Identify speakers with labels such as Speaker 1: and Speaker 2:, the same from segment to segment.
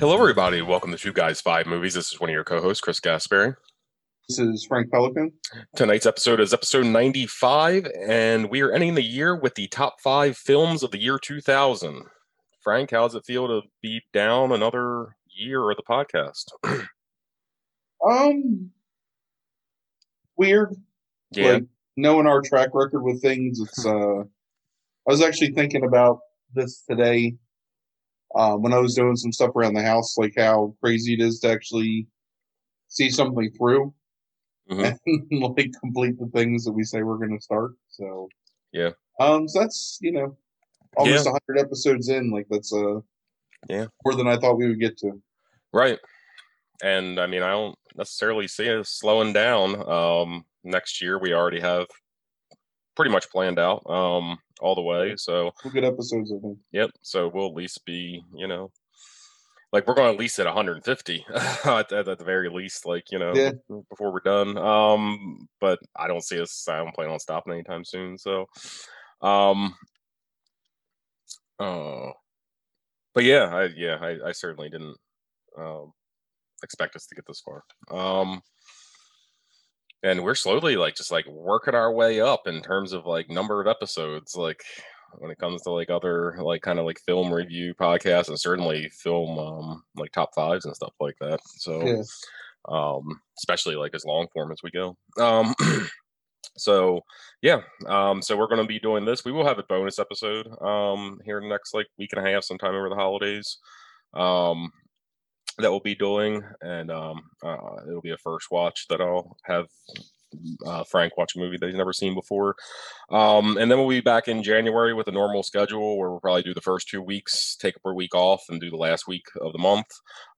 Speaker 1: Hello, everybody. Welcome to Two Guys Five Movies. This is one of your co-hosts, Chris Gaspari.
Speaker 2: This is Frank Pelican.
Speaker 1: Tonight's episode is episode 95, and we are ending the year with the top five films of the year 2000. Frank, how does it feel to be down another year of the podcast?
Speaker 2: um, weird.
Speaker 1: Yeah,
Speaker 2: Like, knowing our track record with things, it's. uh I was actually thinking about this today um, when I was doing some stuff around the house, like how crazy it is to actually see something through
Speaker 1: Mhm.
Speaker 2: and like complete the things that we say we're going to start. So
Speaker 1: Yeah.
Speaker 2: um, so that's you know almost
Speaker 1: Yeah.
Speaker 2: a hundred episodes in. Like that's uh
Speaker 1: Yeah.
Speaker 2: more than I thought we would get to.
Speaker 1: right. And I mean, I don't necessarily see us slowing down. Um, next year, we already have pretty much planned out um, all the way. So,
Speaker 2: Some get episodes, I think.
Speaker 1: Yep. So we'll at least be, you know, like we're going to at least at 150 at, at, at the very least, like you know,
Speaker 2: Yeah.
Speaker 1: before we're done. Um, but I don't see us. I don't plan on stopping anytime soon. So, um, uh, but yeah, I yeah, I, I certainly didn't um expect us to get this far. Um. And we're slowly like just like working our way up in terms of like number of episodes. Like when it comes to like other like kind of like film review podcasts and certainly film um like top fives and stuff like that so
Speaker 2: Yeah.
Speaker 1: um especially like as long form as we go um so yeah um so we're going to be doing this we will have a bonus episode um here in the next like week and a half sometime over the holidays um that we'll be doing and um uh it'll be a first watch that i'll have uh, Frank watch a movie that he's never seen before. Um, and then we'll be back in January with a normal schedule where we'll probably do the first two weeks, take a week off, and do the last week of the month.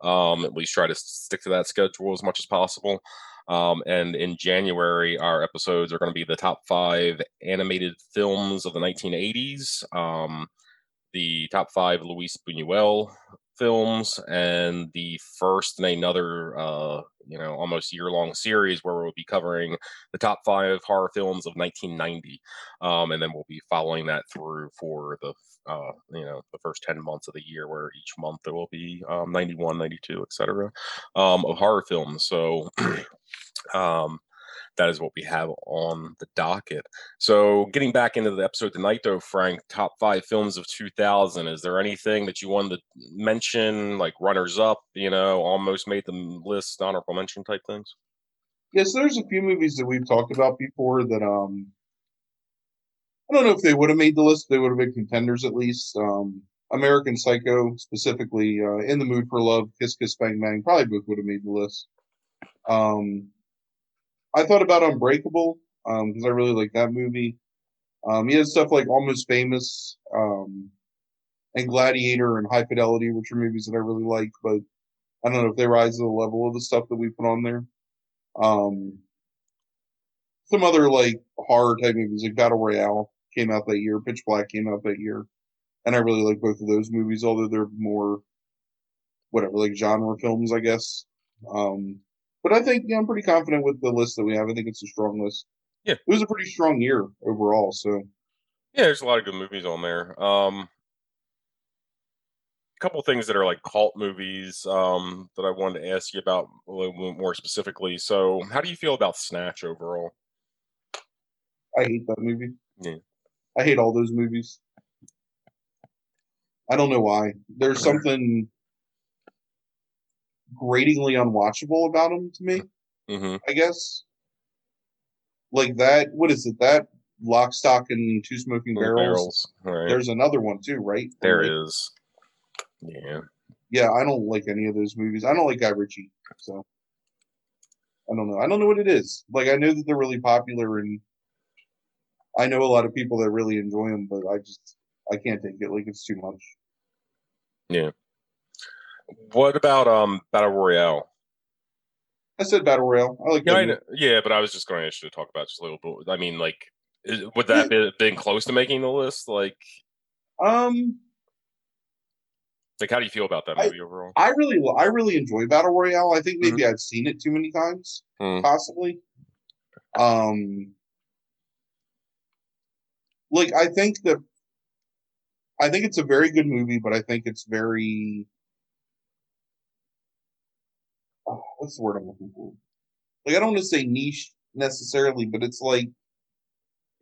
Speaker 1: Um, at least try to stick to that schedule as much as possible. Um, and in January, our episodes are going to be the top five animated films of the 1980s, um, the top five Luis Buñuel films, and the first in another, uh, you know, almost year long series where we'll be covering the top five horror films of 1990. Um, and then we'll be following that through for the, uh, you know, the first 10 months of the year where each month there will be um, 91, 92, etc. Um, of horror films. So, um, that is what we have on the docket. So, getting back into the episode tonight, though, Frank, top five films of 2000. Is there anything that you wanted to mention, like runners up, you know, almost made the list, honorable mention type things?
Speaker 2: Yes, there's a few movies that we've talked about before that um I don't know if they would have made the list, they would have been contenders at least. Um American Psycho, specifically uh, In the Mood for Love, Kiss Kiss Bang Bang, probably both would have made the list. Um I thought about Unbreakable, um, because I really like that movie. Um he has stuff like Almost Famous, um and Gladiator and High Fidelity, which are movies that I really like, but I don't know if they rise to the level of the stuff that we put on there. Um, some other like horror type movies, like Battle Royale, came out that year. Pitch Black came out that year, and I really like both of those movies, although they're more whatever, like genre films, I guess. Um, but I think yeah, I'm pretty confident with the list that we have. I think it's a strong list.
Speaker 1: Yeah.
Speaker 2: it was a pretty strong year overall. So
Speaker 1: Yeah, there's a lot of good movies on there. Um, a couple things that are like cult movies um, that I wanted to ask you about a little more specifically. So, how do you feel about Snatch overall?
Speaker 2: I hate that movie.
Speaker 1: Yeah.
Speaker 2: I hate all those movies. I don't know why. There's something gratingly unwatchable about them to me.
Speaker 1: hmm
Speaker 2: I guess. Like that. What is it? That Lock, Stock, and Two Smoking Barrels.
Speaker 1: Barrels. Right.
Speaker 2: There's another one too, right?
Speaker 1: There
Speaker 2: Like,
Speaker 1: is. Yeah.
Speaker 2: Yeah, I don't like any of those movies. I don't like Guy Ritchie, so I don't know. I don't know what it is. Like I know that they're really popular, and I know a lot of people that really enjoy them, but I just I can't take it. Like it's too much.
Speaker 1: What about um Battle Royale?
Speaker 2: I said Battle Royale. I like
Speaker 1: Yeah, I yeah, but I was just going to ask you to talk about just a little bit. I mean, like, is, would that be been close to making the list? Like,
Speaker 2: Um,
Speaker 1: like how do you feel about that
Speaker 2: I-
Speaker 1: movie overall?
Speaker 2: I really, I really enjoy Battle Royale. I think maybe I've seen it too many times,
Speaker 1: Hmm.
Speaker 2: possibly. Um, like I think that I think it's a very good movie, but I think it's very what's the word I'm looking for? Like I don't want to say niche necessarily, but it's like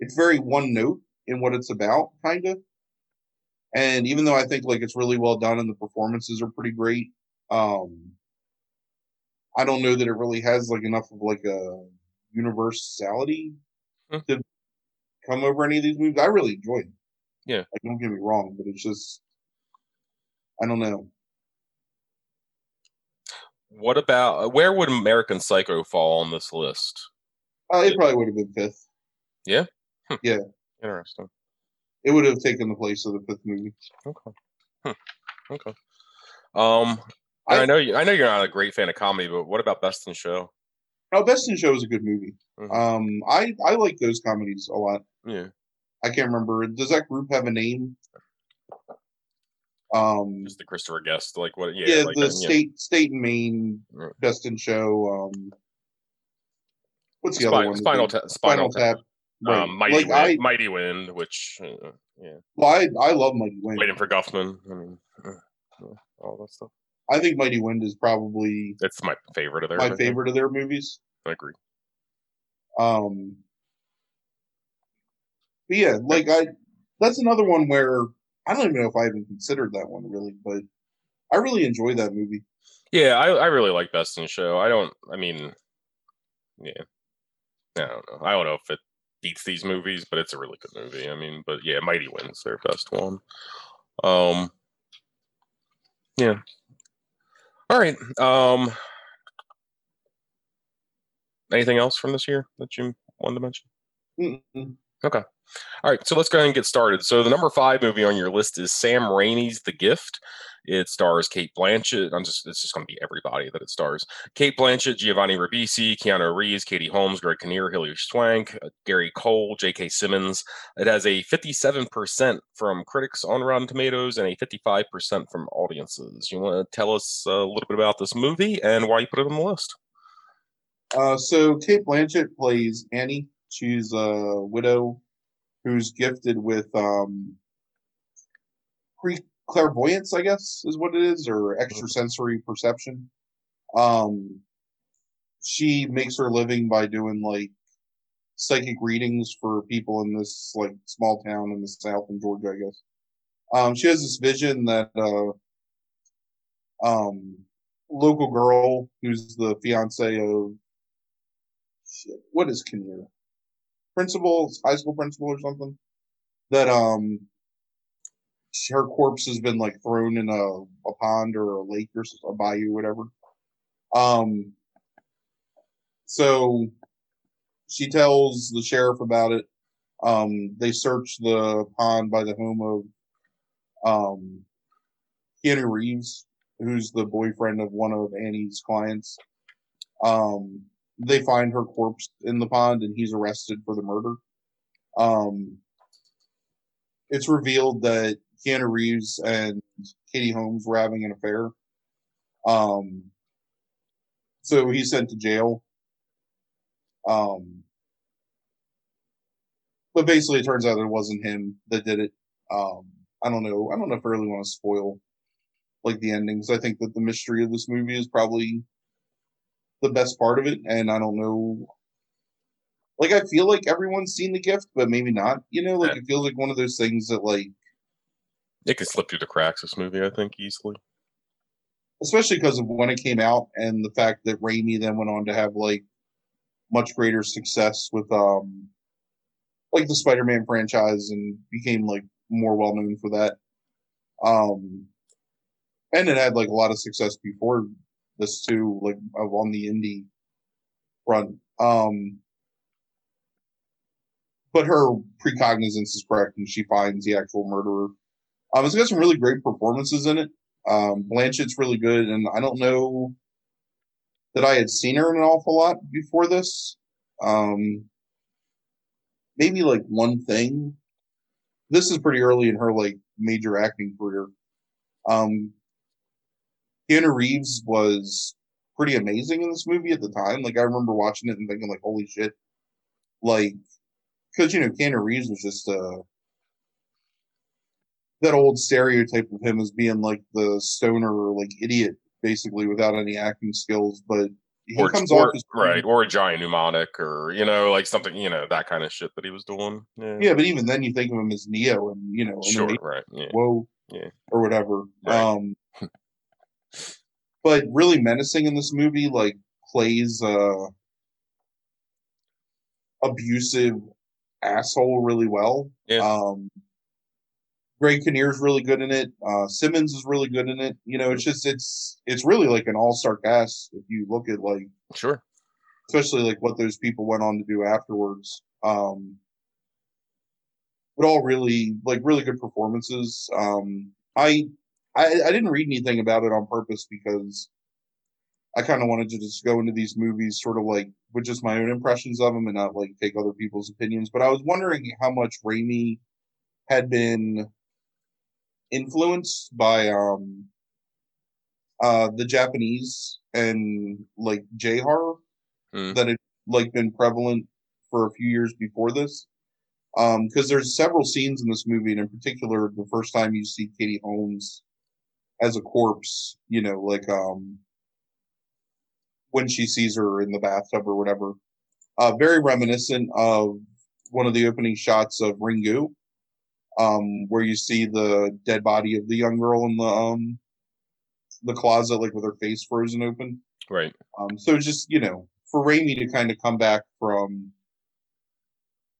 Speaker 2: it's very one note in what it's about, kind of. And even though I think like it's really well done and the performances are pretty great, um, I don't know that it really has like enough of like a universality
Speaker 1: Hmm.
Speaker 2: to come over any of these movies. I really enjoyed. It.
Speaker 1: Yeah.
Speaker 2: Like, don't get me wrong, but it's just I don't know.
Speaker 1: What about where would American Psycho fall on this list?
Speaker 2: Uh, it probably would have been fifth. Yeah. Yeah.
Speaker 1: Interesting.
Speaker 2: It would have taken the place of the fifth movie.
Speaker 1: Okay. Hmm. Okay. Um, I,
Speaker 2: I-
Speaker 1: know you. I know you're not a great fan of comedy, but what about Best in Show?
Speaker 2: Now, Best in Show is a good movie.
Speaker 1: Mhm.
Speaker 2: Um, I I like those comedies a lot.
Speaker 1: Yeah.
Speaker 2: I can't remember. Does that group have a name? Um,
Speaker 1: Just the Christopher Guest, like what? Yeah.
Speaker 2: yeah,
Speaker 1: like,
Speaker 2: the
Speaker 1: uh, yeah.
Speaker 2: state state and Main
Speaker 1: Right.
Speaker 2: Best in Show. Um, what's the
Speaker 1: Spinal,
Speaker 2: other one?
Speaker 1: Spinal, Ta- Spinal Tap.
Speaker 2: Right.
Speaker 1: Um, Mighty
Speaker 2: like
Speaker 1: Wind,
Speaker 2: I,
Speaker 1: Mighty Wind, which uh, yeah,
Speaker 2: well, I I love Mighty Wind.
Speaker 1: waiting for Guffman. I mean, uh, all that stuff.
Speaker 2: I think Mighty Wind is probably
Speaker 1: It's my favorite of theirs. I
Speaker 2: my favorite of their movies.
Speaker 1: I agree.
Speaker 2: Um, but yeah, like I, that's another one where I don't even know if I even considered that one really, but I really enjoy that movie.
Speaker 1: Yeah, I, I really like Best in Show. I don't. I mean, yeah, I don't know. I don't know if it beats these movies, but it's a really good movie. I mean, but yeah, Mighty Wind's their best one. Um, yeah. All right. Um, anything else from this year that you wanted to mention?
Speaker 2: Mm-mm.
Speaker 1: All right, so let's go ahead and get started. So the number five movie on your list is Sam Raimi's The Gift. It stars Cate Blanchett. I'm just it's just going to be everybody that it stars. Cate Blanchett, Giovanni Ribisi, Keanu Reeves, Katie Holmes, Greg Kinnear, Hilary Swank, uh, Gary Cole, J.K. Simmons. It has a 57% from critics on Rotten Tomatoes and a 55% from audiences. You want to tell us a little bit about this movie and why you put it on the list?
Speaker 2: Uh, so Cate Blanchett plays Annie. She's a widow who's gifted with um, pre clairvoyance, I guess, is what it is, or extrasensory perception. Um, she makes her living by doing like psychic readings for people in this like small town in the south in Georgia, I guess. Um, she has this vision that uh, um, local girl who's the fiance of shit, what is Kinnear? Principal, high school principal or something. That um, her corpse has been like thrown in a, a pond or a lake or a bayou, whatever. Um, so she tells the sheriff about it. Um, they search the pond by the home of um, Keanu Reeves, who's the boyfriend of one of Annie's clients. Um, they find her corpse in the pond and he's arrested for the murder. Um, it's revealed that Keanu Reeves and Katie Holmes were having an affair. Um, so he's sent to jail. Um, but basically, it turns out it wasn't him that did it. Um, I don't know. I don't know if I really want to spoil like the endings. I think that the mystery of this movie is probably the best part of it, and I don't know. Like I feel like everyone's seen the gift, but maybe not. You know, like
Speaker 1: Yeah.
Speaker 2: it feels like one of those things that like
Speaker 1: It could slip through the cracks. This movie, I think, easily.
Speaker 2: especially because of when it came out and the fact that Raimi then went on to have like much greater success with um like the Spider-Man franchise and became like more well known for that. Um and it had like a lot of success before this too, like on the indie front. Um but her precognizance is correct and she finds the actual murderer. Um it's got some really great performances in it. Um, Blanchett's really good, and I don't know that I had seen her in an awful lot before this. Um, maybe like one thing. This is pretty early in her like major acting career. Um, Keanu Reeves was pretty amazing in this movie at the time. Like I remember watching it and thinking like, "Holy shit!" Like, because you know Keanu Reeves was just uh that old stereotype of him as being like the stoner like idiot basically without any acting skills but he
Speaker 1: or,
Speaker 2: comes
Speaker 1: or-
Speaker 2: off as
Speaker 1: right, or a Johnny Mnemonic, or you know, like something, you know, that kind of shit that he was doing. Yeah,
Speaker 2: Yeah, but even then, you think of him as Neo, and you know,
Speaker 1: sure, right, yeah,
Speaker 2: whoa,
Speaker 1: Yeah.
Speaker 2: or whatever.
Speaker 1: Right.
Speaker 2: Um, but really menacing in this movie, like plays uh abusive asshole really well.
Speaker 1: Yeah.
Speaker 2: Um, Greg Kinnear's really good in it. Uh, Simmons is really good in it. You know, it's just it's it's really like an all star cast if you look at like
Speaker 1: sure,
Speaker 2: especially like what those people went on to do afterwards. Um, but all really like really good performances. Um, I, I I didn't read anything about it on purpose because I kind of wanted to just go into these movies sort of like with just my own impressions of them and not like take other people's opinions. But I was wondering how much Raimi had been influenced by um uh the Japanese and like J horror
Speaker 1: Hmm.
Speaker 2: that had like been prevalent for a few years before this. Um, because there's several scenes in this movie, and in particular, the first time you see Katie Holmes as a corpse, you know, like um when she sees her in the bathtub or whatever, uh, very reminiscent of one of the opening shots of Ringu, um, where you see the dead body of the young girl in the um the closet, like with her face frozen open.
Speaker 1: right,
Speaker 2: Um, so it's just you know, for Raimi to kind of come back from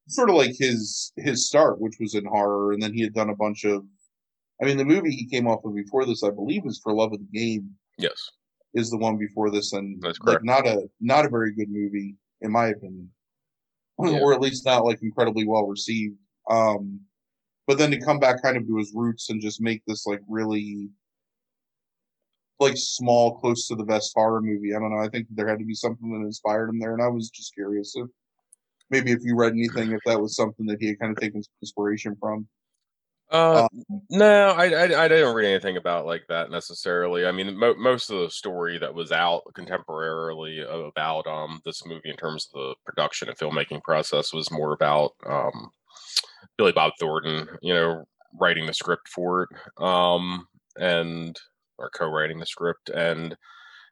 Speaker 2: sort of like his his start, which was in horror, and then he had done a bunch of. I mean, the movie he came off of before this, I believe, was for Love of the Game,
Speaker 1: yes,
Speaker 2: is the one before this, and
Speaker 1: That's
Speaker 2: like
Speaker 1: correct.
Speaker 2: not a not a very good movie in my opinion,
Speaker 1: Yeah.
Speaker 2: or at least not like incredibly well received. Um, but then to come back kind of to his roots and just make this like really like small, close to the vest horror movie. I don't know. I think there had to be something that inspired him there, and I was just curious if maybe if you read anything, if that was something that he had kind of taken inspiration from.
Speaker 1: Uh,
Speaker 2: Um,
Speaker 1: no, I, I I didn't read anything about like that necessarily. I mean, mo- most of the story that was out contemporarily about um this movie in terms of the production and filmmaking process was more about um Billy Bob Thornton, you know, writing the script for it, um, and or co-writing the script, and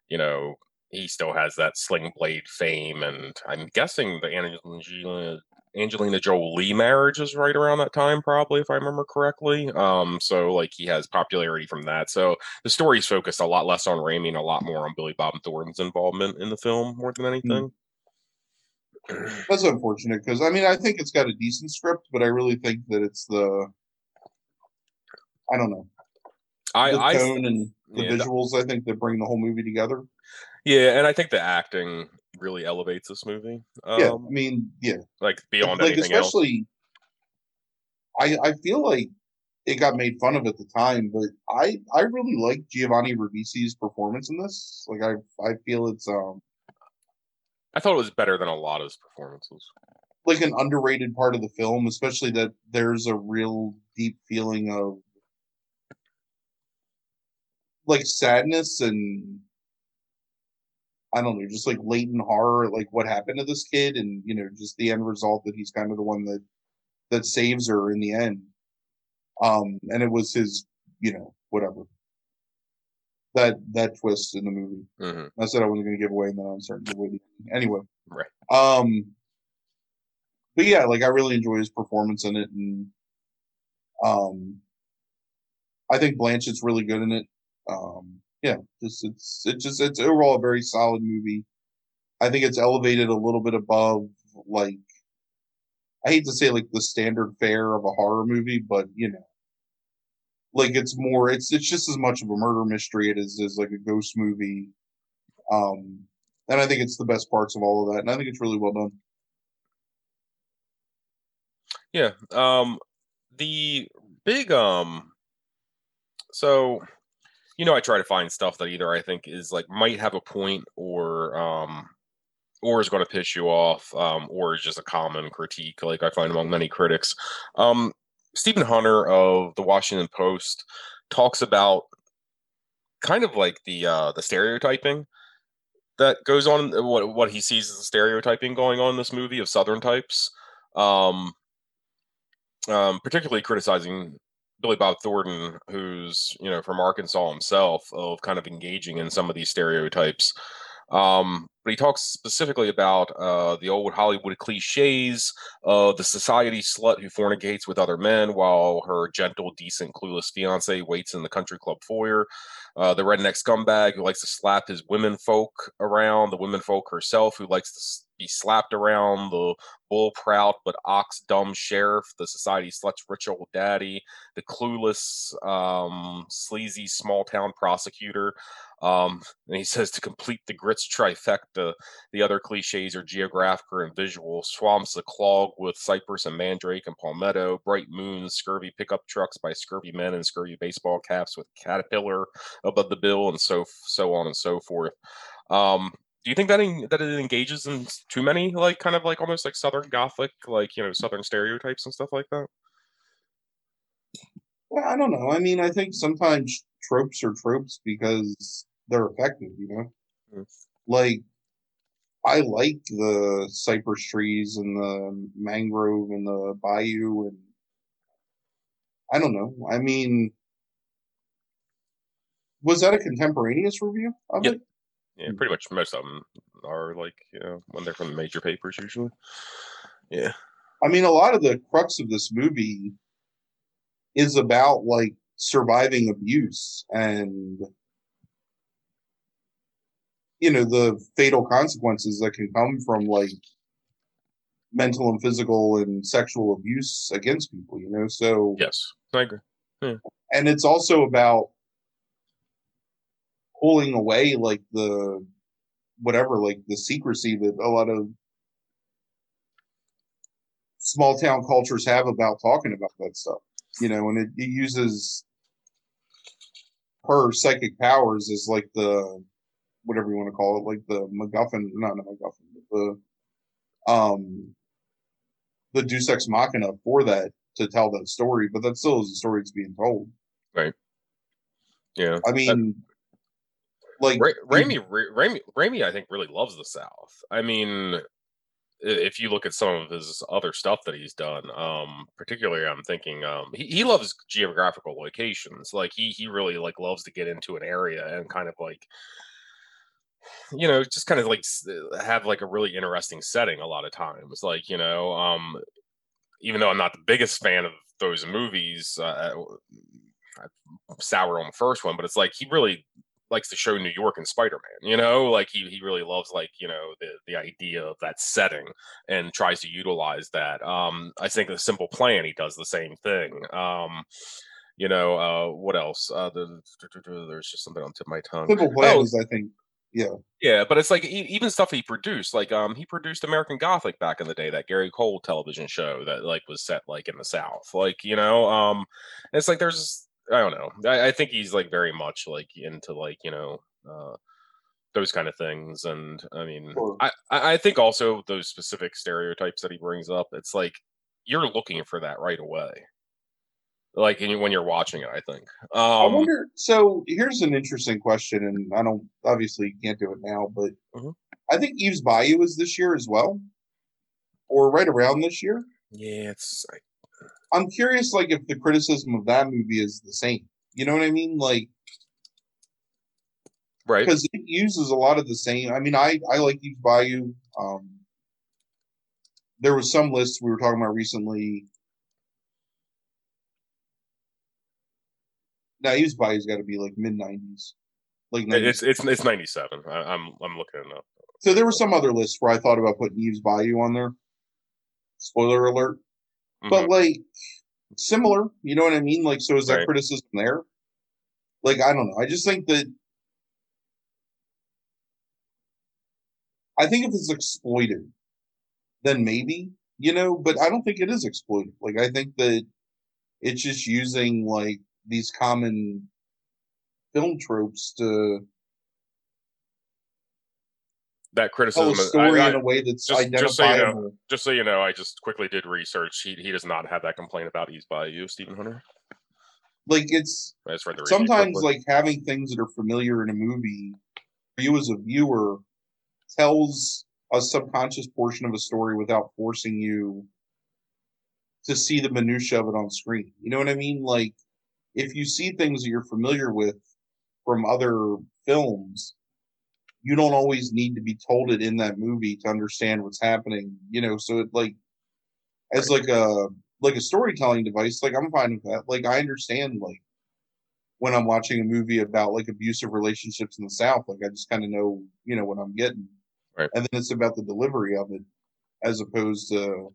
Speaker 1: you know he still has that Sling Blade fame, and I'm guessing the Angelina Angelina Jolie marriage is right around that time, probably if I remember correctly. Um, so like he has popularity from that. So the story's focused a lot less on Raimi and a lot more on Billy Bob Thornton's involvement in the film more than anything.
Speaker 2: That's unfortunate because I mean I think it's got a decent script, but I really think that it's the I don't know
Speaker 1: I,
Speaker 2: the
Speaker 1: I
Speaker 2: tone and the
Speaker 1: yeah, the-
Speaker 2: visuals. I think that bring the whole movie together.
Speaker 1: yeah, and I think the acting really elevates this movie. Um,
Speaker 2: yeah, I mean, yeah,
Speaker 1: like beyond
Speaker 2: like
Speaker 1: anything else.
Speaker 2: especially I I feel like it got made fun of at the time, but I I really like Giovanni Ribisi's performance in this. Like I I feel it's um
Speaker 1: I thought it was better than a lot of his performances.
Speaker 2: like an underrated part of the film, especially that there's a real deep feeling of like sadness and I don't know, just like latent horror, like what happened to this kid, and you know, just the end result that he's kind of the one that that saves her in the end. Um, and it was his, you know, whatever that that twist in the movie.
Speaker 1: hmm
Speaker 2: I said I wasn't going to give away, and then I'm starting to give away. Anyway,
Speaker 1: Right.
Speaker 2: Um, but yeah, like I really enjoy his performance in it, and um, I think Blanchett's really good in it. Um, yeah, just it's it just it's overall a very solid movie. I think it's elevated a little bit above like I hate to say like the standard fare of a horror movie, but you know, like it's more it's it's just as much of a murder mystery it is as like a ghost movie. Um, and I think it's the best parts of all of that, and I think it's really well done.
Speaker 1: Yeah. Um the big um so you know I try to find stuff that either I think is like might have a point or um or is going to piss you off um or is just a common critique like I find among many critics. Um Stephen Hunter of the Washington Post talks about kind of like the uh the stereotyping that goes on what what he sees as the stereotyping going on in this movie of southern types. Um um, particularly criticizing Billy Bob Thornton, who's you know from Arkansas himself, of kind of engaging in some of these stereotypes. Um, but he talks specifically about uh, the old Hollywood cliches of the society slut who fornicates with other men while her gentle, decent, clueless fiance waits in the country club foyer. Uh, the redneck scumbag who likes to slap his women folk around, the women folk herself who likes to be slapped around, the bull proud but ox dumb sheriff, the society sluts rich old daddy, the clueless, um, sleazy small town prosecutor. Um, and he says to complete the grits trifecta, the other cliches are geographic and visual. Swamps a clog with cypress and mandrake and palmetto, bright moons, scurvy pickup trucks by scurvy men and scurvy baseball caps with caterpillar above the bill, and so so on and so forth. Um, do you think that in, that it engages in too many like kind of like almost like southern gothic like you know southern stereotypes and stuff like that?
Speaker 2: Well i don't know. I mean i think sometimes tropes are tropes because they're effective you know? Mm. like i like the cypress trees and the mangrove and the bayou and i don't know. I mean was that a contemporaneous review of yep. it
Speaker 1: yeah, mm. pretty much most of them are like you know when they're from the major papers usually. Yeah.
Speaker 2: I mean, a lot of the crux of this movie is about like surviving abuse and you know the fatal consequences that can come from like mental and physical and sexual abuse against people you know so
Speaker 1: yes i agree yeah.
Speaker 2: and it's also about pulling away like the whatever, like the secrecy that a lot of small town cultures have about talking about that stuff. You know, and it, it uses her psychic powers as like the whatever you want to call it, like the MacGuffin, not the MacGuffin, but the um the Deus Ex Machina for that to tell that story, but that still is a story that's being told.
Speaker 1: Right. Yeah.
Speaker 2: I mean, like
Speaker 1: Ra- Raimi, Raimi, Raimi, I think really loves the South. I mean, if you look at some of his other stuff that he's done, um, particularly I'm thinking um, he, he loves geographical locations. Like he he really like loves to get into an area and kind of like you know just kind of like have like a really interesting setting a lot of times. Like you know, um, even though I'm not the biggest fan of those movies, uh, I sour on the first one, but it's like he really likes to show New York and Spider-Man. You know, like he he really loves like you know the the idea of that setting and tries to utilize that. Um, I think the Simple Plan he does the same thing. Um, you know, uh, what else? Uh, the, there's just something on tip of my tongue.
Speaker 2: Simple Plan oh, is, I think, yeah,
Speaker 1: yeah, but it's like even stuff he produced. Like, um, he produced American Gothic back in the day, that Gary Cole television show that like was set like in the South. Like, you know, um, it's like there's I don't know. I, I, think he's like very much like into like you know uh, those kind of things, and I mean, sure. I I think also those specific stereotypes that he brings up. It's like you're looking for that right away, like when you're watching it. I think. Um, I
Speaker 2: wonder. So here's an interesting question, and I don't obviously can't do it now, but mm-hmm. I think Eve's Bayou is this year as well, or right around this year.
Speaker 1: Yeah, it's
Speaker 2: I'm curious, like, if the criticism of that movie is the same. You know what I mean? Like,
Speaker 1: right?
Speaker 2: Because it uses a lot of the same. I mean, I I like Eve's Bayou. Um, there was some lists we were talking about recently. Now, Eve's Bayou's got to be like mid '90s.
Speaker 1: Like 90s. it's it's it's '97. I'm I'm looking it up.
Speaker 2: So there were some other lists where I thought about putting Eve's Bayou on there. Spoiler alert. Mm-hmm. But like similar, you know what I mean? Like, so is that right. criticism there? Like, I don't know. I just think that I think if it's exploited, then maybe, you know, but I don't think it is exploited. Like, I think that it's just using like these common film tropes to
Speaker 1: that oh, criticism.
Speaker 2: Tell story I, I, in a way that's just.
Speaker 1: Just so, you know, just so you know, I just quickly did research. He he does not have that complaint about Eve's Bayou, Stephen Hunter.
Speaker 2: Like it's sometimes like having things that are familiar in a movie for you as a viewer tells a subconscious portion of a story without forcing you to see the minutia of it on screen. You know what I mean? Like if you see things that you're familiar with from other films, you don't always need to be told it in that movie to understand what's happening. You know, so it like as like a like a storytelling device, like I'm fine with that. Like I understand like when I'm watching a movie about like abusive relationships in the South, like I just kind of know, you know, what I'm getting.
Speaker 1: Right.
Speaker 2: And then it's about the delivery of it as opposed to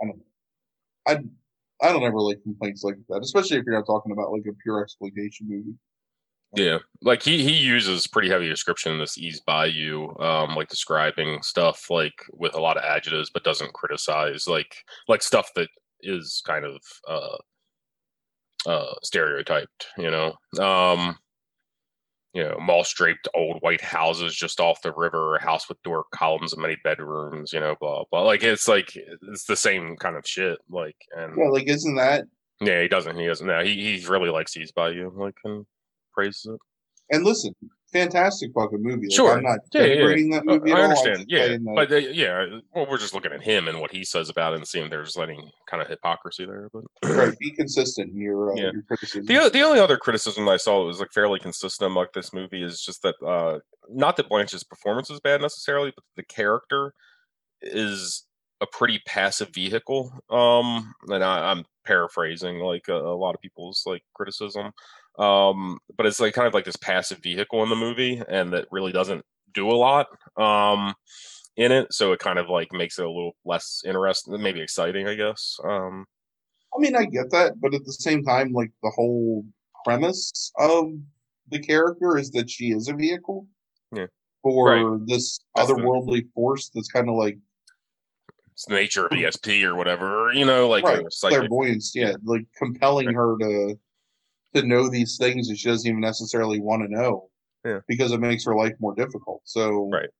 Speaker 2: I don't know. I I don't ever like complaints like that, especially if you're not talking about like a pure exploitation movie.
Speaker 1: Yeah, like he he uses pretty heavy description in this "Eve's Bayou," um, like describing stuff like with a lot of adjectives, but doesn't criticize like like stuff that is kind of uh uh stereotyped, you know. Um you know, moss draped old white houses just off the river, a house with door columns and many bedrooms, you know, blah blah. Like it's like it's the same kind of shit. Like and
Speaker 2: Yeah, like isn't that
Speaker 1: yeah, he doesn't. He doesn't. No, he he really likes "Eve's Bayou," like and praises it.
Speaker 2: and listen, fantastic fucking movie. Like,
Speaker 1: Sure.
Speaker 2: I'm not
Speaker 1: Yeah, yeah, yeah.
Speaker 2: that
Speaker 1: Uh,
Speaker 2: movie at
Speaker 1: I
Speaker 2: all. I'm
Speaker 1: understand. Yeah, but uh, yeah, well, we're just looking at him and what he says about it and seeing there's any kind of hypocrisy there. But
Speaker 2: right, be consistent in your uh,
Speaker 1: Yeah.
Speaker 2: your criticism.
Speaker 1: the the only other criticism I saw that was like fairly consistent among this movie is just that uh not that Blanche's performance is bad necessarily, but the character is a pretty passive vehicle. Um, and I, I'm paraphrasing like a, a lot of people's like criticism. Um, but it's like kind of like this passive vehicle in the movie, and that really doesn't do a lot. Um, in it, so it kind of like makes it a little less interesting, maybe exciting, I guess. Um,
Speaker 2: I mean, I get that, but at the same time, like the whole premise of the character is that she is a vehicle
Speaker 1: Yeah.
Speaker 2: for
Speaker 1: Right.
Speaker 2: this
Speaker 1: That's the-
Speaker 2: otherworldly force that's kind of like
Speaker 1: it's the nature of ESP or whatever, you know, like
Speaker 2: right, clairvoyance, yeah, like compelling
Speaker 1: Right.
Speaker 2: her to to know these things that she doesn't even necessarily want to know.
Speaker 1: Yeah.
Speaker 2: Because it makes her life more difficult. So
Speaker 1: Right.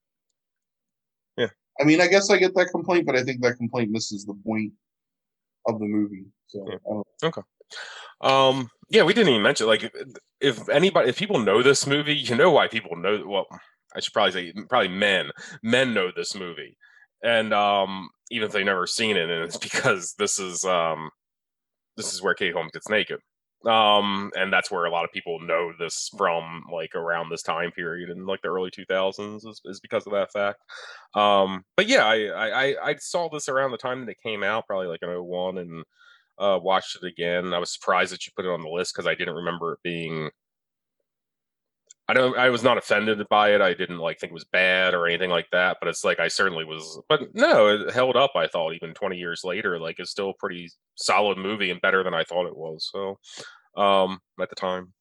Speaker 1: Yeah.
Speaker 2: I mean, I guess I get that complaint, but I think that complaint misses the point of the movie. So
Speaker 1: Yeah.
Speaker 2: Don't
Speaker 1: Um, yeah, we didn't even mention like if anybody, if people know this movie, you know why people know. Well, I should probably say probably men. Men know this movie, and um, even if they've never seen it, and it's because this is um, this is where Kate Holmes gets naked. Um, and that's where a lot of people know this from, like around this time period in like the early 2000s, is, is because of that fact. Um, but yeah, I, I I- saw this around the time that it came out, probably like in 01, and uh, watched it again. I was surprised that you put it on the list because I didn't remember it being. I don't. I was not offended by it. I didn't like think it was bad or anything like that. But it's like I certainly was. But no, it held up. I thought even twenty years later, like it's still a pretty solid movie and better than I thought it was. So, um, at the time,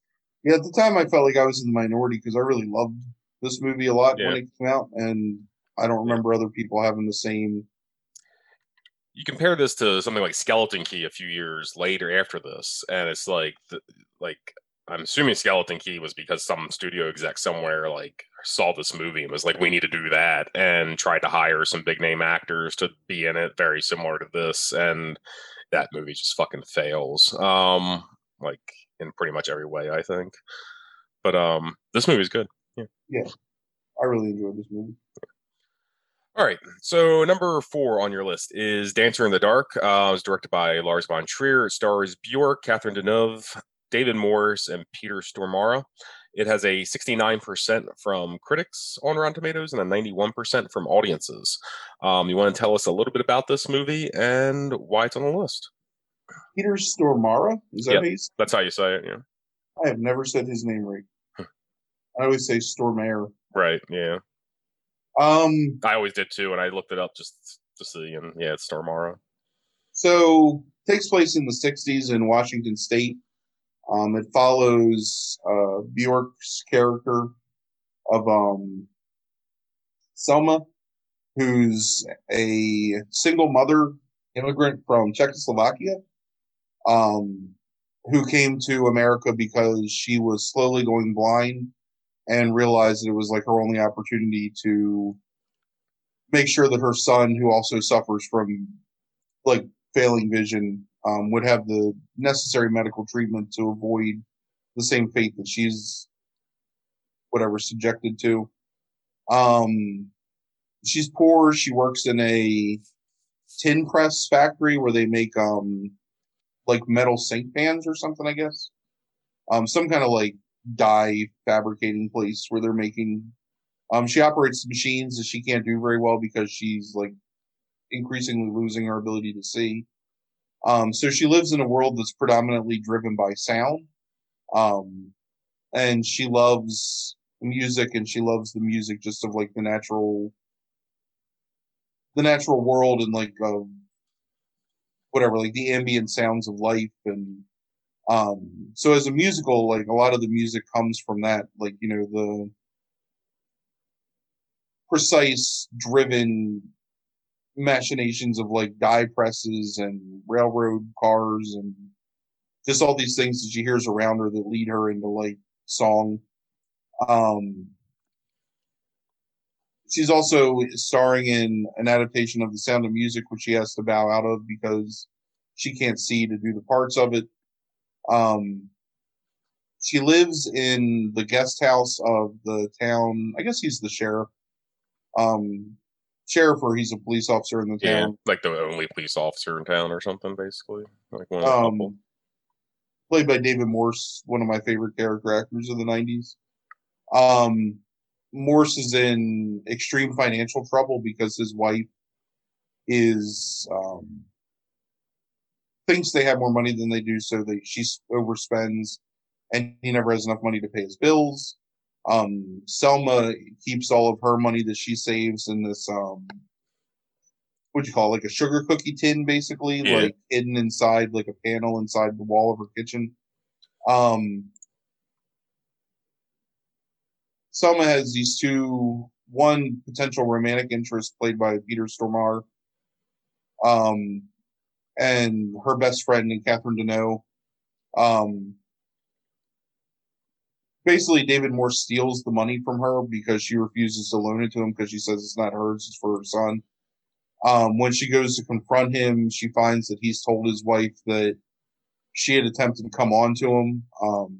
Speaker 2: Yeah, at the time I felt like I was in the minority because I really loved this movie a lot when it came out, and I don't remember other people having the same.
Speaker 1: you compare this to something like Skeleton Key a few years later after this, and it's like, the, like I'm assuming Skeleton Key was because some studio exec somewhere like saw this movie and was like, we need to do that, and tried to hire some big name actors to be in it, very similar to this, and that movie just fucking fails, um, like in pretty much every way, I think. But um, this movie's good. Yeah.
Speaker 2: I really enjoyed this movie.
Speaker 1: All right. So number four on your list is Dancer in the Dark. Uh, it was directed by Lars von Trier. It stars Bjork, Catherine Deneuve, David Morse, and Peter Stormare. It has a 69% from critics on Rotten Tomatoes and a 91% from audiences. Um, you want to tell us a little bit about this movie and why it's on the list?
Speaker 2: Peter Stormare is that
Speaker 1: Yeah.
Speaker 2: how you s-
Speaker 1: That's how you say it. Yeah.
Speaker 2: I have never said his name right. I always say Stormare.
Speaker 1: Right. Yeah.
Speaker 2: Um,
Speaker 1: I always did too, and I looked it up just to see, and yeah, it's Stormare.
Speaker 2: so takes place in the '60s in Washington State. Um, it follows uh, Bjork's character of um, Selma, who's a single mother immigrant from Czechoslovakia, um, who came to America because she was slowly going blind and realized it was like her only opportunity to make sure that her son, who also suffers from like failing vision, um, would have the necessary medical treatment to avoid the same fate that she's whatever subjected to. Um, she's poor. She works in a tin press factory where they make um like metal sink pans or something, I guess. Um, some kind of like dye fabricating place where they're making. Um, she operates machines that she can't do very well because she's like increasingly losing her ability to see. Um, so she lives in a world that's predominantly driven by sound. Um, and she loves music and she loves the music just of like the natural the natural world and like uh, whatever like the ambient sounds of life and um so as a musical like a lot of the music comes from that like you know the precise driven machinations of like dye presses and railroad cars and just all these things that she hears around her that lead her into like song. Um she's also starring in an adaptation of the sound of music which she has to bow out of because she can't see to do the parts of it. Um she lives in the guest house of the town. I guess he's the sheriff. Um sheriff or he's a police officer in the
Speaker 1: Yeah,
Speaker 2: town.
Speaker 1: like the only police officer in town or something, basically. Like one of
Speaker 2: um played by david morse one of my favorite character actors of the 90s um morse is in extreme financial trouble because his wife is um thinks they have more money than they do so they she overspends and he never has enough money to pay his bills um selma keeps all of her money that she saves in this um what do you call it? Like a sugar cookie tin basically
Speaker 1: Yeah.
Speaker 2: like hidden inside like a panel inside the wall of her kitchen. Um selma has these two one potential romantic interest played by peter stormare um and her best friend and catherine deneuve. Um basically david Moore steals the money from her because she refuses to loan it to him because she says it's not hers it's for her son. Um, when she goes to confront him she finds that he's told his wife that she had attempted to come on to him. Um,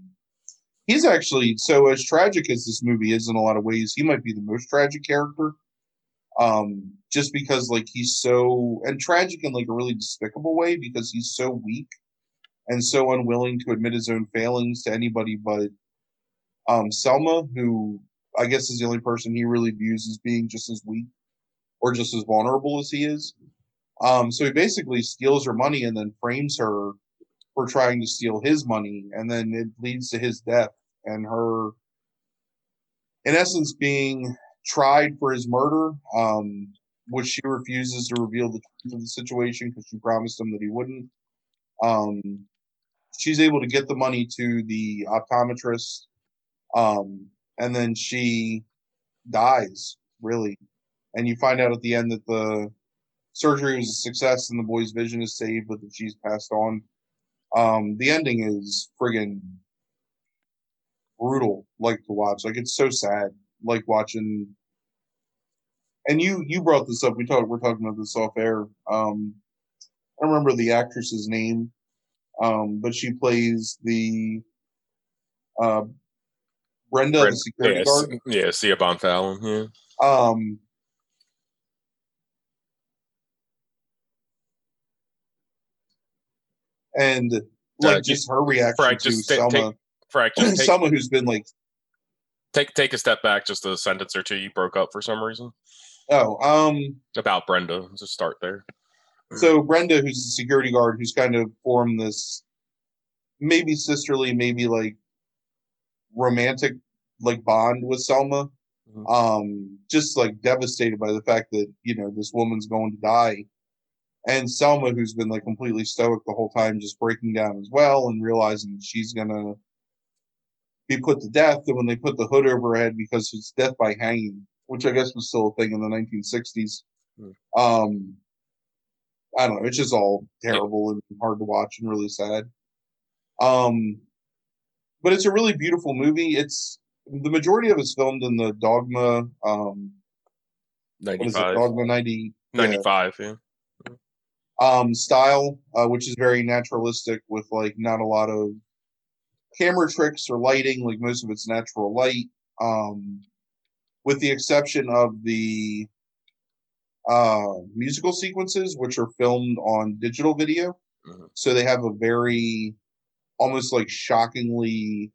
Speaker 2: he's actually so as tragic as this movie is in a lot of ways he might be the most tragic character. Um, just because like he's so and tragic in like a really despicable way because he's so weak and so unwilling to admit his own failings to anybody but um, Selma, who I guess is the only person he really views as being just as weak or just as vulnerable as he is. Um, so he basically steals her money and then frames her for trying to steal his money, and then it leads to his death and her, in essence, being tried for his murder, um, which she refuses to reveal the truth of the situation because she promised him that he wouldn't. Um, she's able to get the money to the optometrist um, and then she dies really. And you find out at the end that the surgery was a success and the boy's vision is saved but that she's passed on. Um, the ending is friggin brutal like to watch. Like it's so sad like watching. And you you brought this up. We talked we're talking about this off air. Um i remember the actress's name um but she plays the uh brenda
Speaker 1: Brent-
Speaker 2: the security
Speaker 1: yeah,
Speaker 2: guard
Speaker 1: yeah, Siobhan Fallon. Yeah.
Speaker 2: um and like
Speaker 1: Uh,
Speaker 2: just her reaction
Speaker 1: Frank,
Speaker 2: to
Speaker 1: just
Speaker 2: Selma,
Speaker 1: take- Frank, just take,
Speaker 2: Selma who's been like,
Speaker 1: take take a step back, just a sentence or two. You broke up for some reason
Speaker 2: oh, um,
Speaker 1: about Brenda. Just start there.
Speaker 2: so Brenda, who's the security guard, who's kind of formed this maybe sisterly, maybe like romantic like bond with Selma.
Speaker 1: Mhm.
Speaker 2: Um, just like devastated by the fact that you know this woman's going to die, and Selma, who's been like completely stoic the whole time, just breaking down as well and realizing she's gonna be put to death. And when they put the hood over her head because it's death by hanging, which I guess was still a thing in the 1960s.
Speaker 1: Hmm.
Speaker 2: Um, I don't know. It's just all terrible and hard to watch and really sad. Um, but it's a really beautiful movie. It's the majority of it's filmed in the Dogma. Um, what is it? Dogma 90. yeah,
Speaker 1: 95, yeah.
Speaker 2: um, style, uh, which is very naturalistic with like not a lot of camera tricks or lighting. Like most of it's natural light, um, with the exception of the uh, musical sequences, which are filmed on digital video.
Speaker 1: Mhm.
Speaker 2: So they have a very almost like shockingly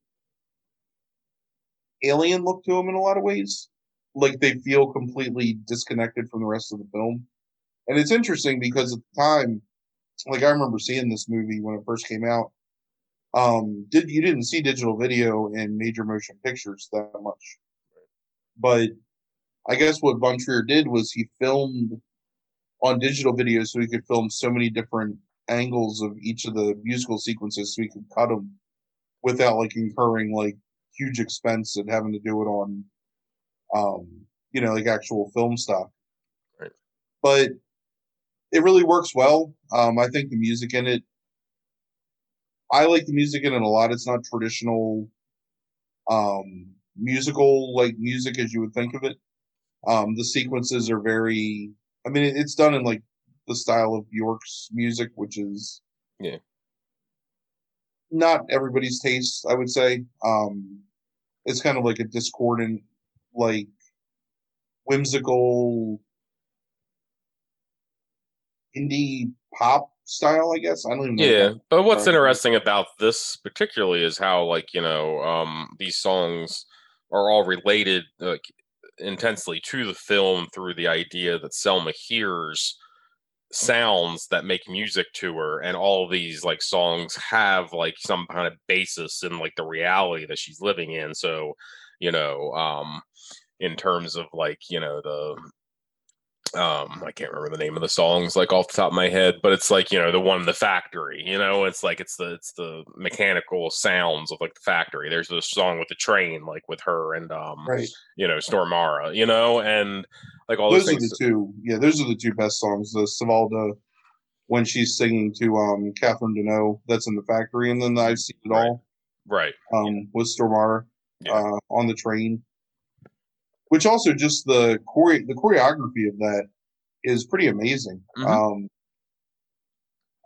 Speaker 2: alien look to them in a lot of ways. Like they feel completely disconnected from the rest of the film. And it's interesting because at the time, like I remember seeing this movie when it first came out. Um, did you didn't see digital video in major motion pictures that much, but I guess what Von Trier did was he filmed on digital video so he could film so many different angles of each of the musical sequences so we could cut them without like incurring like huge expense and having to do it on um you know like actual film stuff
Speaker 1: Right.
Speaker 2: but it really works well. Um i think the music in it i like the music in it a lot. It's not traditional um musical like music as you would think of it. Um the sequences are very i mean it's done in like the style of Bjork's music which is
Speaker 1: Yeah.
Speaker 2: not everybody's taste i would say um it's kind of like a discordant like whimsical indie pop style i guess i don't even know
Speaker 1: Yeah, but what's
Speaker 2: Right.
Speaker 1: interesting about this particularly is how, like, you know, um, these songs are all related like intensely to the film through the idea that Selma hears sounds that make music to her, and all these like songs have like some kind of basis in like the reality that she's living in. So, you know, um, in terms of like you know the um i can't remember the name of the songs like off the top of my head but it's like you know the one in the factory you know it's like it's the it's the mechanical sounds of like the factory. There's this song with the train like with her and um
Speaker 2: right.
Speaker 1: you know Stormare you know and like all those
Speaker 2: are
Speaker 1: things
Speaker 2: the two yeah those are the two best songs the Cvalda when she's singing to um catherine deneuve that's in the factory and then the i've seen it all
Speaker 1: right.
Speaker 2: um with Stormare
Speaker 1: Yeah.
Speaker 2: uh on the train which also just the chore- the choreography of that is pretty amazing.
Speaker 1: Mhm.
Speaker 2: um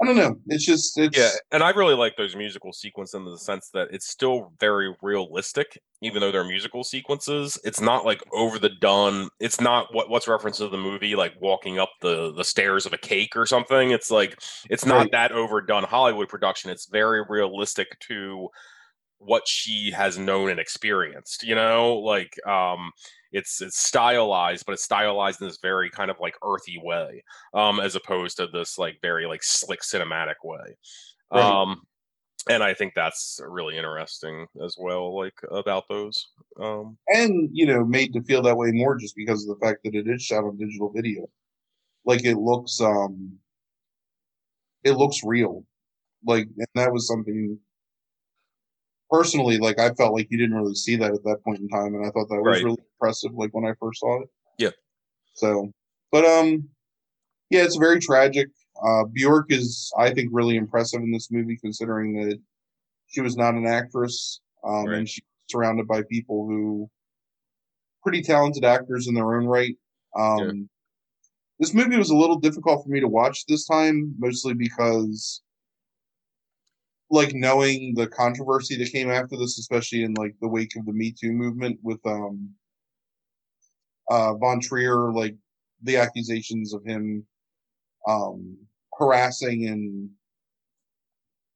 Speaker 2: i don't know. It's just it's
Speaker 1: yeah and i really like those musical sequences in the sense that it's still very realistic even though they're musical sequences. It's not like over the done. It's not what what's referenced to the movie like walking up the the stairs of a cake or something. It's like it's not
Speaker 2: Right.
Speaker 1: that overdone hollywood production. It's very realistic to what she has known and experienced you know? Like um it's it's stylized but it's stylized in this very kind of like earthy way um as opposed to this like very like slick cinematic way.
Speaker 2: Right.
Speaker 1: um and i think that's really interesting as well like about those um.
Speaker 2: And you know made to feel that way more just because of the fact that it is shot on digital video. Like it looks um it looks real. Like and that was something personally like i felt like you didn't really see that at that point in time and i thought that was
Speaker 1: Right.
Speaker 2: really impressive like when i first saw it
Speaker 1: Yeah.
Speaker 2: so but um yeah it's very tragic uh bjork is i think really impressive in this movie considering that she was not an actress um
Speaker 1: Right.
Speaker 2: and she's surrounded by people who pretty talented actors in their own right um
Speaker 1: Yeah.
Speaker 2: this movie was a little difficult for me to watch this time mostly because like knowing the controversy that came after this, especially in like the wake of the Me Too movement with um uh Von Trier, like the accusations of him um harassing and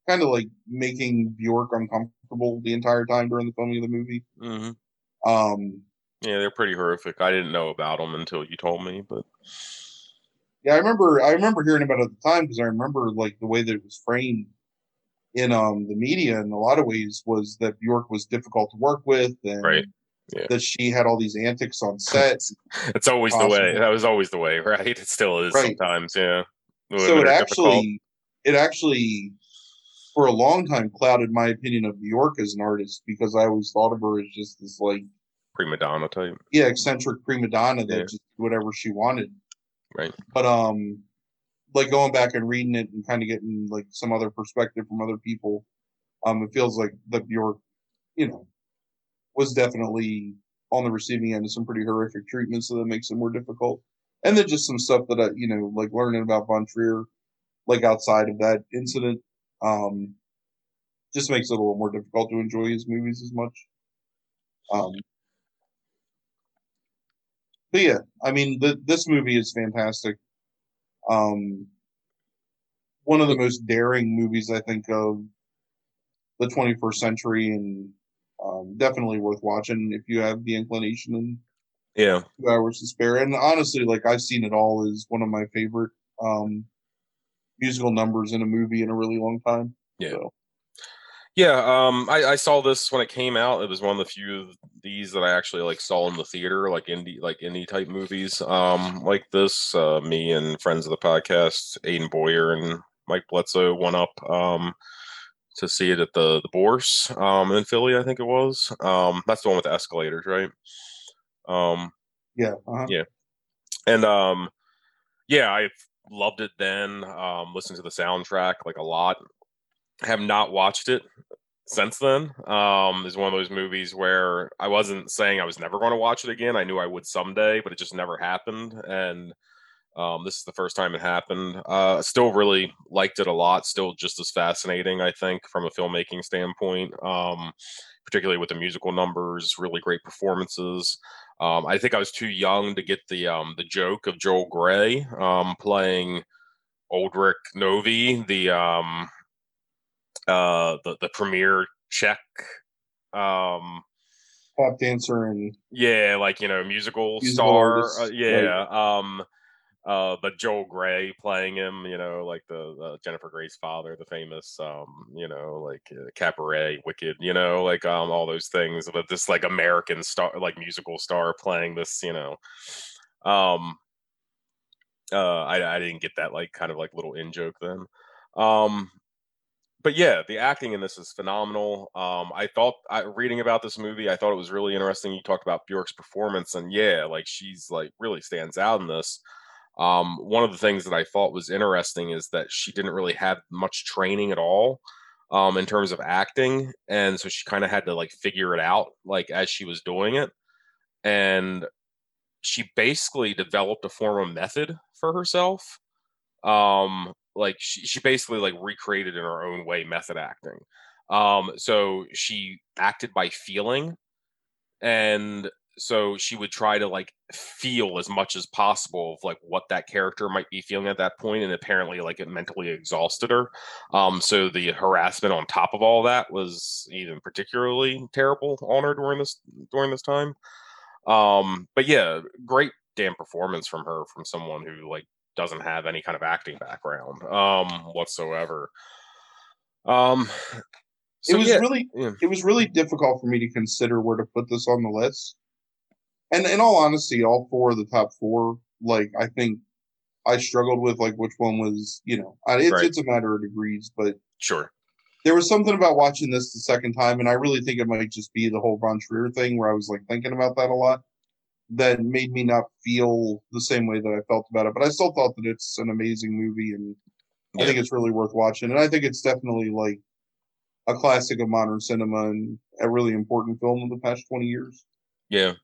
Speaker 2: kind of like making Bjork uncomfortable the entire time during the filming of the movie.
Speaker 1: mhm.
Speaker 2: Um
Speaker 1: yeah they're pretty horrific i didn't know about them until you told me but
Speaker 2: yeah, I remember I remember hearing about it at the time because I remember like the way that it was framed in um the media in a lot of ways was that Bjork was difficult to work with and
Speaker 1: Right. Yeah.
Speaker 2: that she had all these antics on set.
Speaker 1: it's always the way that was always the way right it still is
Speaker 2: Right.
Speaker 1: sometimes yeah
Speaker 2: so it
Speaker 1: are difficult.
Speaker 2: actually it actually for a long time clouded my opinion of Bjork as an artist because I always thought of her as just this like
Speaker 1: prima donna type
Speaker 2: yeah eccentric prima donna that
Speaker 1: Yeah.
Speaker 2: just whatever she wanted.
Speaker 1: Right.
Speaker 2: But um like going back and reading it and kind of getting like some other perspective from other people, um it feels like that Bjork, you know, was definitely on the receiving end of some pretty horrific treatment, so that makes it more difficult. And then just some stuff that I, you know, like learning about Von Trier, like outside of that incident, um, just makes it a little more difficult to enjoy his movies as much. Um, but yeah, I mean, the, this movie is fantastic. Um, one of the most daring movies I think of the 21st century, and um, definitely worth watching if you have the inclination and
Speaker 1: Yeah.
Speaker 2: two hours to spare. And honestly, like I've seen it all is one of my favorite um, musical numbers in a movie in a really long time.
Speaker 1: Yeah.
Speaker 2: So,
Speaker 1: Yeah, um, I, I saw this when it came out. It was one of the few of these that I actually like saw in the theater, like indie, like indie type movies, um, like this. Uh, me and friends of the podcast, Aiden Boyer and Mike Bledsoe, went up um, to see it at the the Bourse um, in Philly, I think it was. Um, that's the one with the escalators, right? Um,
Speaker 2: yeah. Uh-huh.
Speaker 1: Yeah. and um, yeah, I loved it then. Um, listened to the soundtrack like a lot. Have not watched it since then. Um, is one of those movies where I wasn't saying I was never going to watch it again. I knew I would someday, but it just never happened. And um, this is the first time it happened. Uh, still really liked it a lot. Still just as fascinating, I think, from a filmmaking standpoint. Um, particularly with the musical numbers, really great performances. Um, I think I was too young to get the um, the joke of Joel Grey um, playing Oldrich Novy, the um, uh, the the premier Czech, um,
Speaker 2: Tap dancer and
Speaker 1: yeah, like you know, musical,
Speaker 2: Musical
Speaker 1: star, uh, yeah. Um, uh, but Joel Grey playing him, you know, like the uh, Jennifer Grey's father, the famous, um, you know, like uh, Cabaret, Wicked, you know, like um, all those things. But this like American star, like musical star playing this, you know, um, uh, I I didn't get that like kind of like little in joke then. Um, but yeah, the acting in this is phenomenal. Um, I thought I, reading about this movie, I thought it was really interesting. You talked about Bjork's performance, and yeah, like she's like really stands out in this. Um, one of the things that I thought was interesting is that she didn't really have much training at all um, in terms of acting, and so she kind of had to like figure it out like as she was doing it, and she basically developed a form of method for herself. Um, like she, she basically like recreated in her own way method acting. Um, so she acted by feeling, and so she would try to like feel as much as possible of like what that character might be feeling at that point and apparently like it mentally exhausted her um so the harassment on top of all that was even particularly terrible on her during this during this time um but yeah great damn performance from her from someone who like doesn't have any kind of acting background um whatsoever um so
Speaker 2: it was
Speaker 1: yeah,
Speaker 2: really
Speaker 1: yeah.
Speaker 2: it was really difficult for me to consider where to put this on the list. And in all honesty, all four of the top four, like I think I struggled with like which one was, you know, it's
Speaker 1: Right.
Speaker 2: it's a matter of degrees, but
Speaker 1: sure
Speaker 2: there was something about watching this the second time, and I really think it might just be the whole Von Trier thing where I was like thinking about that a lot that made me not feel the same way that I felt about it. But I still thought that it's an amazing movie and I think it's really worth watching. And I think it's definitely like a classic of modern cinema and a really important film of the past 20 years.
Speaker 1: Yeah.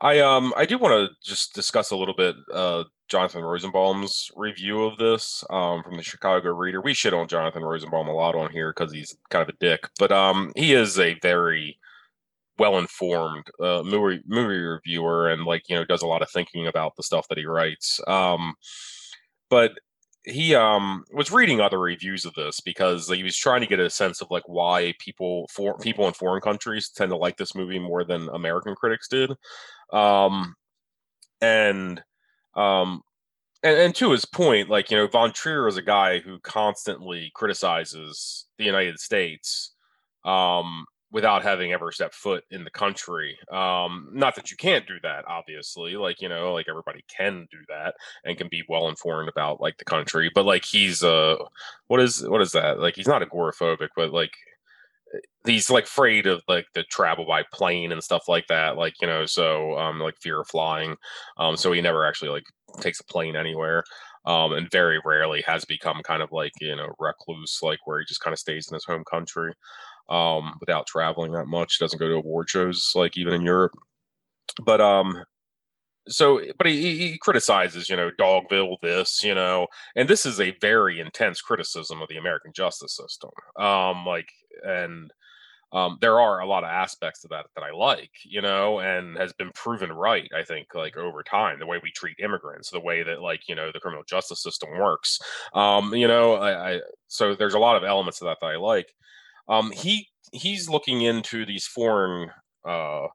Speaker 1: I um I do want to just discuss a little bit uh Jonathan Rosenbaum's review of this um from the Chicago Reader. We shit on Jonathan Rosenbaum a lot on here because he's kind of a dick, but um he is a very well informed uh movie movie reviewer and like you know does a lot of thinking about the stuff that he writes. Um but he um was reading other reviews of this because he was trying to get a sense of like why people for people in foreign countries tend to like this movie more than American critics did. Um and um and, and to his point, like you know, Von Trier is a guy who constantly criticizes the United States um without having ever stepped foot in the country. Um, not that you can't do that, obviously. Like you know, like everybody can do that and can be well informed about like the country. But like he's uh, what is what is that? Like he's not agoraphobic, but like he's like afraid of like the travel by plane and stuff like that. Like you know, so um, like fear of flying. Um, so he never actually like takes a plane anywhere. Um, and very rarely has become kind of like you know recluse, like where he just kind of stays in his home country um, without traveling that much. Doesn't go to award shows like even in Europe. But um, so but he, he criticizes you know Dogville this you know, and this is a very intense criticism of the American justice system. Um, like and um, there are a lot of aspects of that that I like, you know, and has been proven right. I think like over time, the way we treat immigrants, the way that like you know the criminal justice system works, um, you know, I, I so there's a lot of elements of that that I like. Um, he he's looking into these foreign uh,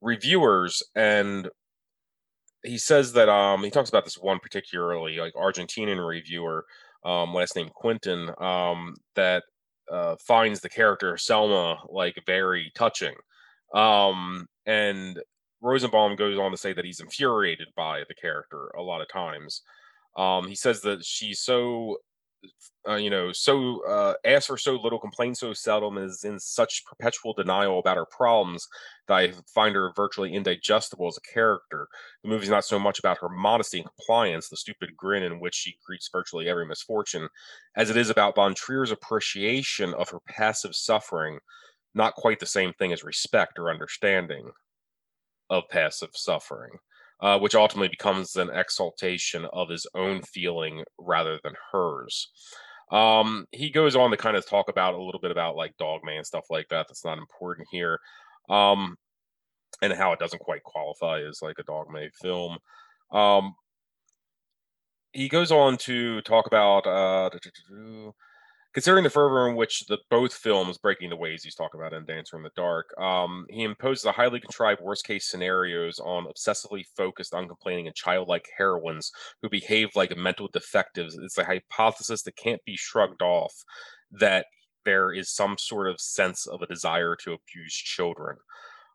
Speaker 1: reviewers and he says that um he talks about this one particularly like Argentinian reviewer um last name Quintín um that uh finds the character Selma like very touching. Um and Rosenbaum goes on to say that he's infuriated by the character a lot of times. Um he says that she's so uh, you know, so uh, asks for so little, complains so seldom, is in such perpetual denial about her problems that I find her virtually indigestible as a character. The movie's not so much about her modesty and compliance, the stupid grin in which she greets virtually every misfortune, as it is about Von Trier's appreciation of her passive suffering. Not quite the same thing as respect or understanding of passive suffering. Uh, which ultimately becomes an exaltation of his own feeling rather than hers. Um, he goes on to kind of talk about a little bit about like Dogman stuff like that. That's not important here. Um, and how it doesn't quite qualify as like a Dogma film. Um, he goes on to talk about uh, Considering the fervor in which the both films, Breaking the Waves, he's talking about, and Dancer in the Dark, um, he imposes a highly contrived worst case scenarios on obsessively focused, uncomplaining, and childlike heroines who behave like mental defectives. It's a hypothesis that can't be shrugged off that there is some sort of sense of a desire to abuse children.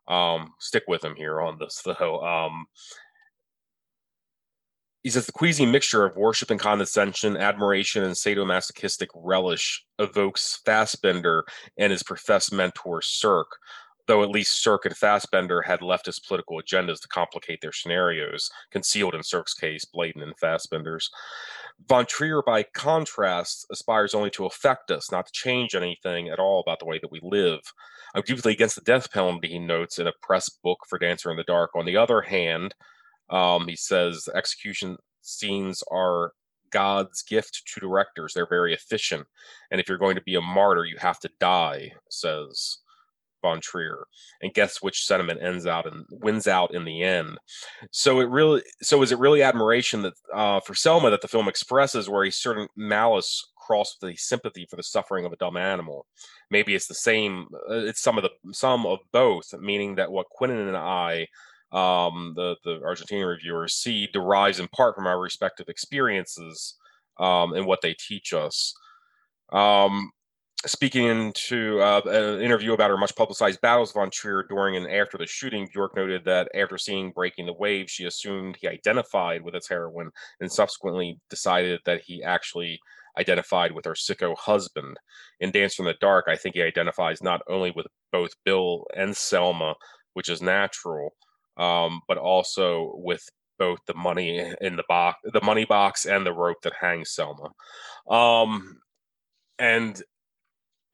Speaker 1: Um, stick with him here on this, though. Um, he says the queasy mixture of worship and condescension, admiration and sadomasochistic relish evokes Fassbinder and his professed mentor Sirk, though at least Sirk and Fassbinder had leftist political agendas to complicate their scenarios, concealed in Sirk's case, blatant in Fassbinder's. Von Trier, by contrast, aspires only to affect us, not to change anything at all about the way that we live. I'm deeply against the death penalty, he notes in a press book for Dancer in the Dark. On the other hand, um, he says execution scenes are God's gift to directors. They're very efficient. And if you're going to be a martyr, you have to die, says von Trier. And guess which sentiment ends out and wins out in the end. So it really so is it really admiration that uh, for Selma that the film expresses where a certain malice crossed with a sympathy for the suffering of a dumb animal. Maybe it's the same uh, it's some of the some of both, meaning that what Quintín and I um, the the Argentinian reviewers see derives in part from our respective experiences um, and what they teach us. Um, speaking into uh, an interview about her much publicized battles von Trier during and after the shooting, Bjork noted that after seeing Breaking the Wave, she assumed he identified with its heroine and subsequently decided that he actually identified with her sicko husband. In Dance in the Dark, I think he identifies not only with both Bill and Selma, which is natural, um, but also with both the money in the box, the money box, and the rope that hangs Selma. Um, and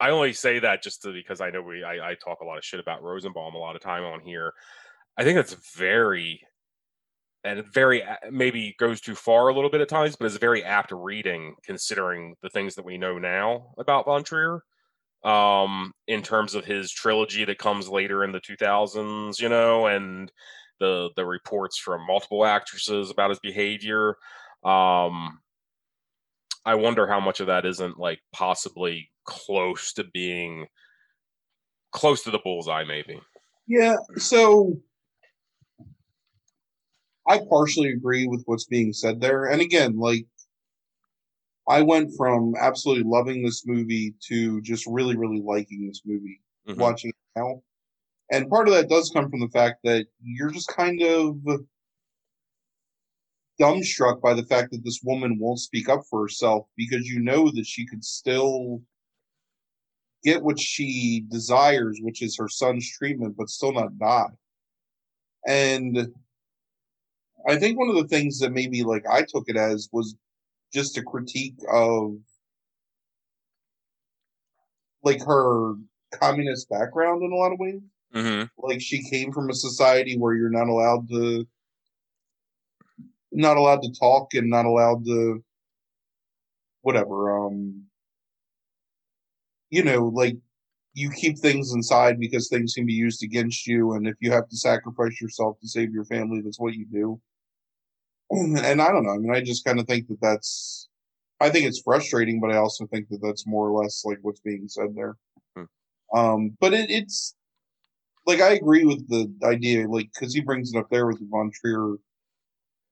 Speaker 1: I only say that just to, because I know we I, I talk a lot of shit about Rosenbaum a lot of time on here. I think that's very and very maybe goes too far a little bit at times, but it's a very apt reading considering the things that we know now about Von Trier um in terms of his trilogy that comes later in the 2000s you know and the the reports from multiple actresses about his behavior. Um i wonder how much of that isn't like possibly close to being close to the bullseye maybe.
Speaker 2: Yeah so i partially agree with what's being said there. And again like I went from absolutely loving this movie to just really, really liking this movie, mm-hmm. watching it now. And part of that does come from the fact that you're just kind of dumbstruck by the fact that this woman won't speak up for herself because you know that she could still get what she desires, which is her son's treatment, but still not die. And I think one of the things that maybe like I took it as was just a critique of like her communist background in a lot of ways.
Speaker 1: Mm-hmm.
Speaker 2: Like she came from a society where you're not allowed to not allowed to talk and not allowed to whatever um you know like you keep things inside because things can be used against you and if you have to sacrifice yourself to save your family that's what you do and I don't know. I mean, I just kind of think that that's. I think it's frustrating, but I also think that that's more or less like what's being said there.
Speaker 1: Hmm.
Speaker 2: Um, but it, it's like I agree with the idea, like because he brings it up there with Von Trier.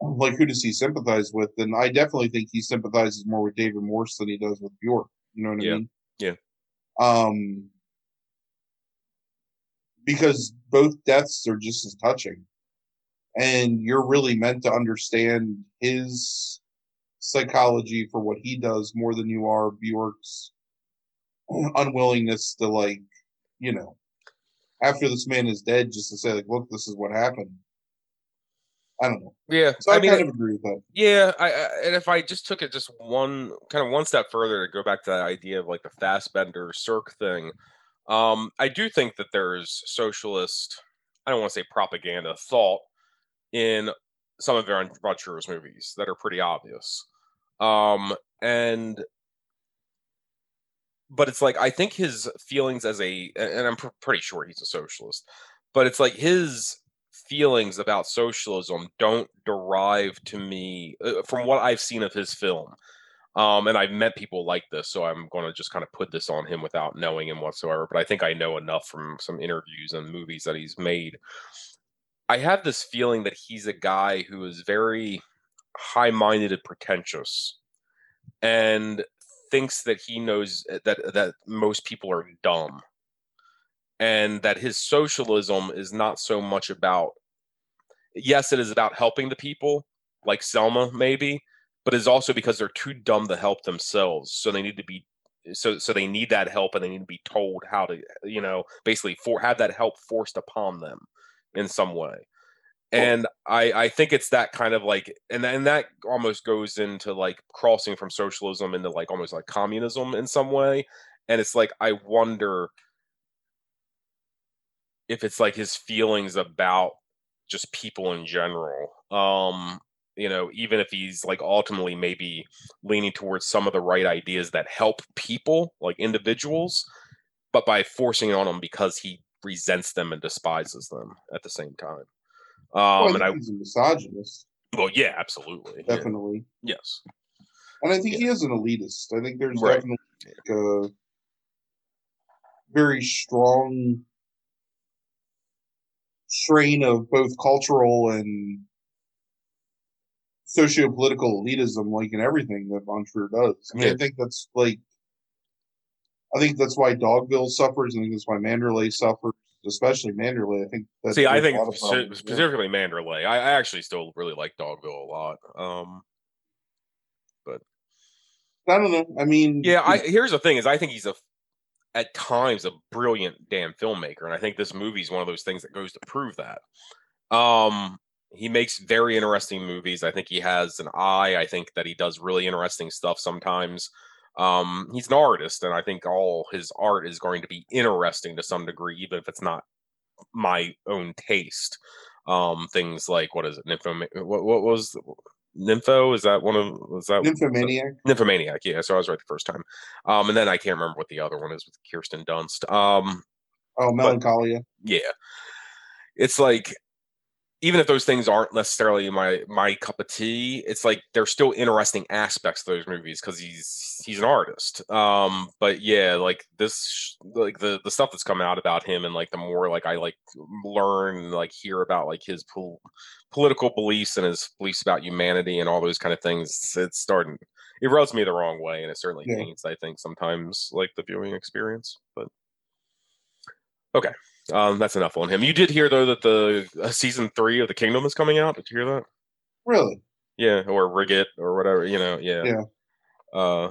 Speaker 2: Like who does he sympathize with? And I definitely think he sympathizes more with David Morse than he does with Bjork. You know what
Speaker 1: Yeah.
Speaker 2: I mean?
Speaker 1: Yeah.
Speaker 2: Um, because both deaths are just as touching, and you're really meant to understand his psychology for what he does more than you are Bjork's unwillingness to like, you know, after this man is dead, just to say like, look, this is what happened. I don't know.
Speaker 1: Yeah,
Speaker 2: So I,
Speaker 1: I mean,
Speaker 2: kind of agree with that.
Speaker 1: Yeah, I, I and if I just took it just one kind of one step further to go back to that idea of like the Fassbinder Sirk thing, um, I do think that there's socialist, I don't want to say propaganda thought in some of Von Trier's movies that are pretty obvious, um, and but it's like I think his feelings as a, and I'm pr- pretty sure he's a socialist, but it's like his feelings about socialism don't derive to me uh, from what I've seen of his film. Um, and I've met people like this, so I'm going to just kind of put this on him without knowing him whatsoever. But I think I know enough from some interviews and movies that he's made. I have this feeling that he's a guy who is very high minded and pretentious and thinks that he knows that that most people are dumb and that his socialism is not so much about yes it is about helping the people like selma maybe but it's also because they're too dumb to help themselves. So they need to be so so they need that help and they need to be told how to you know basically for have that help forced upon them in some way. And I, I think it's that kind of like and, and that almost goes into like crossing from socialism into like almost like communism in some way. And it's like i wonder if it's like his feelings about just people in general. Um you know even if he's like ultimately maybe leaning towards some of the right ideas that help people like individuals but by forcing it on them because he resents them and despises them at the same time um
Speaker 2: well,
Speaker 1: and
Speaker 2: I he's a misogynist,
Speaker 1: well yeah absolutely yeah.
Speaker 2: definitely.
Speaker 1: yes
Speaker 2: And I think he is an elitist. I think there's
Speaker 1: Right.
Speaker 2: definitely like a very strong strain of both cultural and socio-political elitism, like in everything that Von Trier does. I mean,
Speaker 1: Yeah.
Speaker 2: I think that's like, I think that's why Dogville suffers. I think that's why Manderley suffers, especially Manderley. I think that
Speaker 1: See, I think
Speaker 2: lot of problems there.
Speaker 1: specifically Manderley. I, I actually still really like Dogville a lot. Um, but
Speaker 2: I don't know. I mean,
Speaker 1: yeah, I here's the thing: is I think he's a at times a brilliant damn filmmaker, and I think this movie is one of those things that goes to prove that. Um, he makes very interesting movies. I think he has an eye. I think that he does really interesting stuff sometimes. Um, he's an artist, and I think all his art is going to be interesting to some degree, even if it's not my own taste. Um, things like what is it? Nympho, what, what was Nympho? Is that one of was that
Speaker 2: Nymphomaniac.
Speaker 1: Nymphomaniac? Yeah, so I was right the first time. Um, and then I can't remember what the other one is with Kirsten Dunst. Um,
Speaker 2: Oh, Melancholia.
Speaker 1: yeah, it's like even if those things aren't necessarily my my cup of tea, it's like there's still interesting aspects of those movies because he's he's an artist. Um, but yeah, like this, like the the stuff that's come out about him, and like the more like I like learn and like hear about like his pol- political beliefs and his beliefs about humanity and all those kind of things, it's starting. It rubs me the wrong way, and it certainly
Speaker 2: Yeah.
Speaker 1: taints, I think, sometimes like the viewing experience. But okay, um, that's enough on him. You did hear though that the uh, season three of the Kingdom is coming out. Did you hear that?
Speaker 2: Really?
Speaker 1: Yeah, or Riget or whatever. You know, yeah.
Speaker 2: Yeah.
Speaker 1: Uh,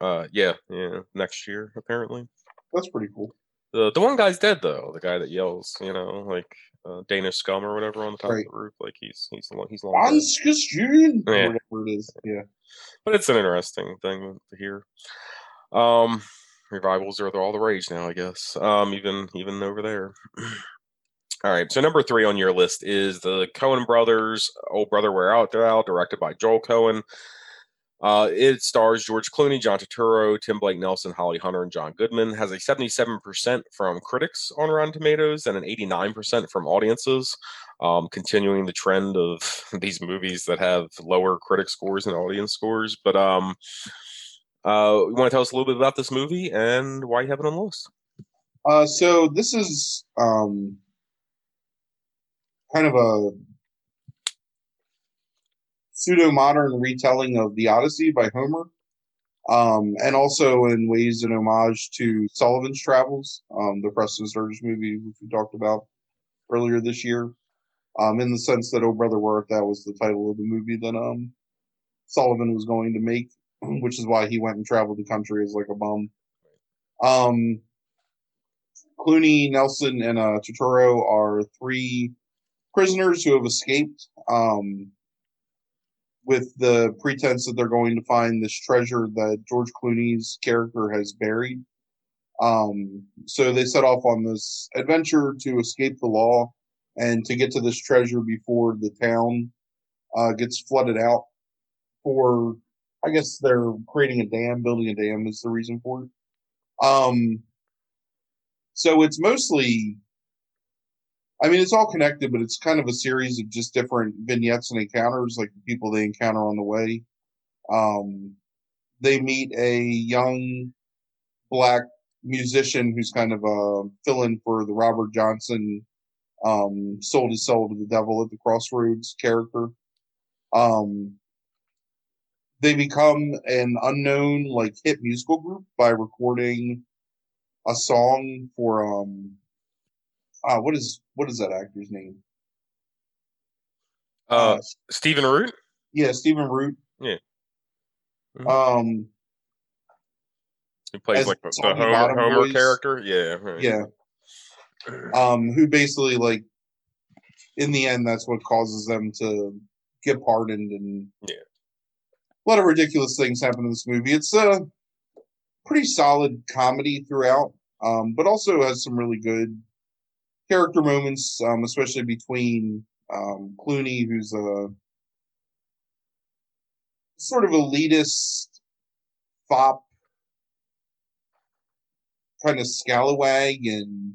Speaker 1: uh, yeah, yeah. Next year, apparently.
Speaker 2: That's pretty cool.
Speaker 1: The the one guy's dead though. The guy that yells, you know, like uh, Danish scum or whatever on the top
Speaker 2: Right.
Speaker 1: of the roof. Like he's he's long he's long.
Speaker 2: or
Speaker 1: Yeah.
Speaker 2: whatever it is. Yeah.
Speaker 1: but it's an interesting thing to hear. Um, revivals are all the rage now, I guess. Um, even even over there. all right, so number three on your list is the Coen brothers, "Old Brother, Where Art Thou," directed by Joel Coen. Uh, it stars George Clooney, John Turturro, Tim Blake Nelson, Holly Hunter, and John Goodman. Has a 77% from critics on Rotten Tomatoes and an 89% from audiences um, continuing the trend of these movies that have lower critic scores and audience scores. But um, Uh, you want to tell us a little bit about this movie and why you have it on the list?
Speaker 2: Uh, so this is um, kind of a pseudo modern retelling of the Odyssey by Homer, um, and also in ways an homage to Sullivan's Travels, um, the Preston Sturges movie which we talked about earlier this year. Um, in the sense that "Oh Brother Where Art Thou" was the title of the movie that um, Sullivan was going to make, which is why he went and traveled the country as like a bum. Um, Clooney, Nelson, and uh, Turturro are three prisoners who have escaped um, with the pretense that they're going to find this treasure that George Clooney's character has buried. Um, so they set off on this adventure to escape the law and to get to this treasure before the town uh, gets flooded out. For, I guess they're creating a dam, building a dam is the reason for it. Um, so it's mostly, I mean, it's all connected, but it's kind of a series of just different vignettes and encounters, like the people they encounter on the way. Um, they meet a young black musician who's kind of a fill-in for the Robert Johnson um, sold his soul to the devil at the crossroads character. Um, they become an unknown like hit musical group by recording a song for um uh what is what is that actor's name?
Speaker 1: Uh, uh Stephen Root?
Speaker 2: Yeah, Stephen Root.
Speaker 1: Yeah.
Speaker 2: Mm-hmm. Um
Speaker 1: he plays like the, the Homer, Homer character. Yeah.
Speaker 2: Right. Yeah. Um, who basically like in the end that's what causes them to get pardoned and
Speaker 1: yeah.
Speaker 2: A lot of ridiculous things happen in this movie. It's a pretty solid comedy throughout, um, but also has some really good character moments, um, especially between um, Clooney, who's a sort of elitist fop kind of scalawag, and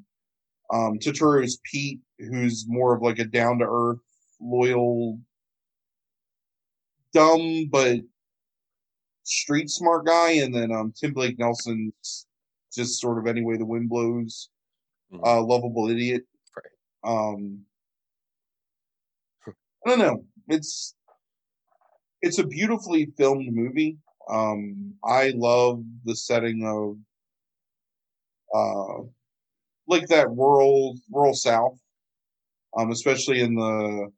Speaker 2: um, Turturro's Pete, who's more of like a down to earth, loyal, dumb but street smart guy, and then um, Tim Blake Nelson's just sort of any way the wind blows, mm-hmm. uh, lovable idiot.
Speaker 1: Right.
Speaker 2: Um, I don't know. It's it's a beautifully filmed movie. Um, I love the setting of uh, like that rural rural South, um, especially in the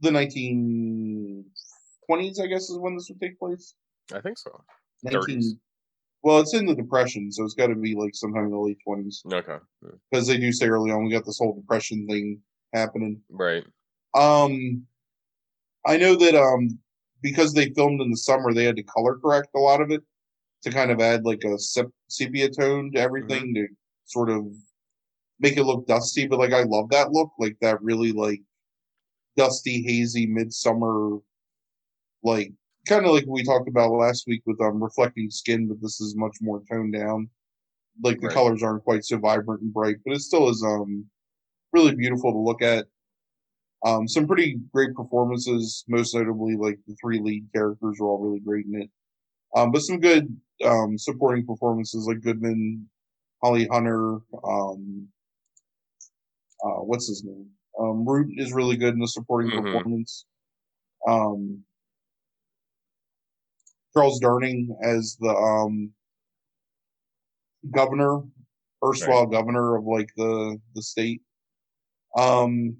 Speaker 2: the nineteen twenties. I guess is when this would take place.
Speaker 1: I think so.
Speaker 2: 19, well, it's in the depression, so it's got to be like sometime in the late twenties.
Speaker 1: Okay.
Speaker 2: Because they do say early on we got this whole depression thing happening.
Speaker 1: Right.
Speaker 2: Um, I know that um because they filmed in the summer, they had to color correct a lot of it to kind of add like a sepia tone to everything mm-hmm. to sort of make it look dusty. But like I love that look, like that really like dusty, hazy midsummer, like kind of like we talked about last week with um reflecting skin, but this is much more toned down. Like the right. colors aren't quite so vibrant and bright, but it still is um really beautiful to look at. Um, some pretty great performances, most notably like the three lead characters are all really great in it. Um, but some good um, supporting performances like Goodman, Holly Hunter, um, uh, what's his name? Um, Root is really good in the supporting mm-hmm. performance. Um, Charles Durning as the um, governor, erstwhile right. governor of like the the state. Um,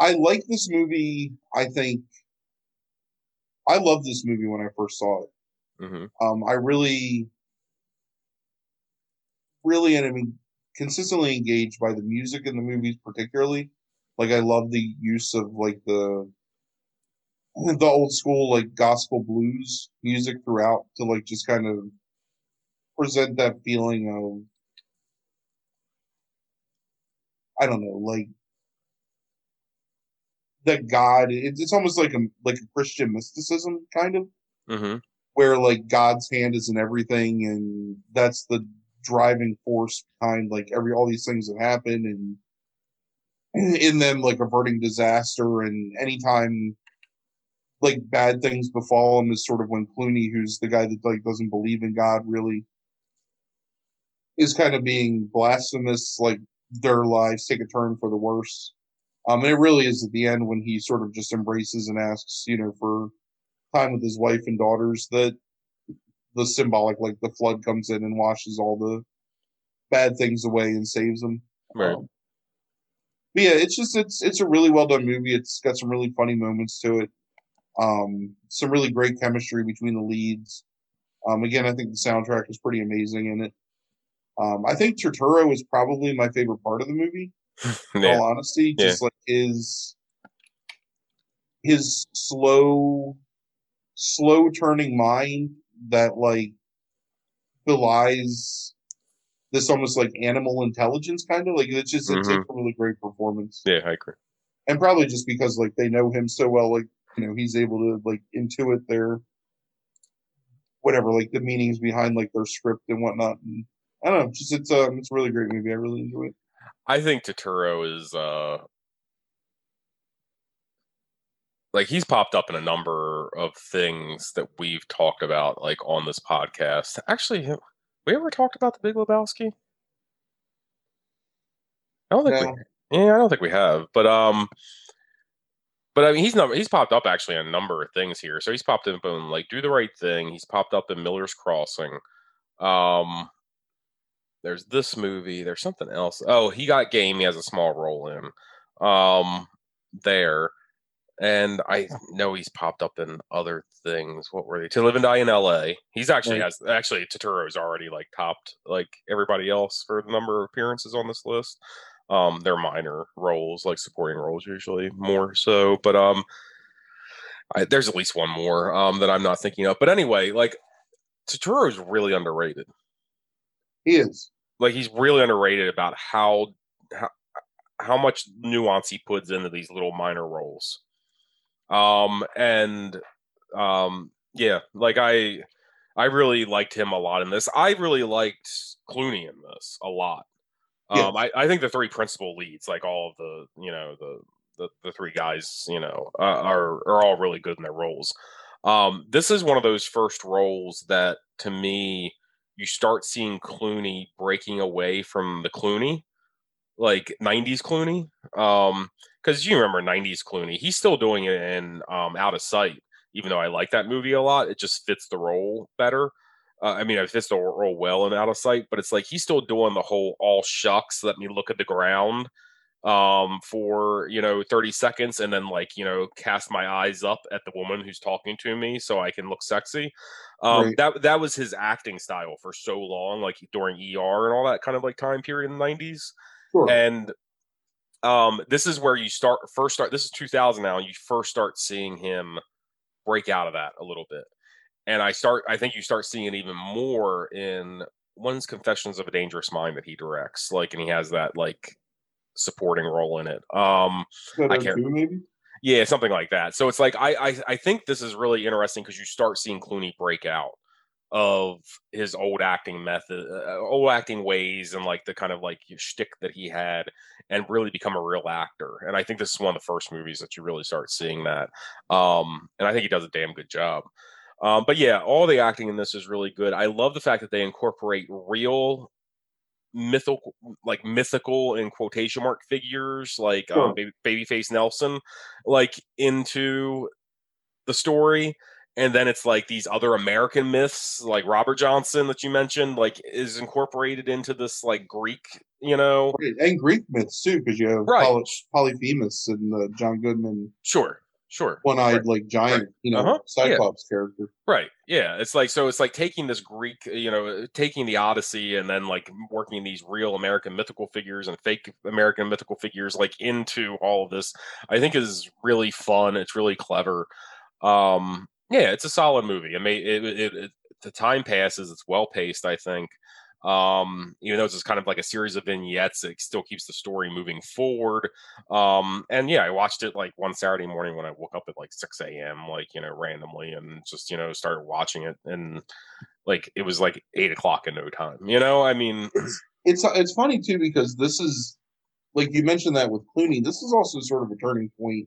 Speaker 2: I like this movie. I think I loved this movie when I first saw it.
Speaker 1: Mm-hmm.
Speaker 2: Um, I really, really, and I mean, consistently engaged by the music in the movies, particularly. Like I love the use of like the the old school like gospel blues music throughout to like just kind of present that feeling of I don't know, like that God. It's, it's almost like a like a Christian mysticism kind of,
Speaker 1: mm-hmm.
Speaker 2: where like God's hand is in everything, and that's the driving force behind like every all these things that happen, and in them like averting disaster. And anytime like bad things befall him is sort of when Clooney, who's the guy that like doesn't believe in God really, is kind of being blasphemous, like their lives take a turn for the worse. Um, and it really is at the end when he sort of just embraces and asks, you know, for time with his wife and daughters that the symbolic, like the flood comes in and washes all the bad things away and saves them.
Speaker 1: Right.
Speaker 2: Um, but yeah, it's just it's it's a really well done movie. It's got some really funny moments to it. Um, some really great chemistry between the leads. Um, again, I think the soundtrack is pretty amazing in it. Um, I think Turturro is probably my favorite part of the movie. In
Speaker 1: Yeah.
Speaker 2: all honesty,
Speaker 1: Yeah.
Speaker 2: just like his his slow, slow turning mind that like belies this almost like animal intelligence kind of like it's just it's, it's a really great performance
Speaker 1: Yeah, I agree.
Speaker 2: and probably just because like they know him so well like you know he's able to like intuit their whatever like the meanings behind like their script and whatnot and i don't know just it's um it's a really great movie i really enjoy it
Speaker 1: I think Turturro is uh like he's popped up in a number of things that we've talked about like on this podcast. Actually, have we ever talked about the Big Lebowski? I don't think
Speaker 2: No.
Speaker 1: we Yeah, I don't think we have. But um but I mean he's not he's popped up actually a number of things here. So he's popped up in like Do the Right Thing, he's popped up in Miller's Crossing. Um there's this movie, there's something else. Oh, he got game, he has a small role in. Um there. And I know he's popped up in other things. What were they? To Live and Die in LA. He's actually has actually Turturro's already like topped like everybody else for the number of appearances on this list. Um, they're minor roles, like supporting roles usually more so. But um, I, there's at least one more um that I'm not thinking of. But anyway, like Turturro's really underrated.
Speaker 2: he is
Speaker 1: Like he's really underrated about how how how much nuance he puts into these little minor roles. Um and um yeah, like I I really liked him a lot in this. I really liked Clooney in this a lot. Um I, I think the three principal leads, like all of the you know, the the, the three guys, you know, uh, are are all really good in their roles. Um, this is one of those first roles that, to me, you start seeing Clooney breaking away from the Clooney, like '90s Clooney. Um, because you remember '90s Clooney, he's still doing it in um, Out of Sight. Even though I like that movie a lot, it just fits the role better. Uh, I mean, it fits the role well and Out of Sight, but it's like he's still doing the whole all shucks. Let me look at the ground um for you know 30 seconds and then like you know cast my eyes up at the woman who's talking to me so i can look sexy um
Speaker 2: Right.
Speaker 1: that that was his acting style for so long like during er and all that kind of like time period in the 90s
Speaker 2: sure
Speaker 1: and um this is where you start first start this is 2000 now and you first start seeing him break out of that a little bit and i start i think you start seeing it even more in one's confessions of a dangerous mind that he directs like and he has that like supporting role in it. Um I can't-
Speaker 2: maybe?
Speaker 1: Yeah something like that. So it's like i i, I think this is really interesting because you start seeing clooney break out of his old acting method uh, old acting ways and like the kind of like shtick that he had and really become a real actor. And i think this is one of the first movies that you really start seeing that. Um and i think he does a damn good job um but yeah all the acting in this is really good. I love the fact that they incorporate real mythical like mythical in quotation mark figures like
Speaker 2: Sure.
Speaker 1: um, baby, babyface nelson like into the story. And then it's like these other american myths like robert johnson that you mentioned like is incorporated into this like greek you know?
Speaker 2: Right, and greek myths too because you have
Speaker 1: Right.
Speaker 2: Poly- polyphemus and the john goodman.
Speaker 1: Sure sure
Speaker 2: one-eyed
Speaker 1: Right.
Speaker 2: like giant you know
Speaker 1: Uh-huh, yeah.
Speaker 2: cyclops character
Speaker 1: Right. Yeah. It's like so it's like taking this Greek, you know, taking the Odyssey and then like working these real American mythical figures and fake American mythical figures like into all of this. I think is really fun. It's really clever. Um yeah, it's a solid movie. I mean it, it, it the time passes, it's well paced, I think. Um, even though it's just kind of like a series of vignettes, it still keeps the story moving forward. Um, and yeah, I watched it like one Saturday morning when I woke up at like 6 a.m., like, you know, randomly and just, you know, started watching it. And like it was like eight o'clock in no time, you know? I mean,
Speaker 2: it's it's funny too because this is like you mentioned that with Clooney. This is also sort of a turning point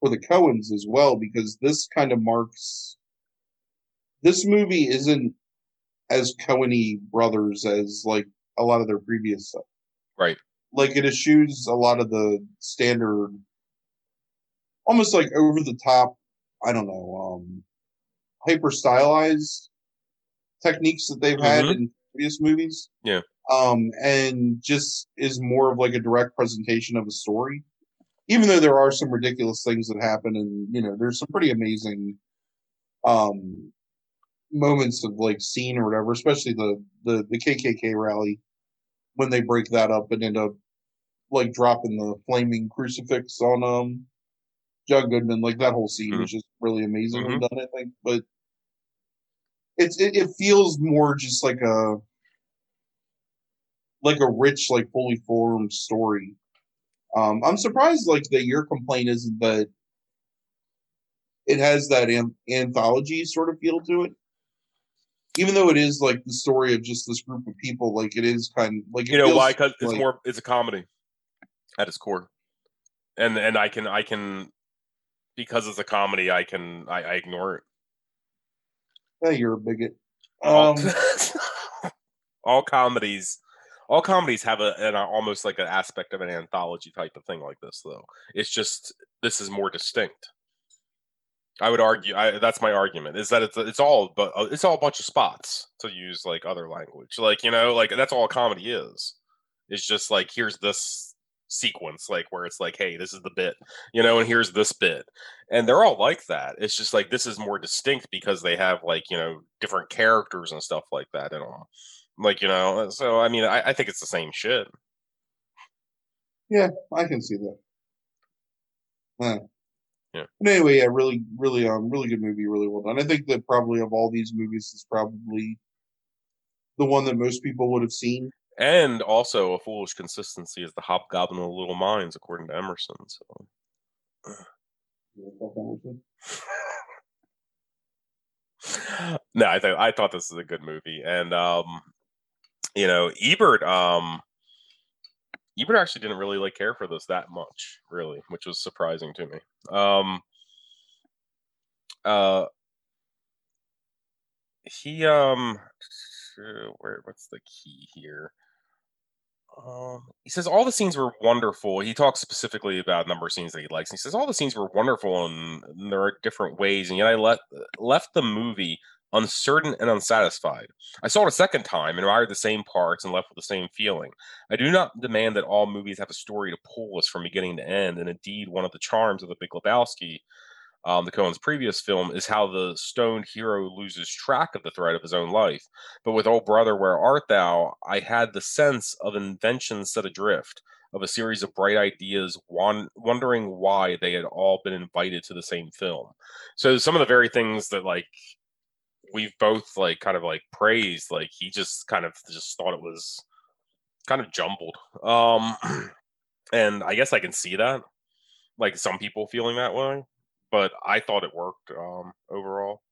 Speaker 2: for the Coens as well because this kind of marks this movie isn't as Coeny brothers as like a lot of their previous stuff.
Speaker 1: Right.
Speaker 2: Like it eschews a lot of the standard almost like over the top, I don't know, um hyper stylized techniques that they've had
Speaker 1: Mhm.
Speaker 2: in previous movies.
Speaker 1: Yeah.
Speaker 2: Um, and just is more of like a direct presentation of a story. Even though there are some ridiculous things that happen, and you know, there's some pretty amazing um moments of like scene or whatever, especially the the the KKK rally when they break that up and end up like dropping the flaming crucifix on um John Goodman. Like that whole scene
Speaker 1: Mhm.
Speaker 2: is just really amazingly
Speaker 1: Mhm.
Speaker 2: done, I think. But it's it, it feels more just like a like a rich, like fully formed story. Um, I'm surprised like that your complaint isn't that it has that an- anthology sort of feel to it. Even though it is like the story of just this group of people, like it is kind of like
Speaker 1: You know why? Because it's more. It's a comedy at its core, and and I can I can because it's a comedy. I can I, I ignore it.
Speaker 2: Hey, you're a bigot.
Speaker 1: all,
Speaker 2: Um,
Speaker 1: all comedies all comedies have a an almost like an aspect of an anthology type of thing like this though it's just this is more distinct i would argue I, that's my argument is that it's it's all but uh, it's all a bunch of spots to use like other language like you know like that's all comedy is. It's just like here's this sequence like where it's like hey this is the bit you know and here's this bit. And they're all like that. It's just like this is more distinct because they have like you know different characters and stuff like that in them like you know so i mean i, I think it's the same shit.
Speaker 2: Yeah, I can see that. Yeah.
Speaker 1: Yeah.
Speaker 2: But anyway, yeah, really, really, um, really good movie, really well done. I think that probably of all these movies is probably the one that most people would have seen.
Speaker 1: and also a foolish consistency is the hobgoblin of little minds according to emerson so no i thought i thought this is a good movie and um you know ebert um ebert actually didn't really like care for this that much really which was surprising to me um uh he um where what's the key here um, he says all the scenes were wonderful. He talks specifically about a number of scenes that he likes. He says all the scenes were wonderful and, and there are different ways, and yet I let, left the movie uncertain and unsatisfied. I saw it a second time and admired the same parts and left with the same feeling. I do not demand that all movies have a story to pull us from beginning to end, and indeed, one of the charms of the Big Lebowski um, the Coen's previous film, is how the stoned hero loses track of the thread of his own life. But with Oh Brother, Where Art Thou, I had the sense of invention set adrift, of a series of bright ideas, wan- wondering why they had all been invited to the same film. So some of the very things that like we've both like kind of like praised, like he just kind of just thought it was kind of jumbled. Um, and I guess I can see that, like some people feeling that way but I thought it worked um, overall.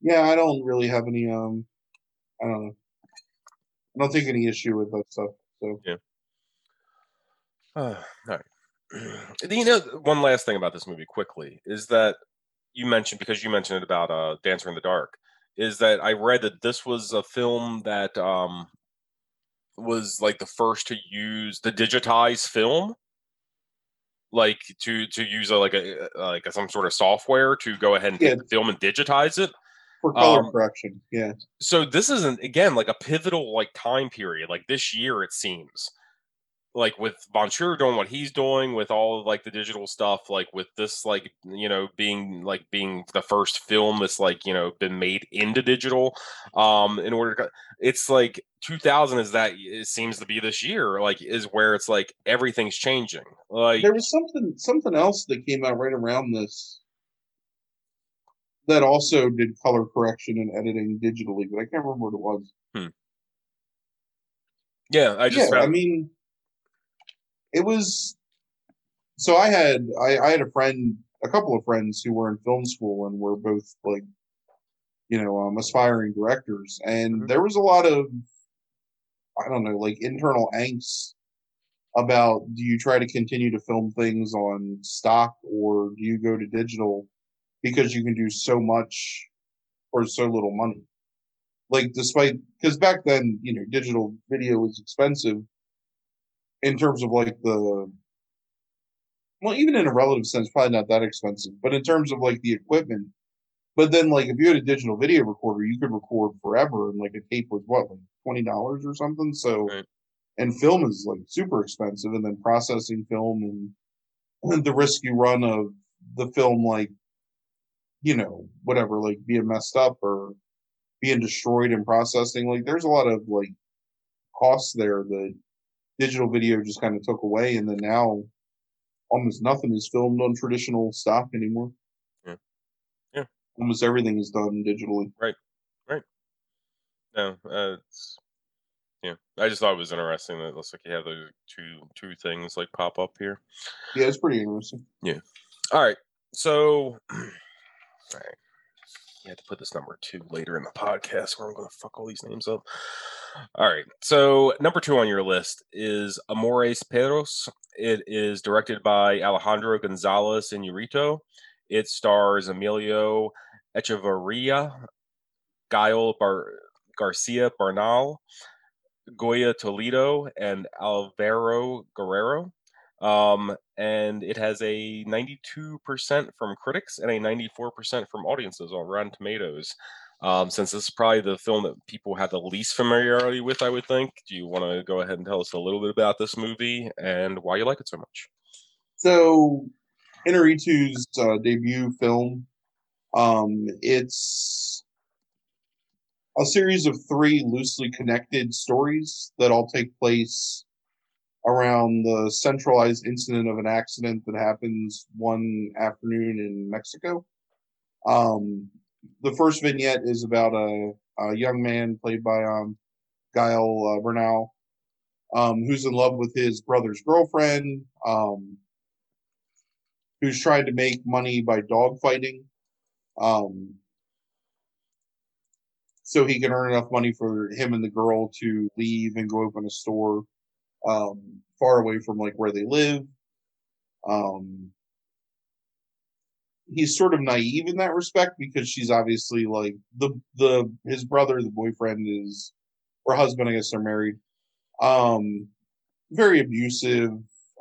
Speaker 2: Yeah, I don't really have any. Um, I don't know. I don't think any issue with that stuff. So Yeah.
Speaker 1: Uh, all right. you know, one last thing about this movie quickly is that you mentioned because you mentioned it about uh, Dancer in the Dark is that I read that this was a film that um, was like the first to use the digitized film? Like to to use a, like a like a, some sort of software to go ahead and
Speaker 2: Yeah.
Speaker 1: take the film and digitize it?
Speaker 2: For color
Speaker 1: Um,
Speaker 2: correction, yeah,
Speaker 1: so this isn't again like a pivotal like time period like this year it seems like with Von Trier doing what he's doing with all of like the digital stuff like with this like you know being like being the first film that's like you know been made into digital um in order to it's like 2000 is that it seems to be this year like is where it's like everything's changing like
Speaker 2: there was something something else that came out right around this that also did color correction and editing digitally, but I can't remember what it was.
Speaker 1: yeah i just
Speaker 2: yeah, I mean, it was. So I had I, I had a friend, a couple of friends who were in film school and were both like, you know, um, aspiring directors, and
Speaker 1: Mhm.
Speaker 2: there was a lot of, I don't know, like internal angst about do you try to continue to film things on stock or do you go to digital because you can do so much for so little money like despite because back then you know digital video was expensive in terms of like the well even in a relative sense probably not that expensive but in terms of like the equipment but then like if you had a digital video recorder you could record forever and like a tape was what like twenty dollars or something so
Speaker 1: Right.
Speaker 2: and film is like super expensive and then processing film and the risk you run of the film like you know whatever like being messed up or being destroyed in processing like there's a lot of like costs there that digital video just kind of took away and then now almost nothing is filmed on traditional stock anymore
Speaker 1: Yeah. Yeah.
Speaker 2: almost everything is done digitally
Speaker 1: No, uh, it's yeah. I just thought it was interesting that it looks like you have those two two things like pop up here.
Speaker 2: yeah it's pretty interesting Yeah.
Speaker 1: All right, so all right, you had to put this number two later in the podcast where I'm going to fuck all these names up. All right, so number two on your list is Amores Perros. It is directed by Alejandro Gonzalez Inarritu. It stars Emilio Echevarria, Gael Bar- Garcia Bernal, Goya Toledo, and Alvaro Guerrero. Um, and it has a 92% from critics and a 94% from audiences on Rotten Tomatoes. Um, since this is probably the film that people have the least familiarity with, I would think. Do you want to go ahead and tell us a little bit about this movie and why you like it so much?
Speaker 2: So, Inarritu's uh, debut film, um, it's a series of three loosely connected stories that all take place around the centralized incident of an accident that happens one afternoon in Mexico. Um, the first vignette is about a, a young man played by um, Gael uh, Bernal, um, who's in love with his brother's girlfriend. Um, who's trying to make money by dog fighting. Um, so he can earn enough money for him and the girl to leave and go open a store um, far away from like where they live. Um, he's sort of naive in that respect because she's obviously like the the his brother, the boyfriend is or husband, I guess they're married. Um, very abusive,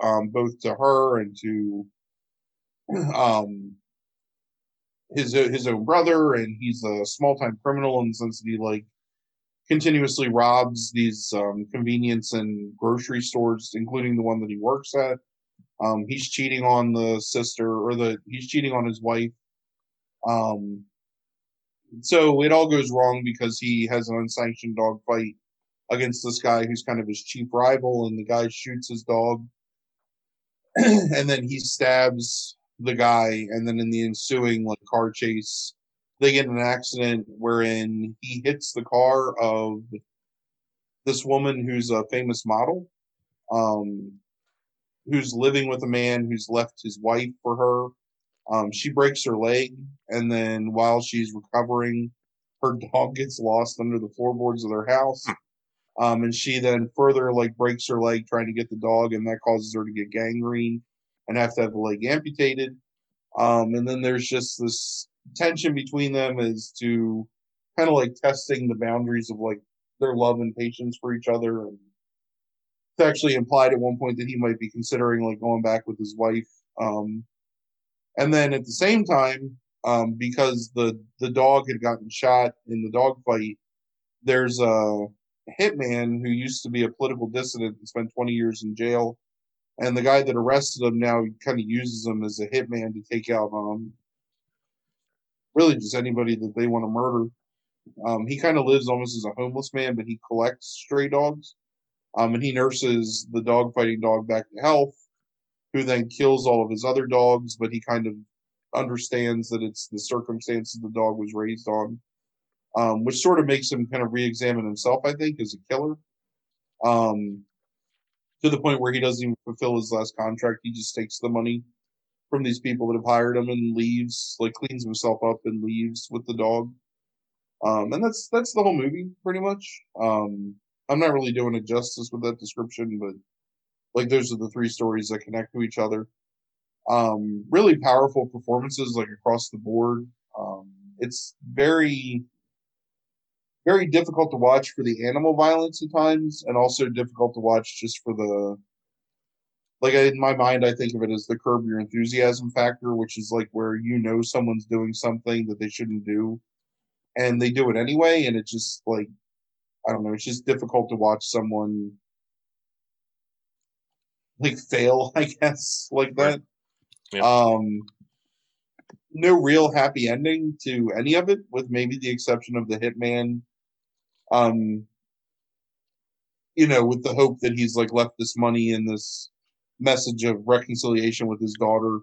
Speaker 2: um, both to her and to um his his own brother and he's a small time criminal in the sense that he like continuously robs these um, convenience and grocery stores including the one that he works at. Um he's cheating on the sister or the he's cheating on his wife. Um so it all goes wrong because he has an unsanctioned dog fight against this guy who's kind of his chief rival and the guy shoots his dog. And then he stabs the guy and then in the ensuing like car chase they get in an accident wherein he hits the car of this woman who's a famous model um who's living with a man who's left his wife for her um she breaks her leg and then while she's recovering her dog gets lost under the floorboards of their house um and she then further like breaks her leg trying to get the dog and that causes her to get gangrene and have to have the leg amputated. Um, and then there's just this tension between them is to kind of like testing the boundaries of like their love and patience for each other. And it's actually implied at one point that he might be considering like going back with his wife. Um, and then at the same time, um, because the the dog had gotten shot in the dog fight, there's a hitman who used to be a political dissident and spent 20 years in jail and the guy that arrested him now kind of uses him as a hitman to take out um really just anybody that they want to murder. Um, he kind of lives almost as a homeless man, but he collects stray dogs. Um, and he nurses the dog fighting dog back to health, who then kills all of his other dogs, but he kind of understands that it's the circumstances the dog was raised on, um, which sort of makes him kind of re-examine himself, I think, as a killer. Um, to the point where he doesn't even fulfill his last contract. He just takes the money from these people that have hired him and leaves, like cleans himself up and leaves with the dog. Um, and that's that's the whole movie pretty much. Um, I'm not really doing it justice with that description, but Like those are the three stories that connect to each other. Um, really powerful performances like across the board. Um, it's very very difficult to watch for the animal violence at times, and also difficult to watch just for the like in my mind, I think of it as the curb your enthusiasm factor, which is like where you know someone's doing something that they shouldn't do, and they do it anyway, and it just like I don't know, it's just difficult to watch someone like fail, I guess, like that. Yeah. Um no real happy ending to any of it, with maybe the exception of the hitman. Um you know, with the hope that he's like left this money in this message of reconciliation with his daughter,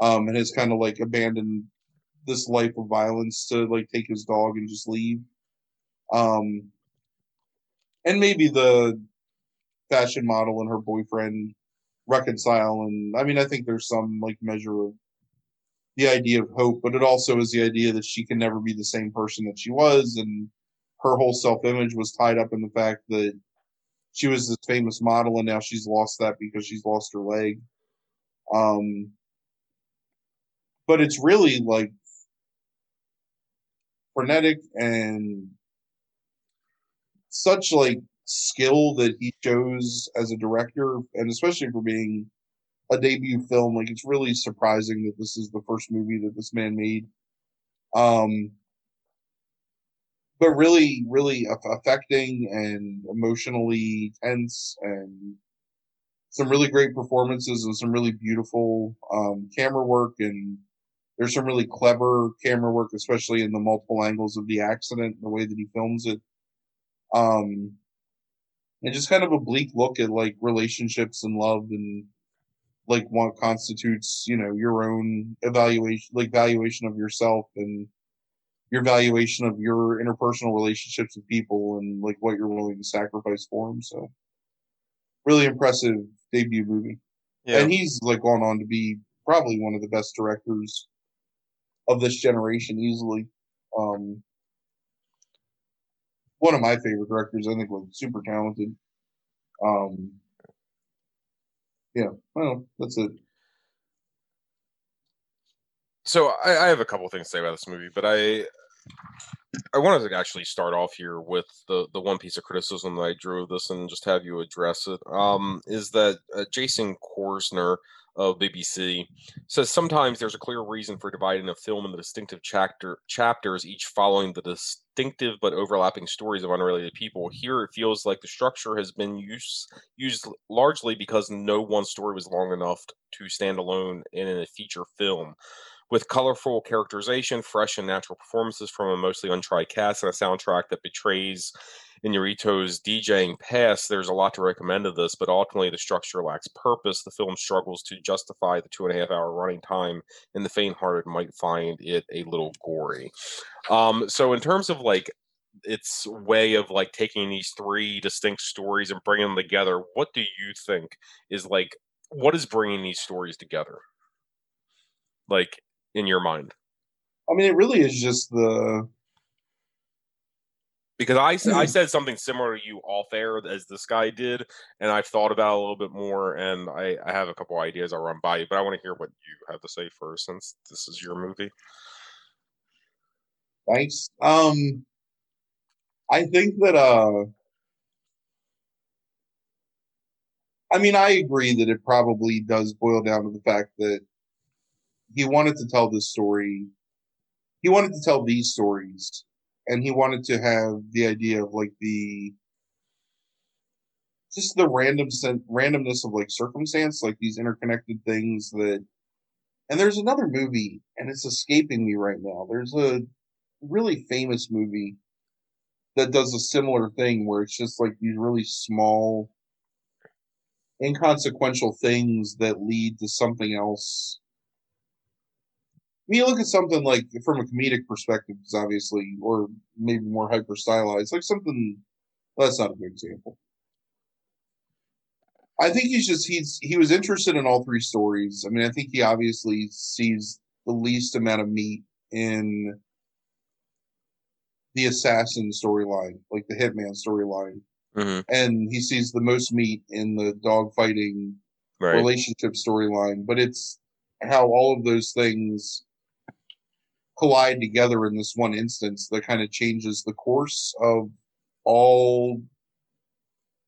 Speaker 2: um, and has kind of like abandoned this life of violence to like take his dog and just leave. Um, and maybe the fashion model and her boyfriend reconcile, and I mean, I think there's some like measure of the idea of hope, but it also is the idea that she can never be the same person that she was, and her whole self image was tied up in the fact that she was this famous model and now she's lost that because she's lost her leg. Um, but it's really like frenetic and such like skill that he shows as a director, and especially for being a debut film, like it's really surprising that this is the first movie that this man made. Um, but really, really affecting and emotionally tense, and some really great performances and some really beautiful um, camera work. And there's some really clever camera work, especially in the multiple angles of the accident, the way that he films it. Um, and just kind of a bleak look at like relationships and love and like what constitutes, you know, your own evaluation, like valuation of yourself and your valuation of your interpersonal relationships with people and like what you're willing to sacrifice for them. So really impressive debut movie. Yeah. And he's like gone on to be probably one of the best directors of this generation easily. Um one of my favorite directors, I think was super talented. Um yeah, well, that's it
Speaker 1: so I, I, have a couple things to say about this movie, but I I wanted to actually start off here with the the one piece of criticism that I drew of this and just have you address it. Um, is that uh, Jason Korsner of BBC says sometimes there's a clear reason for dividing a film into distinctive chapter chapters, each following the distinctive but overlapping stories of unrelated people. Here, it feels like the structure has been used used largely because no one story was long enough to stand alone in a feature film with colorful characterization, fresh and natural performances from a mostly untried cast, and a soundtrack that betrays Inarritu's DJing past, there's a lot to recommend of this, but ultimately the structure lacks purpose. The film struggles to justify the two and a half hour running time, and the faint-hearted might find it a little gory. Um, so in terms of like its way of like taking these three distinct stories and bringing them together, what do you think is like what is bringing these stories together? Like in your mind?
Speaker 2: I mean, it really is just the
Speaker 1: because I, I said something similar to you off air as this guy did, and I've thought about it a little bit more, and I, I have a couple ideas I'll run by you, but I want to hear what you have to say first, since this is your movie.
Speaker 2: Thanks. Um, I think that uh, I mean, I agree that it probably does boil down to the fact that he wanted to tell this story. He wanted to tell these stories, and he wanted to have the idea of like the just the random randomness of like circumstance, like these interconnected things that. And there's another movie, and it's escaping me right now. There's a really famous movie that does a similar thing where it's just like these really small inconsequential things that lead to something else when you look at something like from a comedic perspective, obviously, or maybe more hyper stylized, like something well, that's not a good example. I think he's just he's he was interested in all three stories. I mean, I think he obviously sees the least amount of meat in the assassin storyline, like the hitman storyline.
Speaker 1: hmm
Speaker 2: and he sees the most meat in the dog fighting
Speaker 1: Right.
Speaker 2: relationship storyline, but it's how all of those things collide together in this one instance that kind of changes the course of all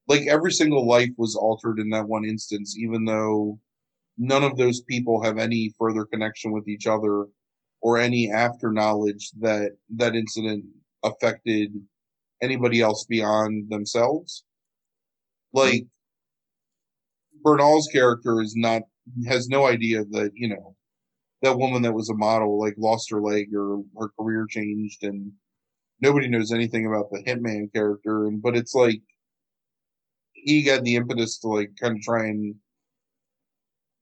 Speaker 2: like every single life was altered in that one instance even though none of those people have any further connection with each other or any after knowledge that that incident affected anybody else beyond themselves. Like Bernal's character is not has no idea that you know that woman that was a model like lost her leg or her career changed and nobody knows anything about the hitman character. And but it's like he got the impetus to like kind of try and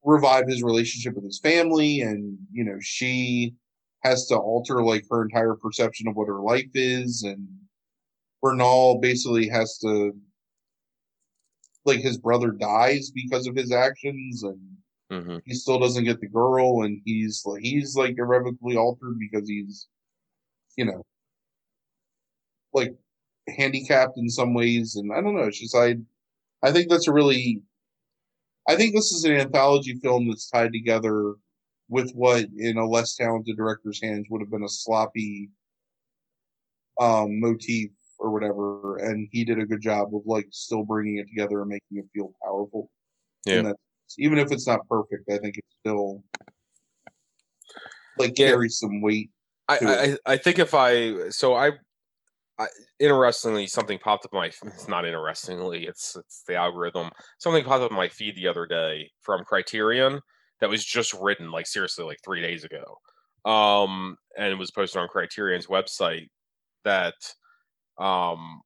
Speaker 2: revive his relationship with his family. And you know she has to alter like her entire perception of what her life is. And Bernal basically has to like his brother dies because of his actions. And
Speaker 1: hmm
Speaker 2: he still doesn't get the girl and he's like he's like irrevocably altered because he's you know like handicapped in some ways and i don't know it's just i i think that's a really i think this is an anthology film that's tied together with what in a less talented director's hands would have been a sloppy um motif or whatever and he did a good job of like still bringing it together and making it feel powerful
Speaker 1: Yeah.
Speaker 2: and that's even if it's not perfect i think it still like
Speaker 1: Yeah.
Speaker 2: carries some weight
Speaker 1: I. I I think if I so I, I interestingly something popped up my it's not interestingly it's it's the algorithm something popped up my feed the other day from Criterion that was just written like seriously like three days ago, um and it was posted on Criterion's website that um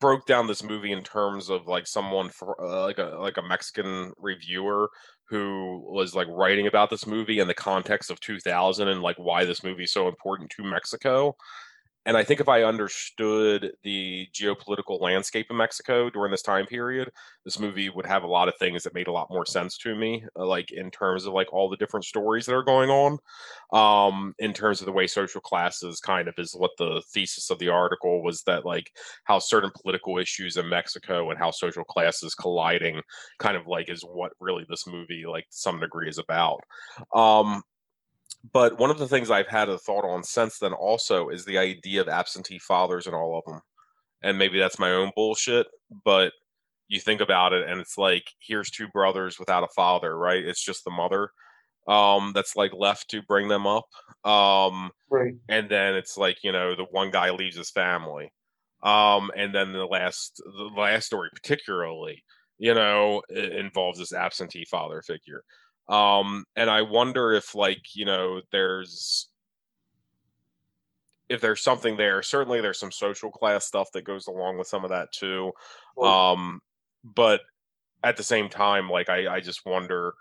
Speaker 1: broke down this movie in terms of like someone for uh, like a like a Mexican reviewer who was like writing about this movie in the context of 2000 and like why this movie is so important to Mexico. And I think if I understood the geopolitical landscape of Mexico during this time period, this movie would have a lot of things that made a lot more sense to me, uh, like in terms of like all the different stories that are going on, um, in terms of the way social classes kind of is what the thesis of the article was that like how certain political issues in Mexico and how social classes colliding kind of like is what really this movie like to some degree is about. Um, but one of the things I've had a thought on since then also is the idea of absentee fathers and all of them. And maybe that's my own bullshit, but you think about it and it's like here's two brothers without a father, right? It's just the mother um that's like left to bring them up. Um
Speaker 2: right
Speaker 1: and then it's like, you know, the one guy leaves his family. Um and then the last the last story particularly, you know, involves this absentee father figure um and i wonder if like you know there's if there's something there. Certainly there's some social class stuff that goes along with some of that too. Um but at the same time like i i just wonder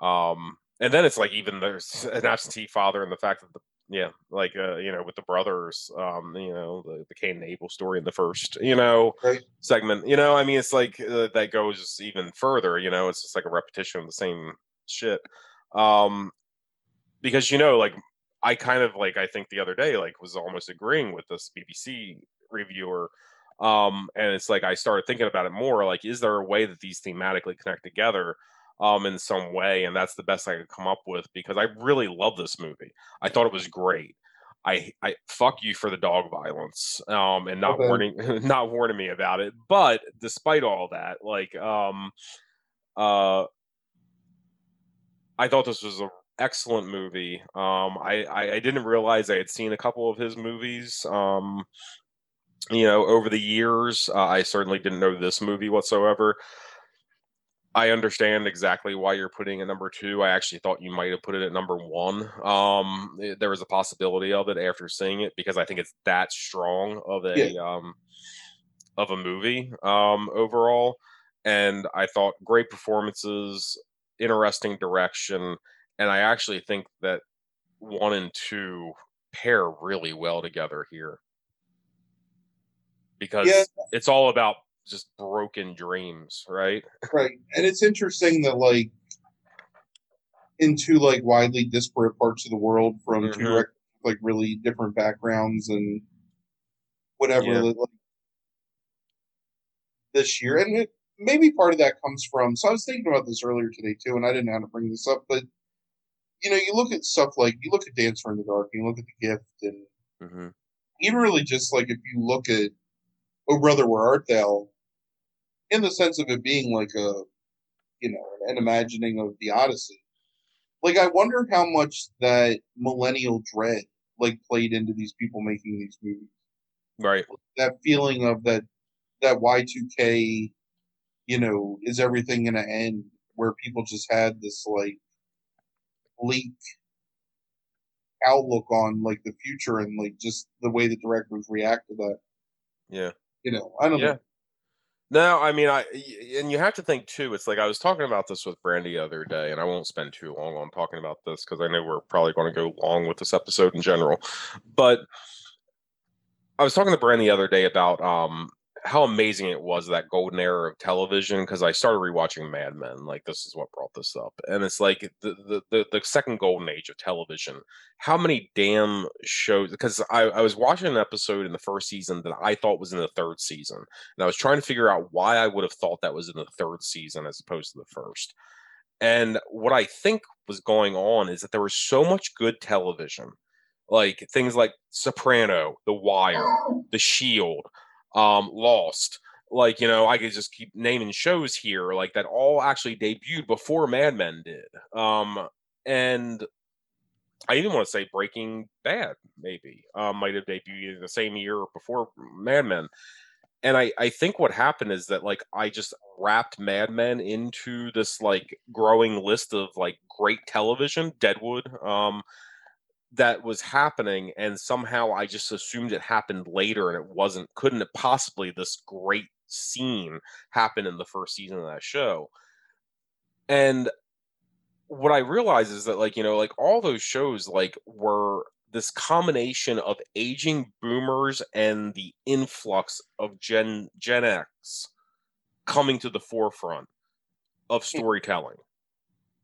Speaker 1: um and then it's like even there's an absentee father and the fact that the yeah like uh you know with the brothers um you know the, the cain and abel story in the first you know
Speaker 2: Right.
Speaker 1: segment you know i mean it's like uh, that goes even further you know it's just like a repetition of the same shit. Um because you know like i kind of like i think the other day like was almost agreeing with this bbc reviewer. Um and it's like i started thinking about it more like is there a way that these thematically connect together um in some way? And that's the best i could come up with because i really love this movie. I thought it was great. I, I fuck you for the dog violence um and not
Speaker 2: Okay.
Speaker 1: warning not warning me about it. But despite all that like um uh I thought this was an excellent movie. Um, I, I I didn't realize I had seen a couple of his movies. Um, you know, over the years, uh, I certainly didn't know this movie whatsoever. I understand exactly why you're putting it number two. I actually thought you might have put it at number one. Um, eh, there was a possibility of it after seeing it because I think it's that strong of a um, of a movie um, overall. And I thought great performances, interesting direction, and I actually think that one and two pair really well together here because
Speaker 2: Yeah.
Speaker 1: it's all about just broken dreams, right?
Speaker 2: right and it's interesting that like in two like widely disparate parts of the world from two
Speaker 1: Mhm.
Speaker 2: direct like really different backgrounds and whatever
Speaker 1: Yeah.
Speaker 2: like, this year, and it, maybe part of that comes from. So I was thinking about this earlier today too, and I didn't know how to bring this up, but you know, you look at stuff like you look at Dancer in the Dark, and you look at The Gift, and
Speaker 1: mm-hmm.
Speaker 2: even really just like if you look at Oh Brother, Where Art Thou, in the sense of it being like a, you know, an imagining of the Odyssey. Like I wonder how much that millennial dread like played into these people making these movies.
Speaker 1: Right.
Speaker 2: That feeling of that that Y2K, you know, is everything gonna end where people just had this like bleak outlook on like the future and like just the way the directors react to that.
Speaker 1: Yeah.
Speaker 2: You know, I don't
Speaker 1: Yeah.
Speaker 2: know.
Speaker 1: No, I mean, I and you have to think too. It's like I was talking about this with Brandy the other day, and I won't spend too long on talking about this because I know we're probably going to go long with this episode in general. But I was talking to Brandy the other day about um how amazing it was that golden era of television because I started rewatching Mad Men. Like this is what brought this up, and it's like the the the, the second golden age of television. How many damn shows? Because I, I was watching an episode in the first season that I thought was in the third season, and I was trying to figure out why I would have thought that was in the third season as opposed to the first. And what I think was going on is that there was so much good television, like things like Soprano, The Wire, The Shield, um, Lost. Like, you know, I could just keep naming shows here, like that all actually debuted before Mad Men did. Um, and I even want to say Breaking Bad, maybe, um, might have debuted the same year before Mad Men. And I, I think what happened is that like I just wrapped Mad Men into this like growing list of like great television, Deadwood, um, that was happening and somehow i just assumed it happened later and it wasn't couldn't it possibly this great scene happen in the first season of that show? And what i realize is that like you know like all those shows like were this combination of aging boomers and the influx of gen gen x coming to the forefront of storytelling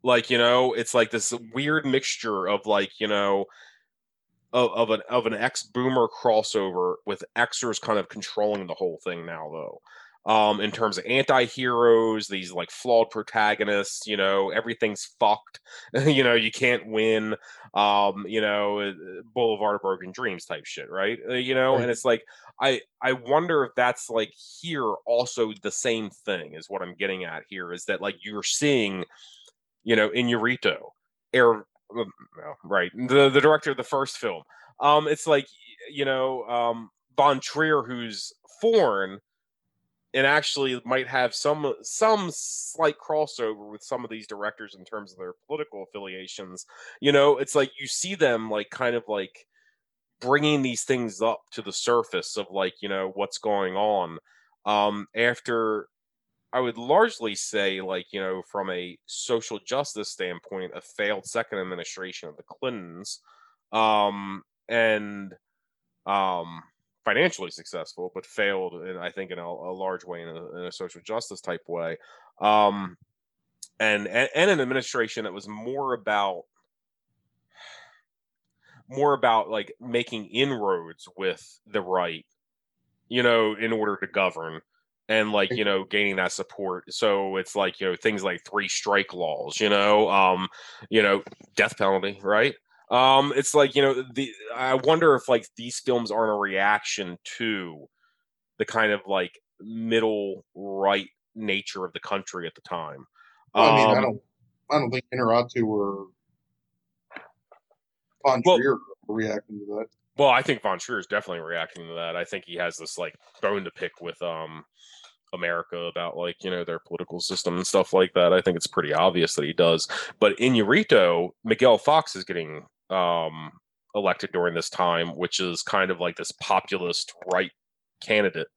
Speaker 1: like you know it's like this weird mixture of like you know of, of an of an ex boomer crossover with xers kind of controlling the whole thing now though. Um in terms of anti-heroes these like flawed protagonists you know everything's fucked. You know you can't win um you know boulevard of broken dreams type shit right? Uh, you know
Speaker 2: Right.
Speaker 1: and it's like i i wonder if that's like here also the same thing is what i'm getting at here is that like you're seeing you know, Inarritu, air, um, right, the the director of the first film. Um, it's like you know, um, Von Trier, who's foreign, and actually might have some some slight crossover with some of these directors in terms of their political affiliations. You know, it's like you see them like kind of like bringing these things up to the surface of like you know what's going on um after I would largely say, like, you know, from a social justice standpoint, a failed second administration of the Clintons, um, and um, financially successful, but failed, in, I think, in a, a large way, in a, in a social justice type way, um, and, and and an administration that was more about more about like making inroads with the right, you know, in order to govern and like you know gaining that support so it's like you know things like three strike laws you know um you know death penalty right um it's like you know the i wonder if like these films aren't a reaction to the kind of like middle right nature of the country at the time
Speaker 2: Well, I mean, I
Speaker 1: Um,
Speaker 2: don't, I don't think Inarritu or Von
Speaker 1: Well-
Speaker 2: Trier were reacting to that.
Speaker 1: Well, I think Von Trier is definitely reacting to that. I think he has this like bone to pick with um America about like you know their political system and stuff like that. I think it's pretty obvious that he does. But in Urito, Miguel Fox is getting um elected during this time, which is kind of like this populist right candidate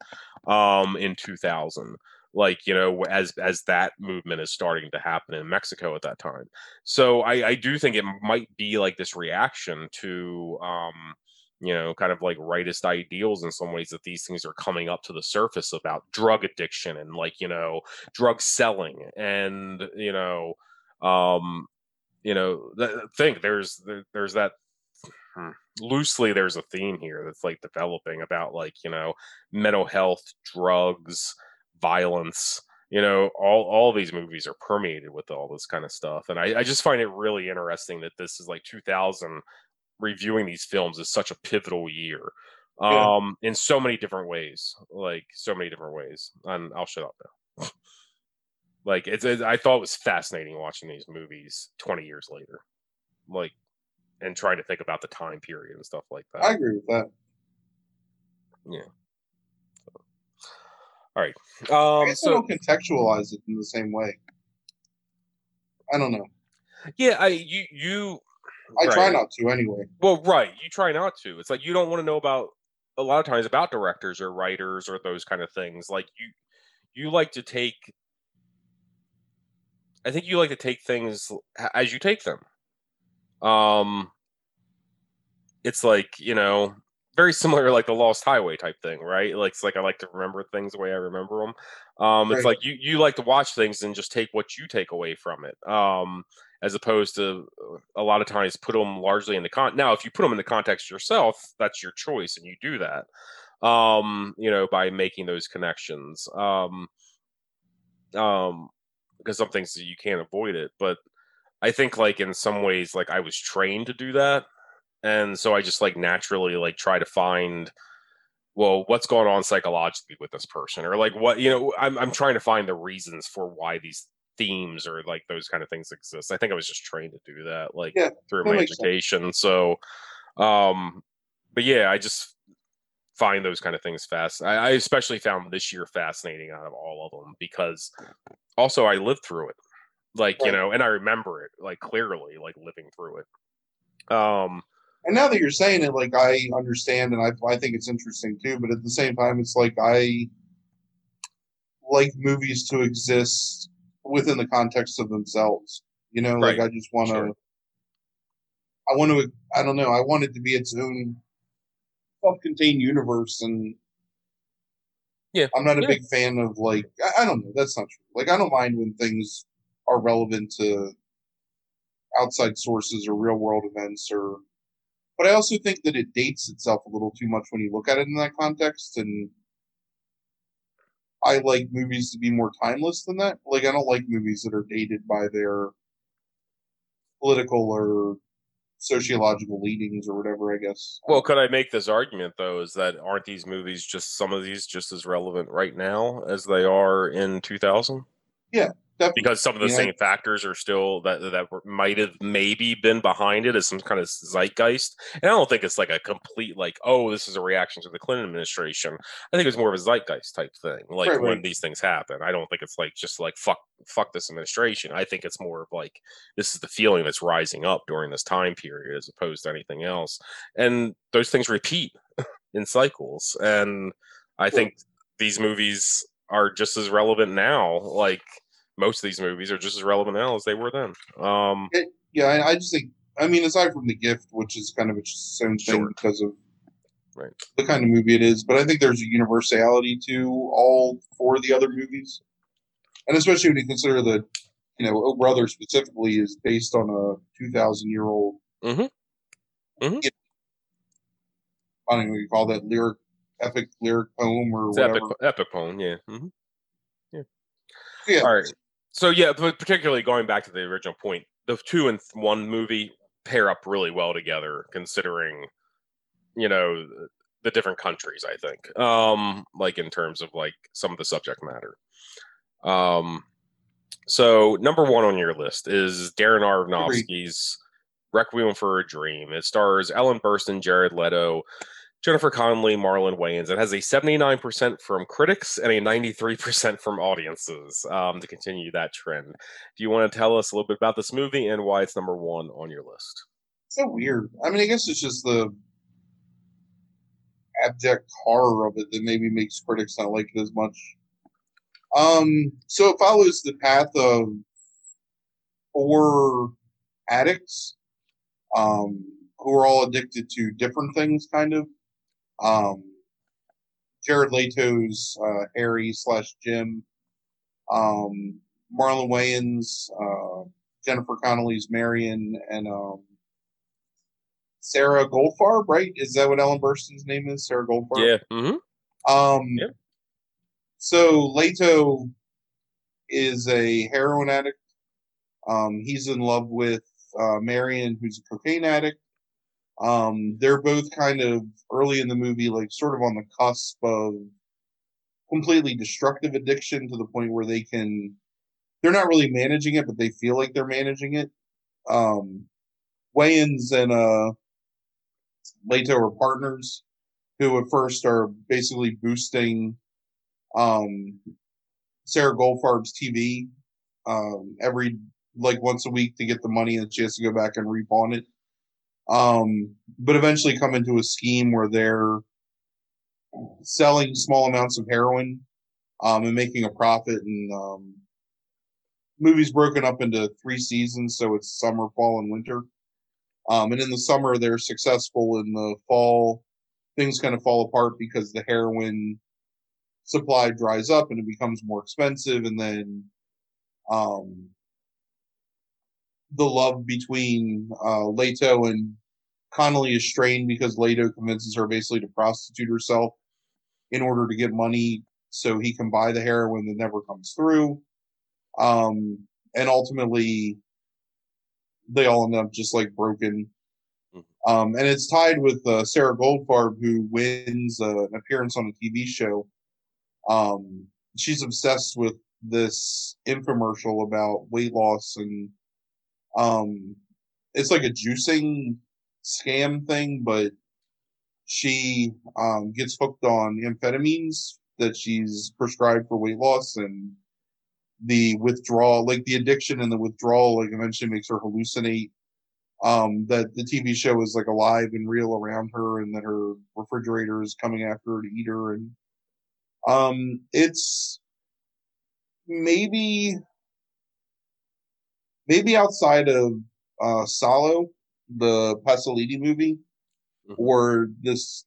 Speaker 1: um in 2000 like you know as as that movement is starting to happen in mexico at that time so i i do think it might be like this reaction to um you know, kind of like rightist ideals in some ways that these things are coming up to the surface about drug addiction and like, you know, drug selling and, you know, um, you know, th- think there's there, there's that hmm, loosely there's a theme here that's like developing about like, you know, mental health, drugs, violence. You know, all all these movies are permeated with all this kind of stuff, and I, I just find it really interesting that this is like 2000 reviewing these films is such a pivotal year
Speaker 2: Yeah.
Speaker 1: um in so many different ways like so many different ways and i'll shut up now like it's, it's i thought it was fascinating watching these movies 20 years later like and trying to think about the time period and stuff like that
Speaker 2: I agree with that. Yeah.
Speaker 1: All right um
Speaker 2: I
Speaker 1: so
Speaker 2: don't contextualize it in the same way. I don't know.
Speaker 1: yeah i you you
Speaker 2: I try not to anyway.
Speaker 1: Well, right. You try not to. It's like you don't want to know about a lot of times about directors or writers or those kind of things. Like you you like to take I think you like to take things as you take them. Um it's like, you know, very similar to like the Lost Highway type thing, right? Like it's like I like to remember things the way I remember them. Um it's
Speaker 2: Right.
Speaker 1: like you you like to watch things and just take what you take away from it. Um as opposed to a lot of times put them largely in the con now if you put them in the context yourself that's your choice and you do that um you know by making those connections um um because some things you can't avoid it but i think like in some ways like i was trained to do that and so i just like naturally like try to find well what's going on psychologically with this person or like what you know i'm, I'm trying to find the reasons for why these themes or like those kind of things exist. I think i was just trained to do that like
Speaker 2: Yeah,
Speaker 1: through
Speaker 2: that
Speaker 1: my
Speaker 2: makes sense.
Speaker 1: education so um but yeah i just find those kind of things fast I, I especially found this year fascinating out of all of them because also i lived through it like you know and i remember it like clearly like living through it. Um
Speaker 2: And now that you're saying it, like I understand and I I think it's interesting too, but at the same time it's like I like movies to exist within the context of themselves. You know, like I just want to
Speaker 1: Sure.
Speaker 2: I want to I don't know, I want it to be its own self-contained universe and
Speaker 1: Yeah.
Speaker 2: I'm not a
Speaker 1: Yeah.
Speaker 2: big fan of like I, I don't know, that's not true. Like I don't mind when things are relevant to outside sources or real world events or but I also think that it dates itself a little too much when you look at it in that context and I like movies to be more timeless than that. Like I don't like movies that are dated by their political or sociological leanings or whatever, I guess.
Speaker 1: Well, could I make this argument though? Is that aren't these movies just some of these just as relevant right now as they are in 2000?
Speaker 2: Definitely.
Speaker 1: Because some of the
Speaker 2: Yeah.
Speaker 1: same factors are still that that were, might have maybe been behind it as some kind of zeitgeist. And I don't think it's like a complete like, oh, this is a reaction to the Clinton administration. I think it's more of a zeitgeist type thing. Like
Speaker 2: Right,
Speaker 1: when
Speaker 2: right.
Speaker 1: these things happen, I don't think it's like just like fuck fuck this administration. I think it's more of like this is the feeling that's rising up during this time period as opposed to anything else. And those things repeat in cycles. And I
Speaker 2: Sure.
Speaker 1: think these movies are just as relevant now. Like most of these movies are just as relevant now as they were then. Um,
Speaker 2: Yeah, I, I just think. I mean, aside from the gift, which is kind of its own thing because of
Speaker 1: Right.
Speaker 2: the kind of movie it is, but I think there's a universality to all four of the other movies, and especially when you consider that, you know, Oh Brother specifically is based on a 2,000 year old.
Speaker 1: Mhm. Mhm.
Speaker 2: I don't know what you call that lyric, epic lyric poem or
Speaker 1: it's
Speaker 2: whatever.
Speaker 1: epic, epic poem, yeah. hmm
Speaker 2: Yeah,
Speaker 1: All right. So yeah, but particularly going back to the original point, the two and th- one movie pair up really well together, considering you know the, different countries. I think, um, like in terms of like some of the subject matter. Um, so number one on your list is Darren Aronofsky's Requiem for a Dream. It stars Ellen Burstyn, Jared Leto, Jennifer Connelly, Marlon Wayans. It has a 79% from critics and a 93% from audiences um, to continue that trend. Do you want to tell us a little bit about this movie and why it's number one on your list?
Speaker 2: so weird. I mean, I guess it's just the abject horror of it that maybe makes critics not like it as much. Um, so it follows the path of four addicts, um, who are all addicted to different things, kind of. Um, Jared Leto's uh, Harry slash Jim, um, Marlon Wayans, uh, Jennifer Connelly's Marion, and um, Sarah Goldfarb, right? Is that what Ellen Burstyn's name is? Sarah Goldfarb.
Speaker 1: Yeah. hmm
Speaker 2: Um,
Speaker 1: Yeah.
Speaker 2: So Leto is a heroin addict. Um, he's in love with uh, Marion, who's a cocaine addict. Um, they're both kind of early in the movie, like sort of on the cusp of completely destructive addiction to the point where they can they're not really managing it, but they feel like they're managing it. Um, Wayans and uh, Leto are partners who at first are basically boosting um, Sarah Goldfarb's TV um, every like once a week to get the money and she has to go back and repawn it. Um, but eventually come into a scheme where they're selling small amounts of heroin um, and making a profit. And um, movie's broken up into three seasons, so it's summer, fall, and winter. Um, and in the summer, they're successful. In the fall, things kind of fall apart because the heroin supply dries up and it becomes more expensive. And then um, the love between uh, Leto and Connelly is strained because Leto convinces her basically to prostitute herself in order to get money so he can buy the heroin that never comes through. Um, and ultimately, they all end up just like broken. Mm-hmm. Um, and it's tied with uh, Sarah Goldfarb, who wins uh, an appearance on a TV show. Um, she's obsessed with this infomercial about weight loss, and um, it's like a juicing scam thing, but she um, gets hooked on amphetamines that she's prescribed for weight loss and the withdrawal like the addiction and the withdrawal like eventually makes her hallucinate. Um that the tv show is like alive and real around her and that her refrigerator is coming after her to eat her and um it's maybe maybe outside of uh Salò the pasolini movie mm-hmm. or this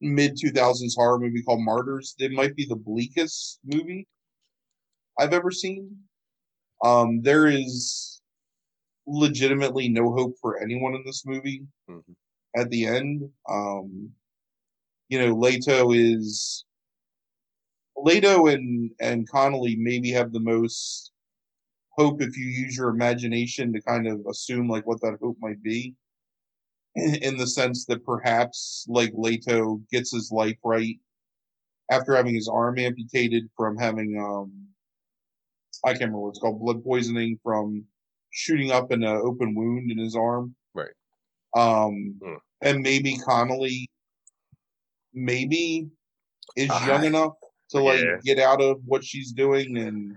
Speaker 2: mid 2000s horror movie called Martyrs. It might be the bleakest movie I've ever seen. Um, there is legitimately no hope for anyone in this movie mm-hmm. at the end. Um, you know, Leto is Leto and and Connelly maybe have the most hope if you use your imagination to kind of assume like what that hope might be in the sense that perhaps like Leto gets his life right after having his arm amputated from having um I can't remember what it's called blood poisoning from shooting up an open wound in his arm.
Speaker 1: Right.
Speaker 2: Um hmm. and maybe Connelly maybe is uh, young enough to like yeah. get out of what she's doing and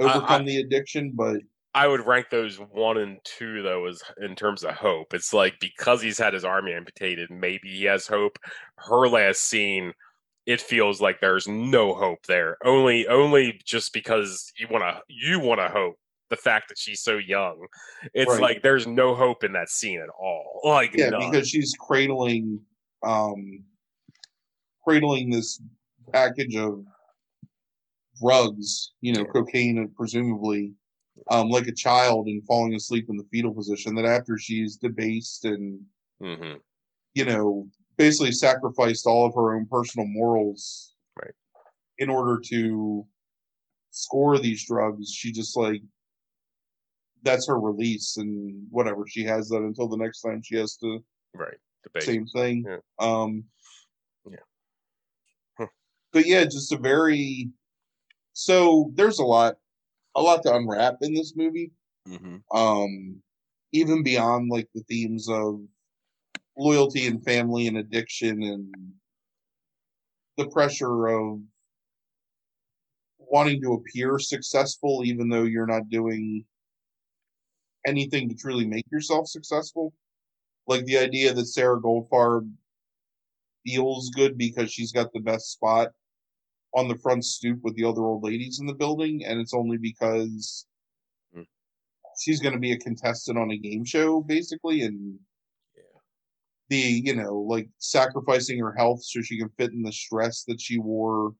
Speaker 2: overcome I, I, the addiction, but
Speaker 1: I would rank those one and two though as in terms of hope. It's like because he's had his arm amputated, maybe he has hope. Her last scene, it feels like there's no hope there. Only only just because you wanna you wanna hope the fact that she's so young. It's right. like there's no hope in that scene at all. Like
Speaker 2: Yeah, none. because she's cradling um cradling this package of drugs, you know, yeah. cocaine and presumably um, like a child and falling asleep in the fetal position. That after she's debased and mm-hmm. you know basically sacrificed all of her own personal morals
Speaker 1: right.
Speaker 2: in order to score these drugs, she just like that's her release and whatever she has that until the next time she has to
Speaker 1: right
Speaker 2: Debate. same thing.
Speaker 1: Yeah.
Speaker 2: Um,
Speaker 1: yeah.
Speaker 2: Huh. But yeah, just a very so there's a lot a lot to unwrap in this movie.
Speaker 1: Mm-hmm.
Speaker 2: Um, even beyond like the themes of loyalty and family and addiction and the pressure of wanting to appear successful even though you're not doing anything to truly make yourself successful. Like the idea that Sarah Goldfarb feels good because she's got the best spot on the front stoop with the other old ladies in the building, and it's only because mm. she's going to be a contestant on a game show, basically, and
Speaker 1: yeah.
Speaker 2: the you know like sacrificing her health so she can fit in the stress that she wore.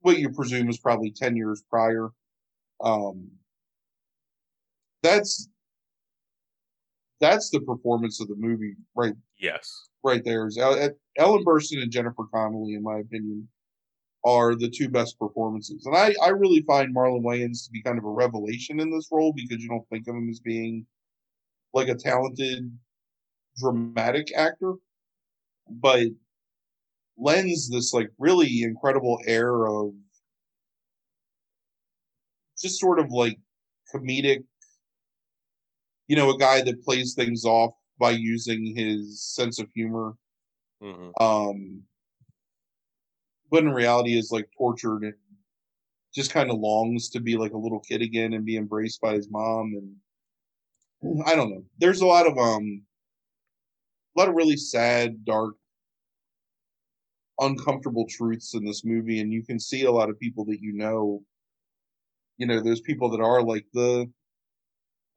Speaker 2: What you presume is probably ten years prior. Um, that's that's the performance of the movie, right?
Speaker 1: Yes,
Speaker 2: right there is Ellen Burstyn and Jennifer Connelly, in my opinion are the two best performances. And I, I really find Marlon Wayans to be kind of a revelation in this role because you don't think of him as being like a talented dramatic actor, but lends this like really incredible air of just sort of like comedic, you know, a guy that plays things off by using his sense of humor.
Speaker 1: Mm-hmm.
Speaker 2: Um, but in reality is like tortured and just kind of longs to be like a little kid again and be embraced by his mom and I don't know. There's a lot of um a lot of really sad, dark, uncomfortable truths in this movie and you can see a lot of people that you know you know, there's people that are like the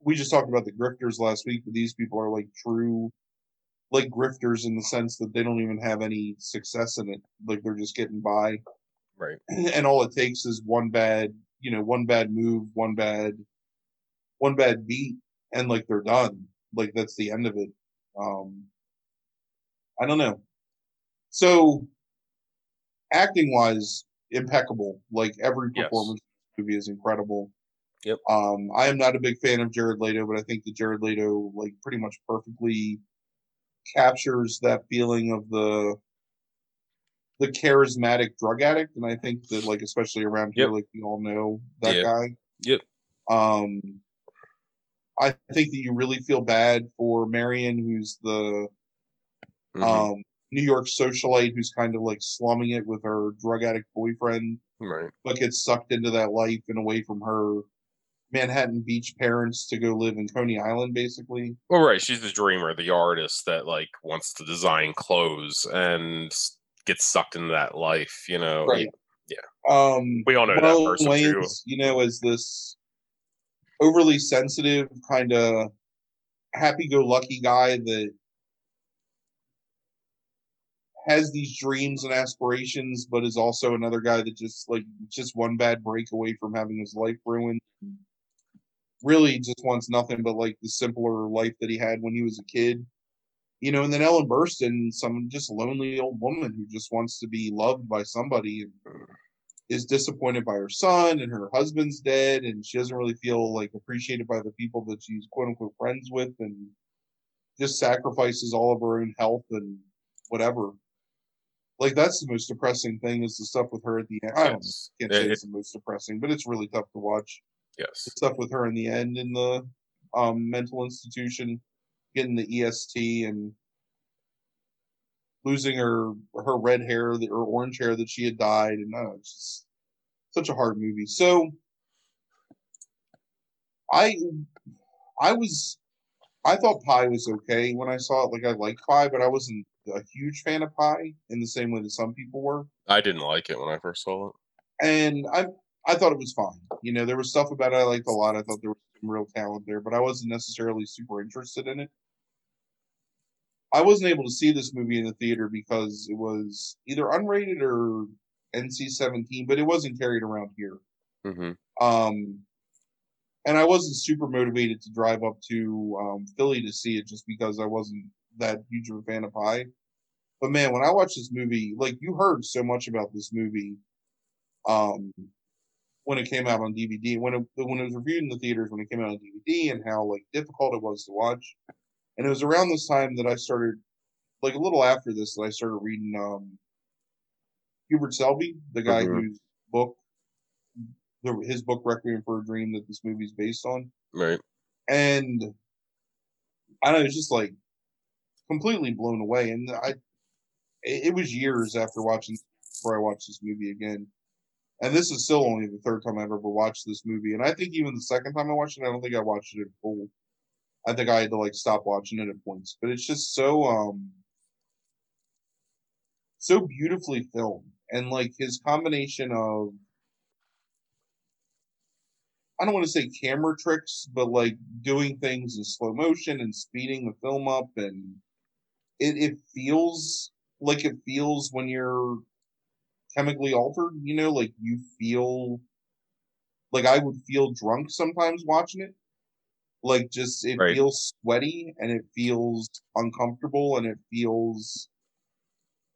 Speaker 2: we just talked about the grifters last week, but these people are like true like grifters in the sense that they don't even have any success in it. Like they're just getting by.
Speaker 1: Right.
Speaker 2: And all it takes is one bad, you know, one bad move, one bad one bad beat, and like they're done. Like that's the end of it. Um I don't know. So acting wise, impeccable. Like every
Speaker 1: Yes.
Speaker 2: performance the movie is incredible.
Speaker 1: Yep.
Speaker 2: Um, I am not a big fan of Jared Leto, but I think that Jared Leto like pretty much perfectly captures that feeling of the the charismatic drug addict, and I think that like especially around here,
Speaker 1: Yep.
Speaker 2: like we all know that
Speaker 1: Yeah.
Speaker 2: guy.
Speaker 1: Yep.
Speaker 2: Um, I think that you really feel bad for Marion, who's the
Speaker 1: Mhm.
Speaker 2: um New York socialite who's kind of like slumming it with her drug addict boyfriend,
Speaker 1: right.
Speaker 2: but gets sucked into that life and away from her Manhattan Beach parents to go live in Coney Island, basically.
Speaker 1: Well, right. She's the dreamer, the artist that like wants to design clothes and gets sucked into that life. You know.
Speaker 2: Right. Um,
Speaker 1: We all know that
Speaker 2: Marlon
Speaker 1: person, too.
Speaker 2: You know, as this overly sensitive, kind of happy-go-lucky guy that has these dreams and aspirations, but is also another guy that just like just one bad break away from having his life ruined. Really, just wants nothing but like the simpler life that he had when he was a kid. You know, and then Ellen Burstyn, some just lonely old woman who just wants to be loved by somebody and is disappointed by her son and her husband's dead and she doesn't really feel like appreciated by the people that she's quote unquote friends with and just sacrifices all of her own health and whatever. Like that's the most depressing thing is the stuff with her at the end. I don't can't say it's the most depressing, but it's really tough to watch.
Speaker 1: Yes.
Speaker 2: Stuff with her in the end in the um, mental institution, getting the EST and losing her her red hair, her orange hair that she had dyed, and uh, it's just such a hard movie. So I I was I thought Pi was okay when I saw it. Like I liked Pi, but I wasn't a huge fan of Pi in the same way that some people were.
Speaker 1: I didn't like it when I first saw it.
Speaker 2: And I I thought it was fine. You know, there was stuff about it I liked a lot. I thought there was some real talent there, but I wasn't necessarily super interested in it. I wasn't able to see this movie in the theater because it was either unrated or NC-17, but it wasn't carried around here.
Speaker 1: hmm
Speaker 2: Um, and I wasn't super motivated to drive up to um, Philly to see it just because I wasn't that huge of a fan of Pi. But man, when I watched this movie, like you heard so much about this movie, um, when it came out on DVD, when it when it was reviewed in the theaters, when it came out on DVD, and how like difficult it was to watch. And it was around this time that I started, like a little after this, that I started reading um, Hubert Selby, the guy
Speaker 1: Mhm.
Speaker 2: whose book, the, his book Requiem for a Dream, that this movie's based on,
Speaker 1: Right.
Speaker 2: and I know, it was just like completely blown away. And I, it, it was years after watching before I watched this movie again. And this is still only the third time I've ever watched this movie. And I think even the second time I watched it, I don't think I watched it in full. I think I had to like stop watching it at points. But it's just so um so beautifully filmed. And like his combination of I don't want to say camera tricks, but like doing things in slow motion and speeding the film up and it, it feels like it feels when you're chemically altered, you know, like you feel like I would feel drunk sometimes watching it. Like just it
Speaker 1: Right.
Speaker 2: feels sweaty and it feels uncomfortable and it feels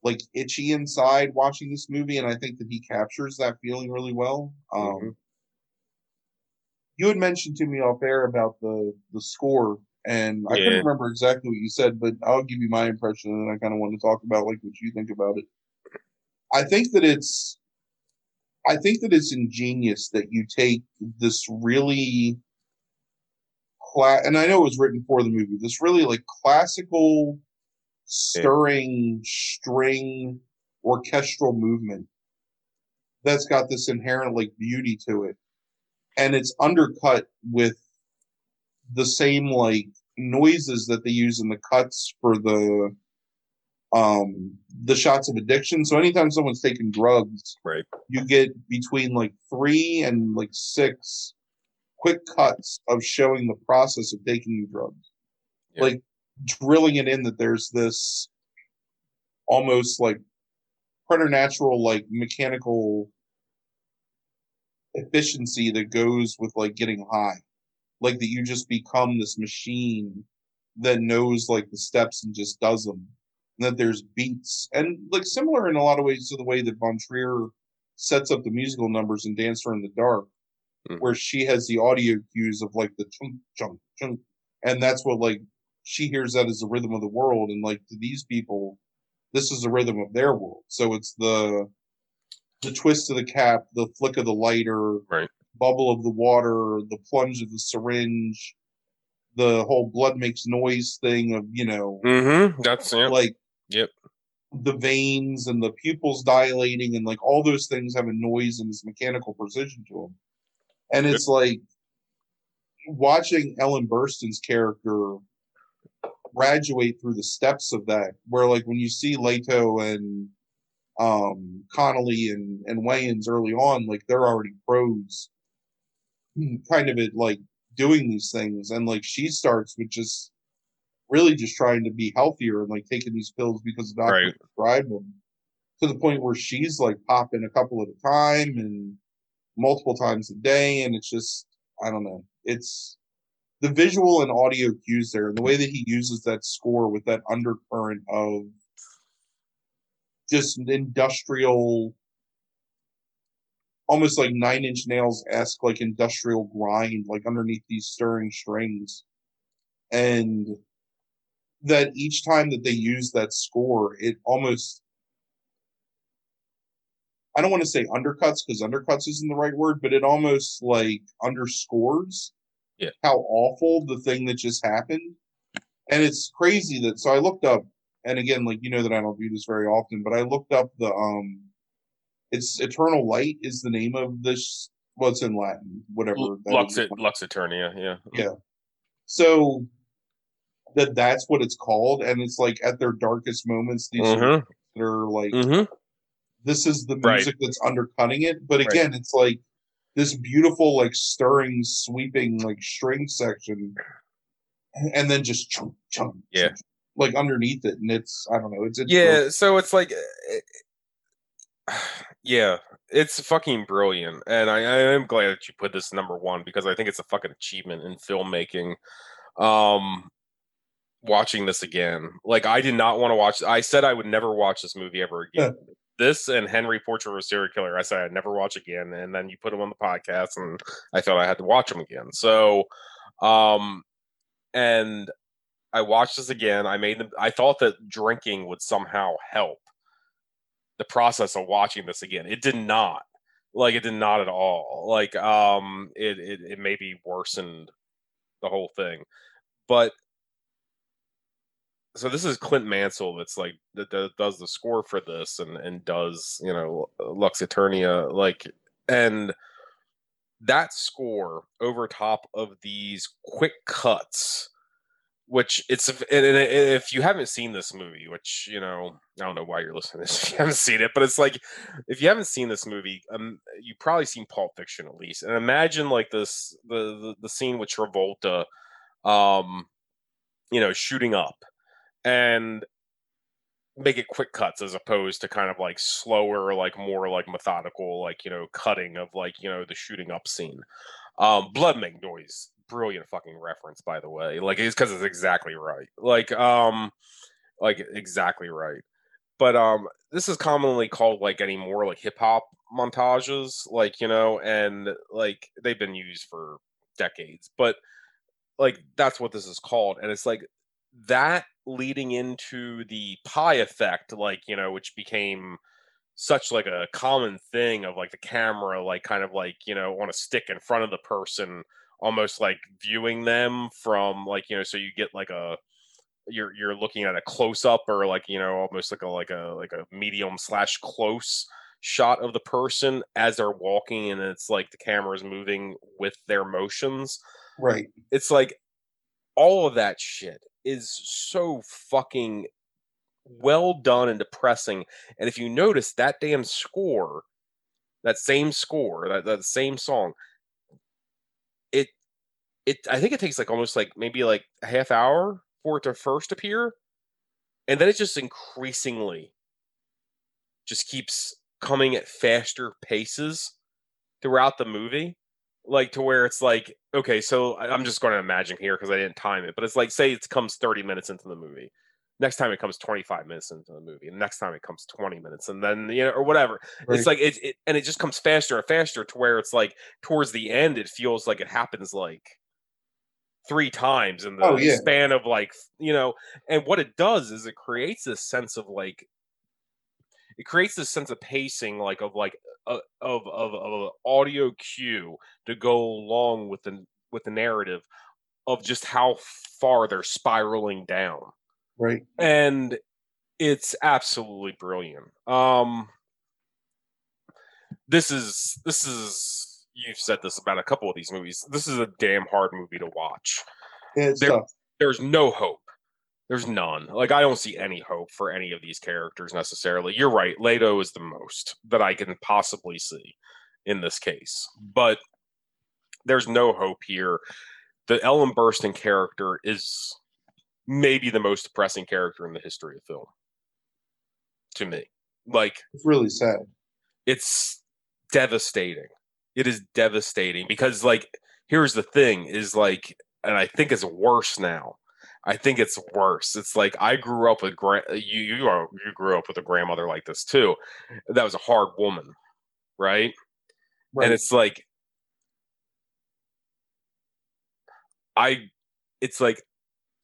Speaker 2: like itchy inside watching this movie, and I think that he captures that feeling really well. Um,
Speaker 1: Mhm.
Speaker 2: You had mentioned to me off air about the the score, and I couldn't remember exactly what you said, but I'll give you my impression, and I kind of want to talk about like what you think about it. I think that it's, I think that it's ingenious that you take this really, cla- and I know it was written for the movie. This really like classical, stirring string orchestral movement that's got this inherent like beauty to it and it's undercut with the same like noises that they use in the cuts for the um the shots of addiction so anytime someone's taking drugs
Speaker 1: Right.
Speaker 2: you get between like three and like six quick cuts of showing the process of taking the drugs
Speaker 1: Yeah.
Speaker 2: like drilling it in that there's this almost like preternatural like mechanical efficiency that goes with like getting high like that you just become this machine that knows like the steps and just does them that there's beats and like similar in a lot of ways to the way that von trier sets up the musical numbers in dancer in the dark
Speaker 1: Mhm.
Speaker 2: where she has the audio cues of like the chunk chunk chunk and that's what like she hears that as the rhythm of the world and like to these people this is the rhythm of their world so it's the the twist of the cap the flick of the lighter
Speaker 1: Right.
Speaker 2: bubble of the water the plunge of the syringe the whole blood makes noise thing of you know
Speaker 1: Mm-hmm. That's yeah.
Speaker 2: like
Speaker 1: Yep.
Speaker 2: the veins and the pupils dilating and like all those things have a noise and this mechanical precision to them and it's like watching ellen burstyn's character graduate through the steps of that where like when you see leto and um connelly and and wayans early on like they're already pros kind of at like doing these things. And like she starts with just really just trying to be healthier and like taking these pills because the doctor
Speaker 1: Right.
Speaker 2: prescribed them to the point where she's like popping a couple at a time and multiple times a day and it's just i don't know it's the visual and audio cues there and the way that he uses that score with that undercurrent of just industrial almost like nine inch nails esque like industrial grind like underneath these stirring strings and that each time that they use that score it almost i don't want to say undercuts because undercuts isn't the right word but it almost like underscores
Speaker 1: Yeah.
Speaker 2: how awful the thing that just happened and it's crazy that so i looked up and again like you know that i don't do this very often but i looked up the um it's eternal light is the name of this well it's in latin whatever
Speaker 1: Lux. Lux Aeterna, yeah.
Speaker 2: Yeah. so that that's what it's called and it's like at their darkest moments these are,
Speaker 1: Mm-hmm.
Speaker 2: are like
Speaker 1: Mm-hmm.
Speaker 2: this is the
Speaker 1: Right.
Speaker 2: music that's undercutting it but
Speaker 1: Right.
Speaker 2: again it's like this beautiful like stirring sweeping like string section and then just chunk chunk
Speaker 1: Yeah.
Speaker 2: chunk, like underneath it and it's i don't know it's, it's
Speaker 1: Yeah, so it's like, uh, yeah, it's fucking brilliant, and I, I am glad that you put this number one because I think it's a fucking achievement in filmmaking. Um, watching this again, like I did not want to watch. I said I would never watch this movie ever again. this and Henry Portrait of a Serial Killer, I said I'd never watch again, and then you put them on the podcast, and I felt I had to watch them again. So, um, and I watched this again. I made them. I thought that drinking would somehow help the process of watching this again. It did not. Like it did not at all. Like um, it it, it maybe worsened the whole thing, but. So this is Clint Mansell that's like that, that does the score for this and and does you know Lux Aeterna like and that score over top of these quick cuts which it's and, if you haven't seen this movie which you know i don't know why you're listening to this if you haven't seen it but it's like if you haven't seen this movie um you've probably seen pulp fiction at least and imagine like this the the, the scene with travolta um you know shooting up and make it quick cuts as opposed to kind of like slower like more like methodical like you know cutting of like you know the shooting up scene. Um blood make noise brilliant fucking reference by the way. Like it's because it's exactly right. Like um like exactly right. But um, this is commonly called like any more like hip hop montages, like you know, and like they've been used for decades, but like that's what this is called, and it's like that leading into the pie effect, like you know, which became such like a common thing of like the camera like kind of like you know on a stick in front of the person almost like viewing them from like you know so you get like a you're you're looking at a close up or like you know almost like a like a like a medium slash close shot of the person as they're walking and it's like the camera is moving with their motions.
Speaker 2: Right.
Speaker 1: It's like all of that shit is so fucking well done and depressing. And if you notice that damn score, that same score, that, that same song, it it I think it takes like almost like maybe like a half hour for it to first appear. And then it just increasingly just keeps coming at faster paces throughout the movie. Like to where it's like, okay, so I'm just going to imagine here because I didn't time it, but it's like, say it comes 30 minutes into the movie next time it comes 25 minutes into the movie and next time it comes 20 minutes and then you know or whatever right. it's like it, it, and it just comes faster and faster to where it's like towards the end it feels like it happens like three times in the oh, yeah. span of like you know and what it does is it creates this sense of like it creates this sense of pacing like of like uh, of of of audio cue to go along with the with the narrative of just how far they're spiraling down
Speaker 2: Right.
Speaker 1: And it's absolutely brilliant. Um this is this is you've said this about a couple of these movies. This is a damn hard movie to watch. There, there's no hope. There's none. Like I don't see any hope for any of these characters necessarily. You're right. Leto is the most that I can possibly see in this case. But there's no hope here. The Ellen Burstyn character is maybe the most depressing character in the history of film to me. Like
Speaker 2: it's really sad.
Speaker 1: It's devastating. It is devastating because like here's the thing is like and I think it's worse now. I think it's worse. It's like I grew up with gra- uh, you you are you grew up with a grandmother like this too. That was a hard woman, right? right. And it's like I it's like